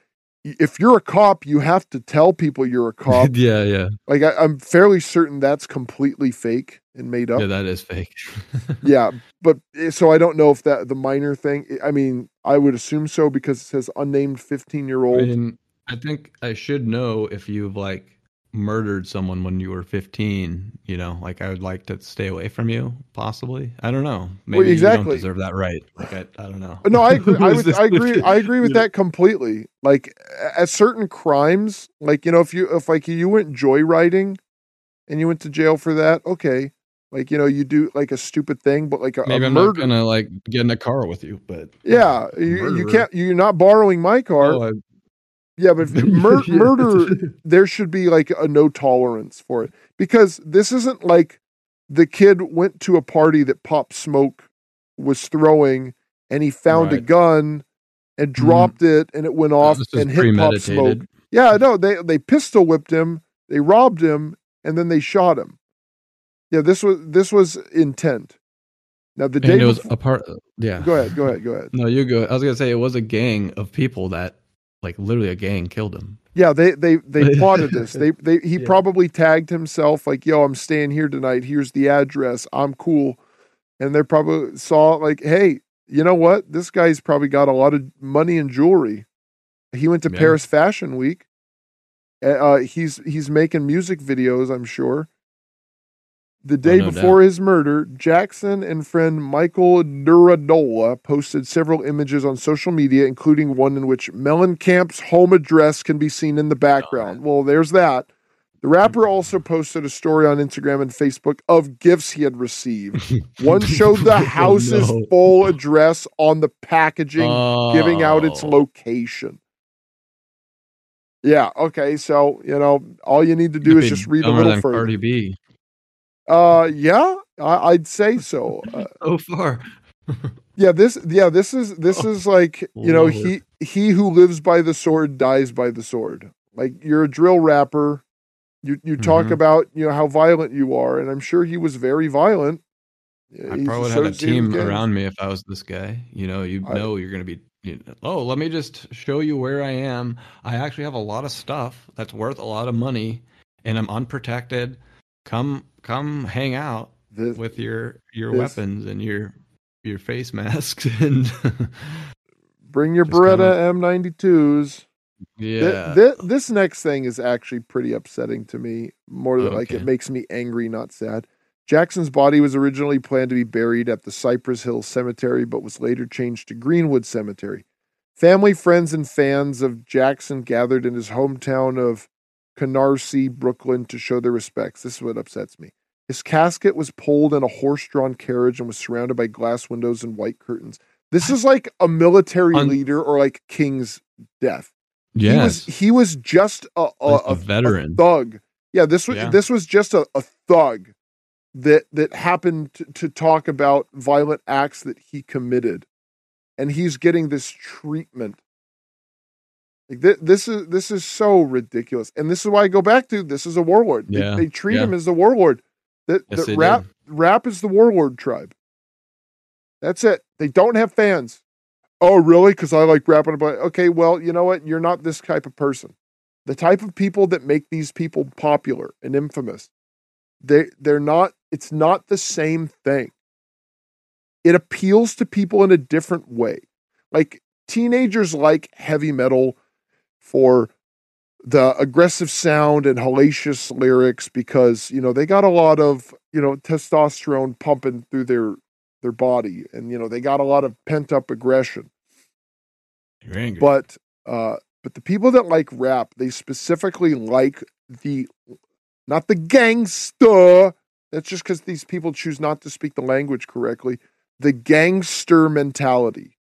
[SPEAKER 2] if you're a cop, you have to tell people you're a cop.
[SPEAKER 3] yeah, yeah.
[SPEAKER 2] Like I, I'm fairly certain that's completely fake and made up.
[SPEAKER 3] Yeah, that is fake.
[SPEAKER 2] Yeah, but eh, so I don't know if that the minor thing. I mean, I would assume so because it says unnamed 15 year old.
[SPEAKER 3] I think I should know if you've like murdered someone when you were 15, you know, like I would like to stay away from you, possibly. I don't know. Maybe you
[SPEAKER 2] exactly.
[SPEAKER 3] don't deserve that right. Like I, I don't know.
[SPEAKER 2] Uh, no, I agree. I, would, I agree.
[SPEAKER 3] with-
[SPEAKER 2] I agree with
[SPEAKER 3] you know?
[SPEAKER 2] that completely. Like at certain crimes, like you know, if you if like you went joyriding and you went to jail for that, okay. Like you know, you do like a stupid thing, but like a,
[SPEAKER 3] Maybe I'm
[SPEAKER 2] murder.
[SPEAKER 3] not gonna like get in a car with you, but
[SPEAKER 2] yeah, you, you can't. You're not borrowing my car. Yeah, but mur-
[SPEAKER 3] Yeah.
[SPEAKER 2] murder there should be like a no tolerance for it because this isn't like the kid went to a party that Pop Smoke was throwing and he found a gun and mm-hmm. dropped it and it went oh, off
[SPEAKER 3] this
[SPEAKER 2] and hit Pop Smoke. Yeah, no, they they pistol whipped him, they robbed him, and then they shot him. Yeah, this was this was intent. Now the day
[SPEAKER 3] And it was
[SPEAKER 2] bef-
[SPEAKER 3] a part. Yeah.
[SPEAKER 2] go ahead, go ahead, go ahead.
[SPEAKER 3] No, you go. I was gonna say it was a gang of people that, like, literally a gang killed him.
[SPEAKER 2] Yeah, they they they plotted this. They they he
[SPEAKER 3] Yeah.
[SPEAKER 2] probably tagged himself like, "Yo, I'm staying here tonight. Here's the address. I'm cool." And they probably saw like, "Hey, you know what? This guy's probably got a lot of money and jewelry. He went to
[SPEAKER 3] Yeah.
[SPEAKER 2] Paris Fashion Week. Uh, Uh, he's he's making music videos, I'm sure." The day
[SPEAKER 3] Oh, no
[SPEAKER 2] before his murder, Jackson and friend Michael Duradola posted several images on social media, including one in which Mellencamp's home address can be seen in the background. well, there's that. The rapper also posted a story on Instagram and Facebook of gifts he had received. One showed the
[SPEAKER 3] Oh,
[SPEAKER 2] house's
[SPEAKER 3] no.
[SPEAKER 2] full address on the packaging, giving out its
[SPEAKER 3] Oh.
[SPEAKER 2] location. Yeah, okay, so you know, all you need to do
[SPEAKER 3] Could
[SPEAKER 2] is just read a little further.
[SPEAKER 3] Cardi B.
[SPEAKER 2] Uh, yeah, I, I'd say so. Uh,
[SPEAKER 3] So far.
[SPEAKER 2] yeah, this, yeah, this is this
[SPEAKER 3] Oh,
[SPEAKER 2] is like you know he he who lives by the sword dies by the sword. Like you're a drill rapper, you you talk
[SPEAKER 3] Mhm.
[SPEAKER 2] about you know how violent you are, and I'm sure he was very violent.
[SPEAKER 3] I
[SPEAKER 2] he's
[SPEAKER 3] probably would have a team around me if I was this guy. You know, you
[SPEAKER 2] I-
[SPEAKER 3] know you're going to be. You know, oh, let me just show you where I am. I actually have a lot of stuff that's worth a lot of money, and I'm unprotected. Come, come, hang out
[SPEAKER 2] This-
[SPEAKER 3] with your your
[SPEAKER 2] This-
[SPEAKER 3] weapons and your your face masks and
[SPEAKER 2] bring your
[SPEAKER 3] just kinda-
[SPEAKER 2] Beretta M92s. Th-
[SPEAKER 3] yeah.
[SPEAKER 2] thi- this next thing is actually pretty upsetting to me. More than like it makes me angry, not sad. Jackson's body was originally planned to be buried at the Cypress Hill Cemetery, but was later changed to Greenwood Cemetery. Family, friends, and fans of Jackson gathered in his hometown of Canarsie, Brooklyn, to show their respects. This is what upsets me. His casket was pulled in a horse-drawn carriage and was surrounded by glass windows and white curtains. This is like a military
[SPEAKER 3] Un-
[SPEAKER 2] leader or like king's death.
[SPEAKER 3] yes.
[SPEAKER 2] He was he was just a a,
[SPEAKER 3] Like a
[SPEAKER 2] a- a
[SPEAKER 3] veteran.
[SPEAKER 2] thug. Yeah, this was
[SPEAKER 3] Yeah.
[SPEAKER 2] this was just a, a thug that that happened to, to talk about violent acts that he committed, and he's getting this treatment. Like th- this is this is so ridiculous, and this is why I go back to this is a warlord. They-
[SPEAKER 3] Yeah,
[SPEAKER 2] they, treat
[SPEAKER 3] yeah.
[SPEAKER 2] him as the warlord. That
[SPEAKER 3] Yes, they
[SPEAKER 2] rap
[SPEAKER 3] did.
[SPEAKER 2] rap is the warlord tribe. That's it. They don't have fans. Oh, really? Because I like rapping about. Okay, well, you know what? You're not this type of person. The type of people that make these people popular and infamous, they they're not. It's not the same thing. It appeals to people in a different way. Like teenagers like heavy metal for the aggressive sound and hellacious lyrics because you know they got a lot of you know testosterone pumping through their their body and you know they got a lot of pent up aggression
[SPEAKER 3] You're angry.
[SPEAKER 2] but uh but the people that like rap they specifically like the not the gangster that's just because these people choose not to speak the language correctly the gangster mentality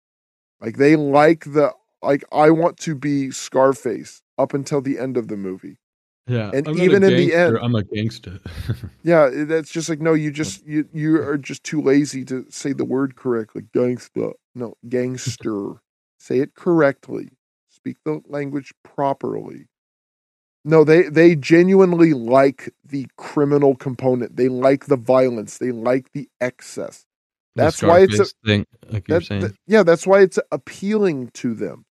[SPEAKER 2] like they like the like i want to be scarface up until the end of the movie.
[SPEAKER 3] Yeah,
[SPEAKER 2] and
[SPEAKER 3] I'm
[SPEAKER 2] even in the end-
[SPEAKER 3] I'm a gangster.
[SPEAKER 2] yeah that's just like no you just you you are just too lazy to say the word correctly. Gangster no gangster. Say it correctly. Speak the language properly. No they they genuinely like the criminal component. They like the violence. They like the excess.
[SPEAKER 3] The
[SPEAKER 2] That's why it's a-
[SPEAKER 3] thing, like you're
[SPEAKER 2] That-
[SPEAKER 3] saying.
[SPEAKER 2] that- yeah, that's why it's appealing to them.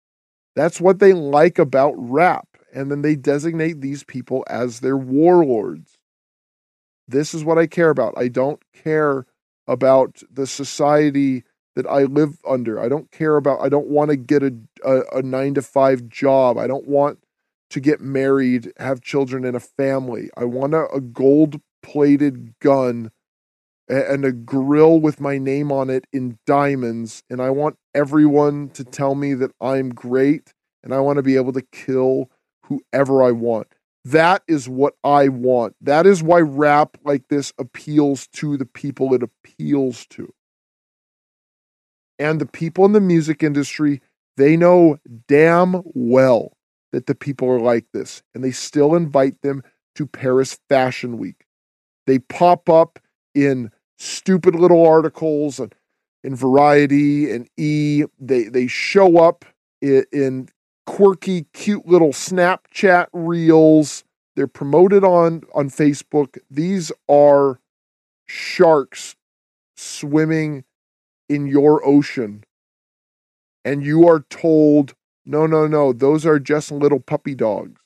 [SPEAKER 2] That's what they like about rap. And then they designate these people as their warlords. This is what I care about. I don't care about the society that I live under. I don't care about, I don't want to get a, a, a nine to five job. I don't want to get married, have children, and a family. I want a, a gold plated gun and a grill with my name on it in diamonds and I want everyone to tell me that I'm great and I want to be able to kill whoever I want. That is what I want. That is why rap like this appeals to the people it appeals to. And the people in the music industry, they know damn well that the people are like this and they still invite them to Paris Fashion Week. They pop up in stupid little articles and in Variety and E. They they show up in, in quirky, cute little Snapchat reels. They're promoted on on Facebook. These are sharks swimming in your ocean, and you are told, no, no, no, those are just little puppy dogs,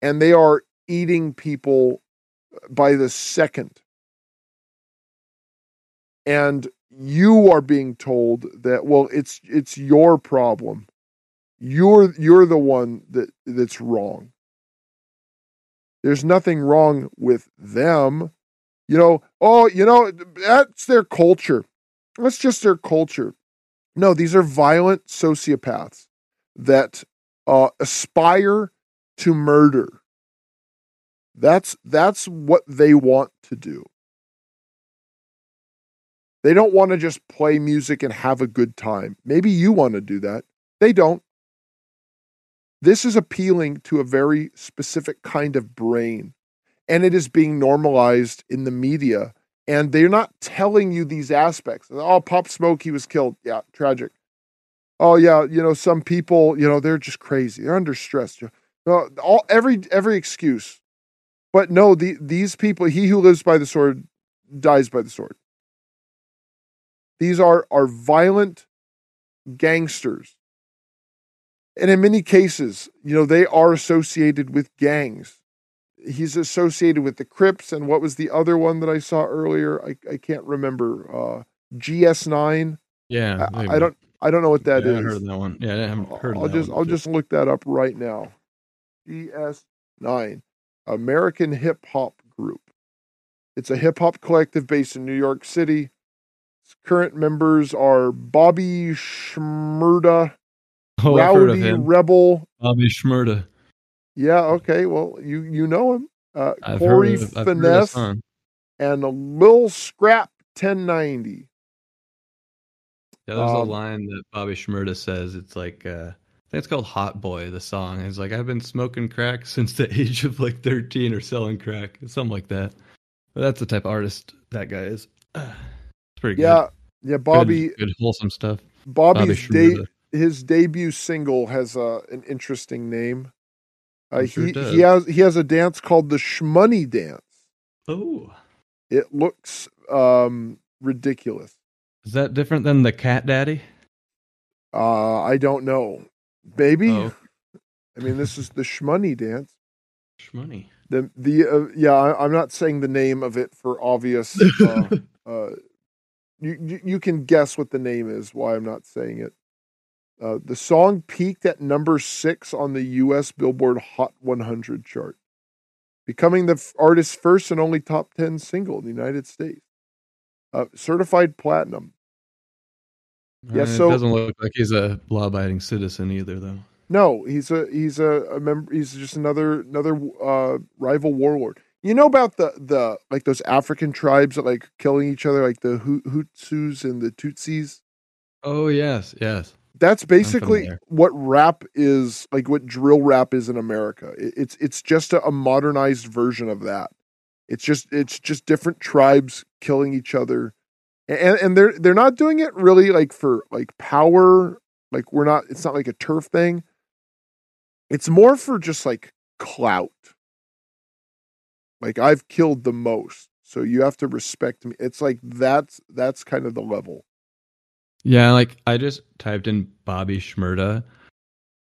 [SPEAKER 2] and they are eating people by the second and you are being told that well it's it's your problem. You're you're the one that that's wrong. There's nothing wrong with them. You know oh you know that's their culture. That's just their culture. No these are violent sociopaths that uh, aspire to murder. That's that's what they want to do they don't want to just play music and have a good time. Maybe you want to do that. They don't. This is appealing to a very specific kind of brain, and it is being normalized in the media. And they're not telling you these aspects. Oh, Pop Smoke, he was killed. Yeah, tragic. Oh yeah, you know some people, you know they're just crazy. They're under stress. No, uh, all every every excuse, but no, the these people. He who lives by the sword dies by the sword. These are are violent gangsters. And in many cases, you know, they are associated with gangs. He's associated with the Crips and what was the other one that I saw earlier? I, I can't remember. Uh GS9.
[SPEAKER 3] yeah,
[SPEAKER 2] I, I don't I don't know what that
[SPEAKER 3] yeah, I
[SPEAKER 2] is.
[SPEAKER 3] haven't heard of that one. Yeah, I haven't heard of
[SPEAKER 2] I'll
[SPEAKER 3] that
[SPEAKER 2] just
[SPEAKER 3] one.
[SPEAKER 2] I'll just look that up right now. GS9, American Hip Hop Group. It's a hip hop collective based in New York City. Its current members are Bobby Shmurda,
[SPEAKER 3] oh, I've heard of
[SPEAKER 2] Rowdy
[SPEAKER 3] him.
[SPEAKER 2] Rebel.
[SPEAKER 3] Bobby Shmurda.
[SPEAKER 2] Yeah, okay. Well, you you know him. Uh,
[SPEAKER 3] I've
[SPEAKER 2] Corey
[SPEAKER 3] of,
[SPEAKER 2] Finesse and a Lil Scrap 1090.
[SPEAKER 3] Yeah, there's a
[SPEAKER 2] Um,
[SPEAKER 3] line that Bobby Shmurda says. It's like, uh, I think it's called Hot Boy, the song. It's like, I've been smoking crack since the age of like 13 or selling crack, something like that. But that's the type of artist that guy is. Pretty good.
[SPEAKER 2] Yeah, yeah. Bobby
[SPEAKER 3] Good, wholesome stuff. Bobby
[SPEAKER 2] Bobby's de- his debut single has uh, an interesting name. Uh,
[SPEAKER 3] sure
[SPEAKER 2] he he has he has a dance called the Shmoney dance.
[SPEAKER 3] Oh.
[SPEAKER 2] It looks um, ridiculous.
[SPEAKER 3] Is that different than the Cat Daddy?
[SPEAKER 2] Uh, I don't know. baby.
[SPEAKER 3] Oh,
[SPEAKER 2] I mean, this is the Shmoney dance.
[SPEAKER 3] shmoney.
[SPEAKER 2] The the uh, yeah, I, I'm not saying the name of it for obvious. Uh, uh, you, you can guess what the name is. Why I'm not saying it. Uh, the song peaked at number six on the U.S. Billboard Hot 100 chart, becoming the f- artist's first and only top 10 single in the United States. Uh, certified platinum. Yeah,
[SPEAKER 3] Uh,
[SPEAKER 2] so-
[SPEAKER 3] it doesn't look like he's a law-abiding citizen either, though.
[SPEAKER 2] No, he's a he's a, a member. He's just another another uh, rival warlord. You know about the the like those African tribes that like killing each other, like the Hu- Hutsus and the Tutsis.
[SPEAKER 3] Oh yes, yes.
[SPEAKER 2] That's basically what rap is like. What drill rap is in America. It- it's it's just a, a modernized version of that. It's just it's just different tribes killing each other, and and they're they're not doing it really like for like power. Like we're not. It's not like a turf thing. It's more for just like clout. Like I've killed the most, so you have to respect me. It's like that's that's kind of the level.
[SPEAKER 3] Yeah, like I just typed in Bobby Shmurda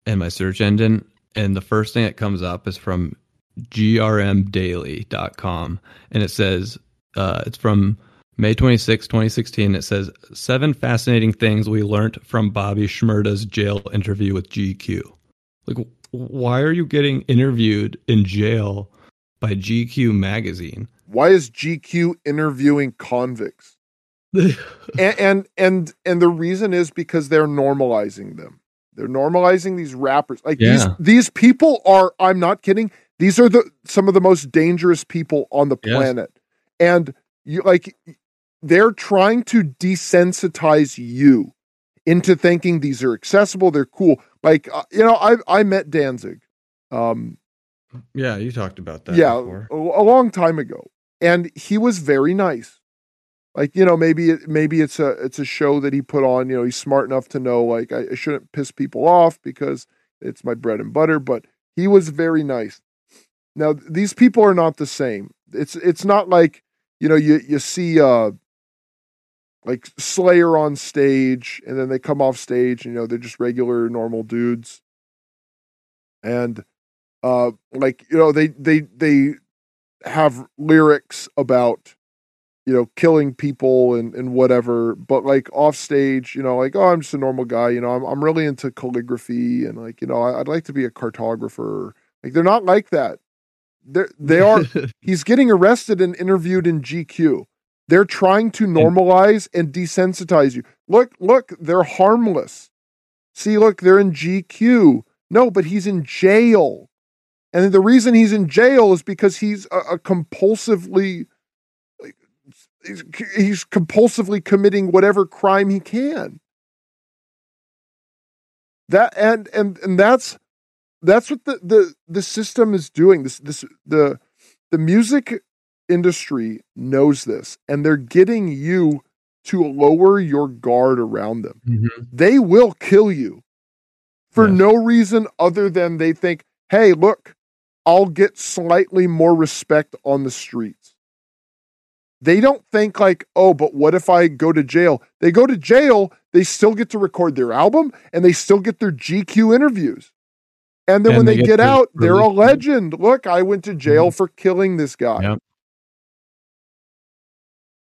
[SPEAKER 3] in my search engine, and the first thing that comes up is from grmdaily.com. And it says, uh, it's from May 26, 2016. It says, Seven fascinating things we learned from Bobby Shmurda's jail interview with GQ. Like, why are you getting interviewed in jail by GQ magazine?
[SPEAKER 2] Why is GQ interviewing convicts? and, and and and the reason is because they're normalizing them. They're normalizing these rappers. Like these
[SPEAKER 3] Yeah.
[SPEAKER 2] these people are. I'm not kidding. These are the some of the most dangerous people on the
[SPEAKER 3] Yes.
[SPEAKER 2] planet, and you like they're trying to desensitize you into thinking these are accessible. They're cool. Like uh, you know, I I met Danzig. Um,
[SPEAKER 3] yeah, you talked about that
[SPEAKER 2] yeah,
[SPEAKER 3] before.
[SPEAKER 2] a, a long time ago, and he was very nice. Like you know, maybe it, maybe it's a it's a show that he put on. You know, he's smart enough to know like I, I shouldn't piss people off because it's my bread and butter. But he was very nice. Now these people are not the same. It's it's not like you know you you see uh like Slayer on stage and then they come off stage and you know they're just regular normal dudes. And uh like you know they they they have lyrics about you know killing people and and whatever but like off stage you know like oh i'm just a normal guy you know i'm, I'm really into calligraphy and like you know I, i'd like to be a cartographer. Like they're not like that. They're they are he's getting arrested and interviewed in gq they're trying to normalize and desensitize you. Look look they're harmless. See look they're in gq no but he's in jail and the reason he's in jail is because he's a, a compulsively like, he's, he's compulsively committing whatever crime he can that and and and that's that's what the the the system is doing this this the the music industry knows this and they're getting you to lower your guard around them
[SPEAKER 3] Mhm.
[SPEAKER 2] they will kill you for
[SPEAKER 3] Yes.
[SPEAKER 2] no reason other than they think hey look i'll get slightly more respect on the streets. They don't think like oh but what if i go to jail? They go to jail they still get to record their album and they still get their gq interviews. And then
[SPEAKER 3] And
[SPEAKER 2] when
[SPEAKER 3] they
[SPEAKER 2] they,
[SPEAKER 3] get
[SPEAKER 2] get out they're a legend. Look i went to jail mm-hmm. for killing this guy.
[SPEAKER 3] Yep.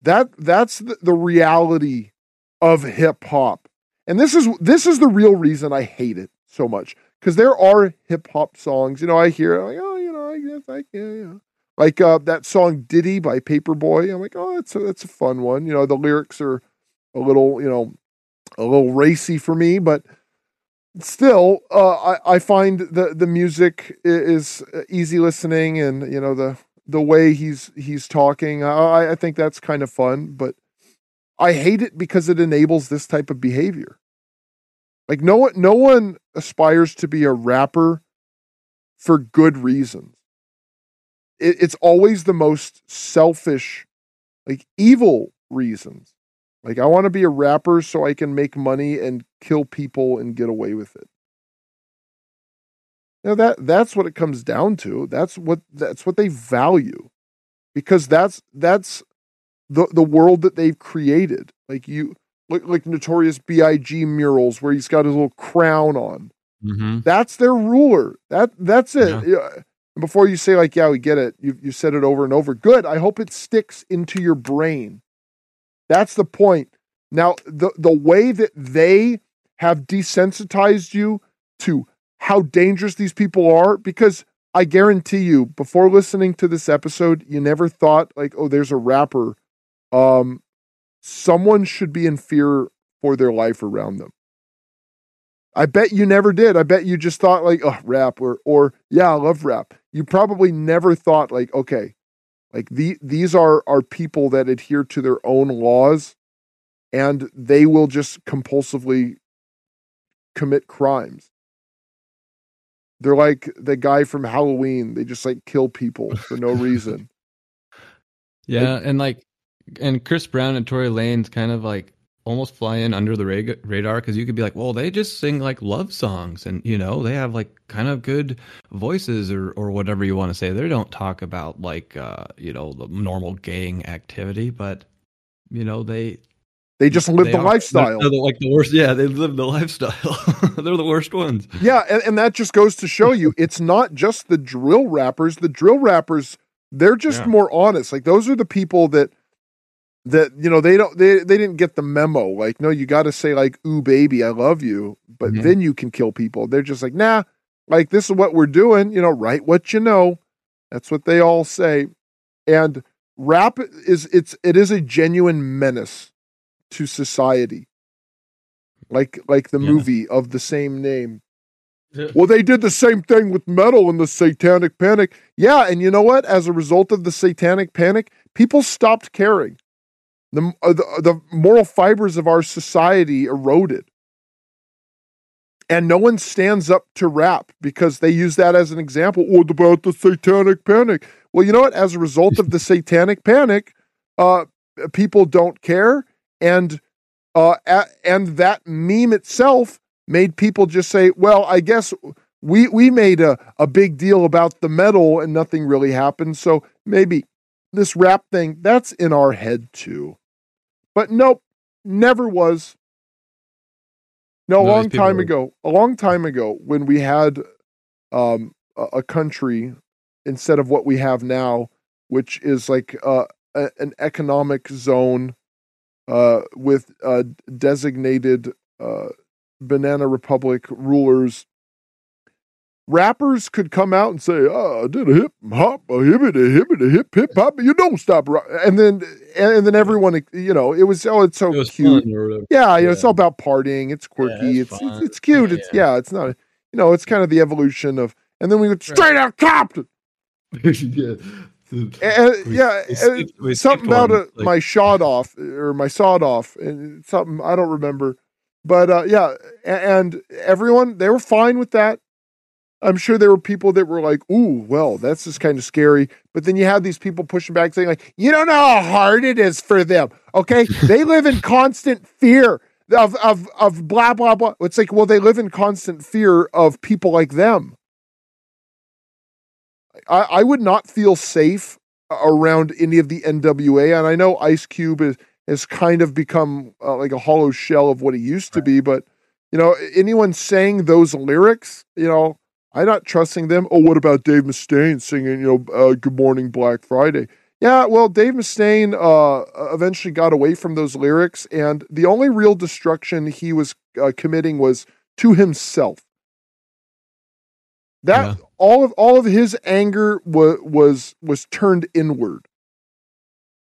[SPEAKER 2] that that's the, the reality of hip hop. And this is this is the real reason i hate it so much because there are hip hop songs you know i hear like oh i guess i can yeah. Like uh, that song ditty by paperboy. I'm like oh that's a, that's a fun one. You know the lyrics are a little you know a little racy for me but still uh, I, I find the the music is easy listening and you know the the way he's he's talking I, I think that's kind of fun but i hate it because it enables this type of behavior. Like no one no one aspires to be a rapper for good reasons it, it's always the most selfish like evil reasons. Like i want to be a rapper so i can make money and kill people and get away with it. Now that that's what it comes down to. That's what that's what they value. Because that's that's the the world that they've created. Like you like, like notorious big murals where he's got his little crown on.
[SPEAKER 3] Mhm.
[SPEAKER 2] that's their ruler. That that's it.
[SPEAKER 3] Yeah.
[SPEAKER 2] And before you say like yeah we get it you you said it over and over. Good i hope it sticks into your brain. That's the point. Now the the way that they have desensitized you to how dangerous these people are because I guarantee you before listening to this episode you never thought like oh there's a rapper um someone should be in fear for their life around them. I bet you never did. I bet you just thought like oh rap or or yeah, I love rap. You probably never thought like okay, like the these are are people that adhere to their own laws and they will just compulsively commit crimes. They're like the guy from Halloween. They just like kill people for no reason.
[SPEAKER 3] Yeah, and like, and Chris Brown and Tory Lanez kind of like almost fly in under the ra- radar because you could be like, well, they just sing like love songs, and you know they have like kind of good voices or or whatever you want to say. They don't talk about like uh, you know the normal gang activity, but you know they
[SPEAKER 2] They just live
[SPEAKER 3] they
[SPEAKER 2] the
[SPEAKER 3] are-
[SPEAKER 2] lifestyle.
[SPEAKER 3] They're, they're like the worst. Yeah, they live the lifestyle. they're the worst ones.
[SPEAKER 2] Yeah, and, and that just goes to show you it's not just the drill rappers. The drill rappers, they're just
[SPEAKER 3] Yeah.
[SPEAKER 2] more honest. Like those are the people that that you know they don't they they didn't get the memo. Like no, you got to say like ooh baby, I love you, but
[SPEAKER 3] Mhm.
[SPEAKER 2] then you can kill people. They're just like nah, like this is what we're doing. You know, write what you know. That's what they all say. And rap is it's it is a genuine menace to society. Like like the
[SPEAKER 3] Yeah.
[SPEAKER 2] movie of the same name. Well, they did the same thing with metal in the satanic panic. Yeah, and you know what? As a result of the satanic panic, people stopped caring. The, uh, the, moral fibers of our society eroded. And no one stands up to rap because they use that as an example. What about the satanic panic? Well, you know what? As a result of the satanic panic, uh, people don't care. And uh, and that meme itself made people just say, "Well, I guess we we made a, a big deal about the metal and nothing really happened, so maybe this rap thing that's in our head too." But nope, never was. No, a
[SPEAKER 3] No,
[SPEAKER 2] long time
[SPEAKER 3] are-
[SPEAKER 2] ago, a long time ago, when we had um, a, a country instead of what we have now, which is like uh, a, an economic zone uh, with uh, designated uh, banana republic rulers rappers could come out and say oh i did a hip hop a hippity hippity hip hip hop you don't stop ro-" and then and then everyone you know it was oh it's so
[SPEAKER 3] It
[SPEAKER 2] cute
[SPEAKER 3] fun or whatever.
[SPEAKER 2] yeah, you know, it's all about partying. It's quirky.
[SPEAKER 4] it's
[SPEAKER 2] it's, it's it's cute.
[SPEAKER 4] Yeah,
[SPEAKER 2] it's yeah. it's not. You know, it's kind of the evolution of. And then we went straight out Compton.
[SPEAKER 3] yeah.
[SPEAKER 2] And, yeah, and
[SPEAKER 3] we
[SPEAKER 2] something about
[SPEAKER 3] one,
[SPEAKER 2] a,
[SPEAKER 3] like-
[SPEAKER 2] my shot off or my sawed off, and something I don't remember. But uh, yeah, and everyone they were fine with that. I'm sure there were people that were like, "Ooh, well, that's just kind of scary." But then you have these people pushing back, saying like, "You don't know how hard it is for them." Okay, they live in constant fear of of of blah blah blah. It's like, well, they live in constant fear of people like them. I, I would not feel safe around any of the NWA, and I know Ice Cube is has kind of become uh, like a hollow shell of what he used to be. But you know, anyone saying those lyrics, you know, I'm not trusting them. Oh, what about Dave Mustaine singing, you know, uh, "Good Morning Black Friday"? Yeah, well, Dave Mustaine uh, eventually got away from those lyrics, and the only real destruction he was uh, committing was to himself. That
[SPEAKER 3] Yeah.
[SPEAKER 2] all of all of his anger was was was turned inward.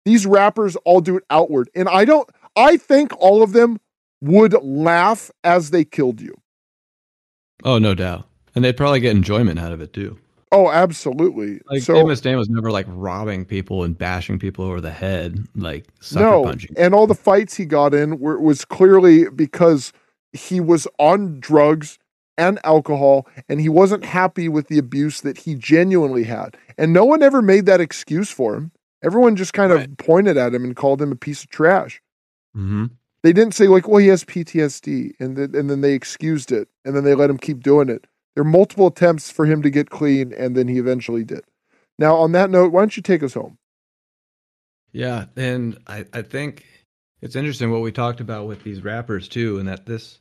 [SPEAKER 2] These rappers all do it outward, and I don't. I think all of them would laugh as they killed you.
[SPEAKER 3] Oh, no doubt. And they'd probably get enjoyment out of it too.
[SPEAKER 2] Oh, absolutely.
[SPEAKER 3] Like
[SPEAKER 2] so
[SPEAKER 3] Dave Mustaine was never like robbing people and bashing people over the head, like sucker
[SPEAKER 2] no,
[SPEAKER 3] punching.
[SPEAKER 2] and all the fights he got in were was clearly because he was on drugs and alcohol, and he wasn't happy with the abuse that he genuinely had. And no one ever made that excuse for him. Everyone just kind of pointed at him and called him a piece of trash.
[SPEAKER 3] hmm
[SPEAKER 2] They didn't say like, "Well, he has PTSD," and then and then they excused it, and then they let him keep doing it. There were multiple attempts for him to get clean, and then he eventually did. Now, on that note, why don't you take us home?
[SPEAKER 3] Yeah, and I, I think it's interesting what we talked about with these rappers too, and that this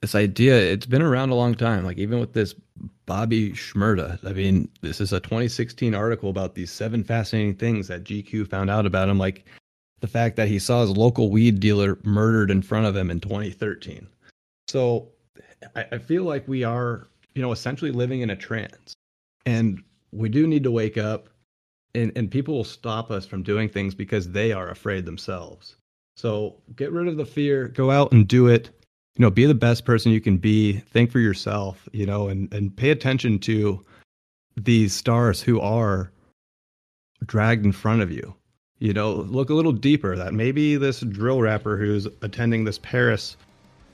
[SPEAKER 3] this idea it's been around a long time. Like even with this Bobby Shmurda, I mean, this is a 2016 article about these seven fascinating things that GQ found out about him. Like the fact that he saw his local weed dealer murdered in front of him in 2013. So I, I feel like we are, you know, essentially living in a trance. And we do need to wake up and, and people will stop us from doing things because they are afraid themselves. So get rid of the fear, go out and do it. You know, be the best person you can be. Think for yourself, you know, and, and pay attention to these stars who are dragged in front of you. You know, look a little deeper that maybe this drill rapper who's attending this Paris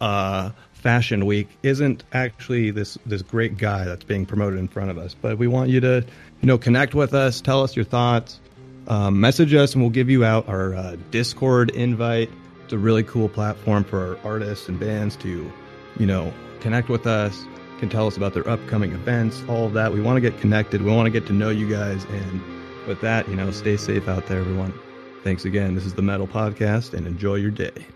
[SPEAKER 3] uh, fashion week isn't actually this this great guy that's being promoted in front of us. But we want you to, you know, connect with us, tell us your thoughts, um, message us, and we'll give you out our uh, Discord invite. It's a really cool platform for our artists and bands to, you know, connect with us, can tell us about their upcoming events, all of that. We want to get connected. We want to get to know you guys. And with that, you know, stay safe out there, everyone. Thanks again. This is the Metal Podcast, and enjoy your day.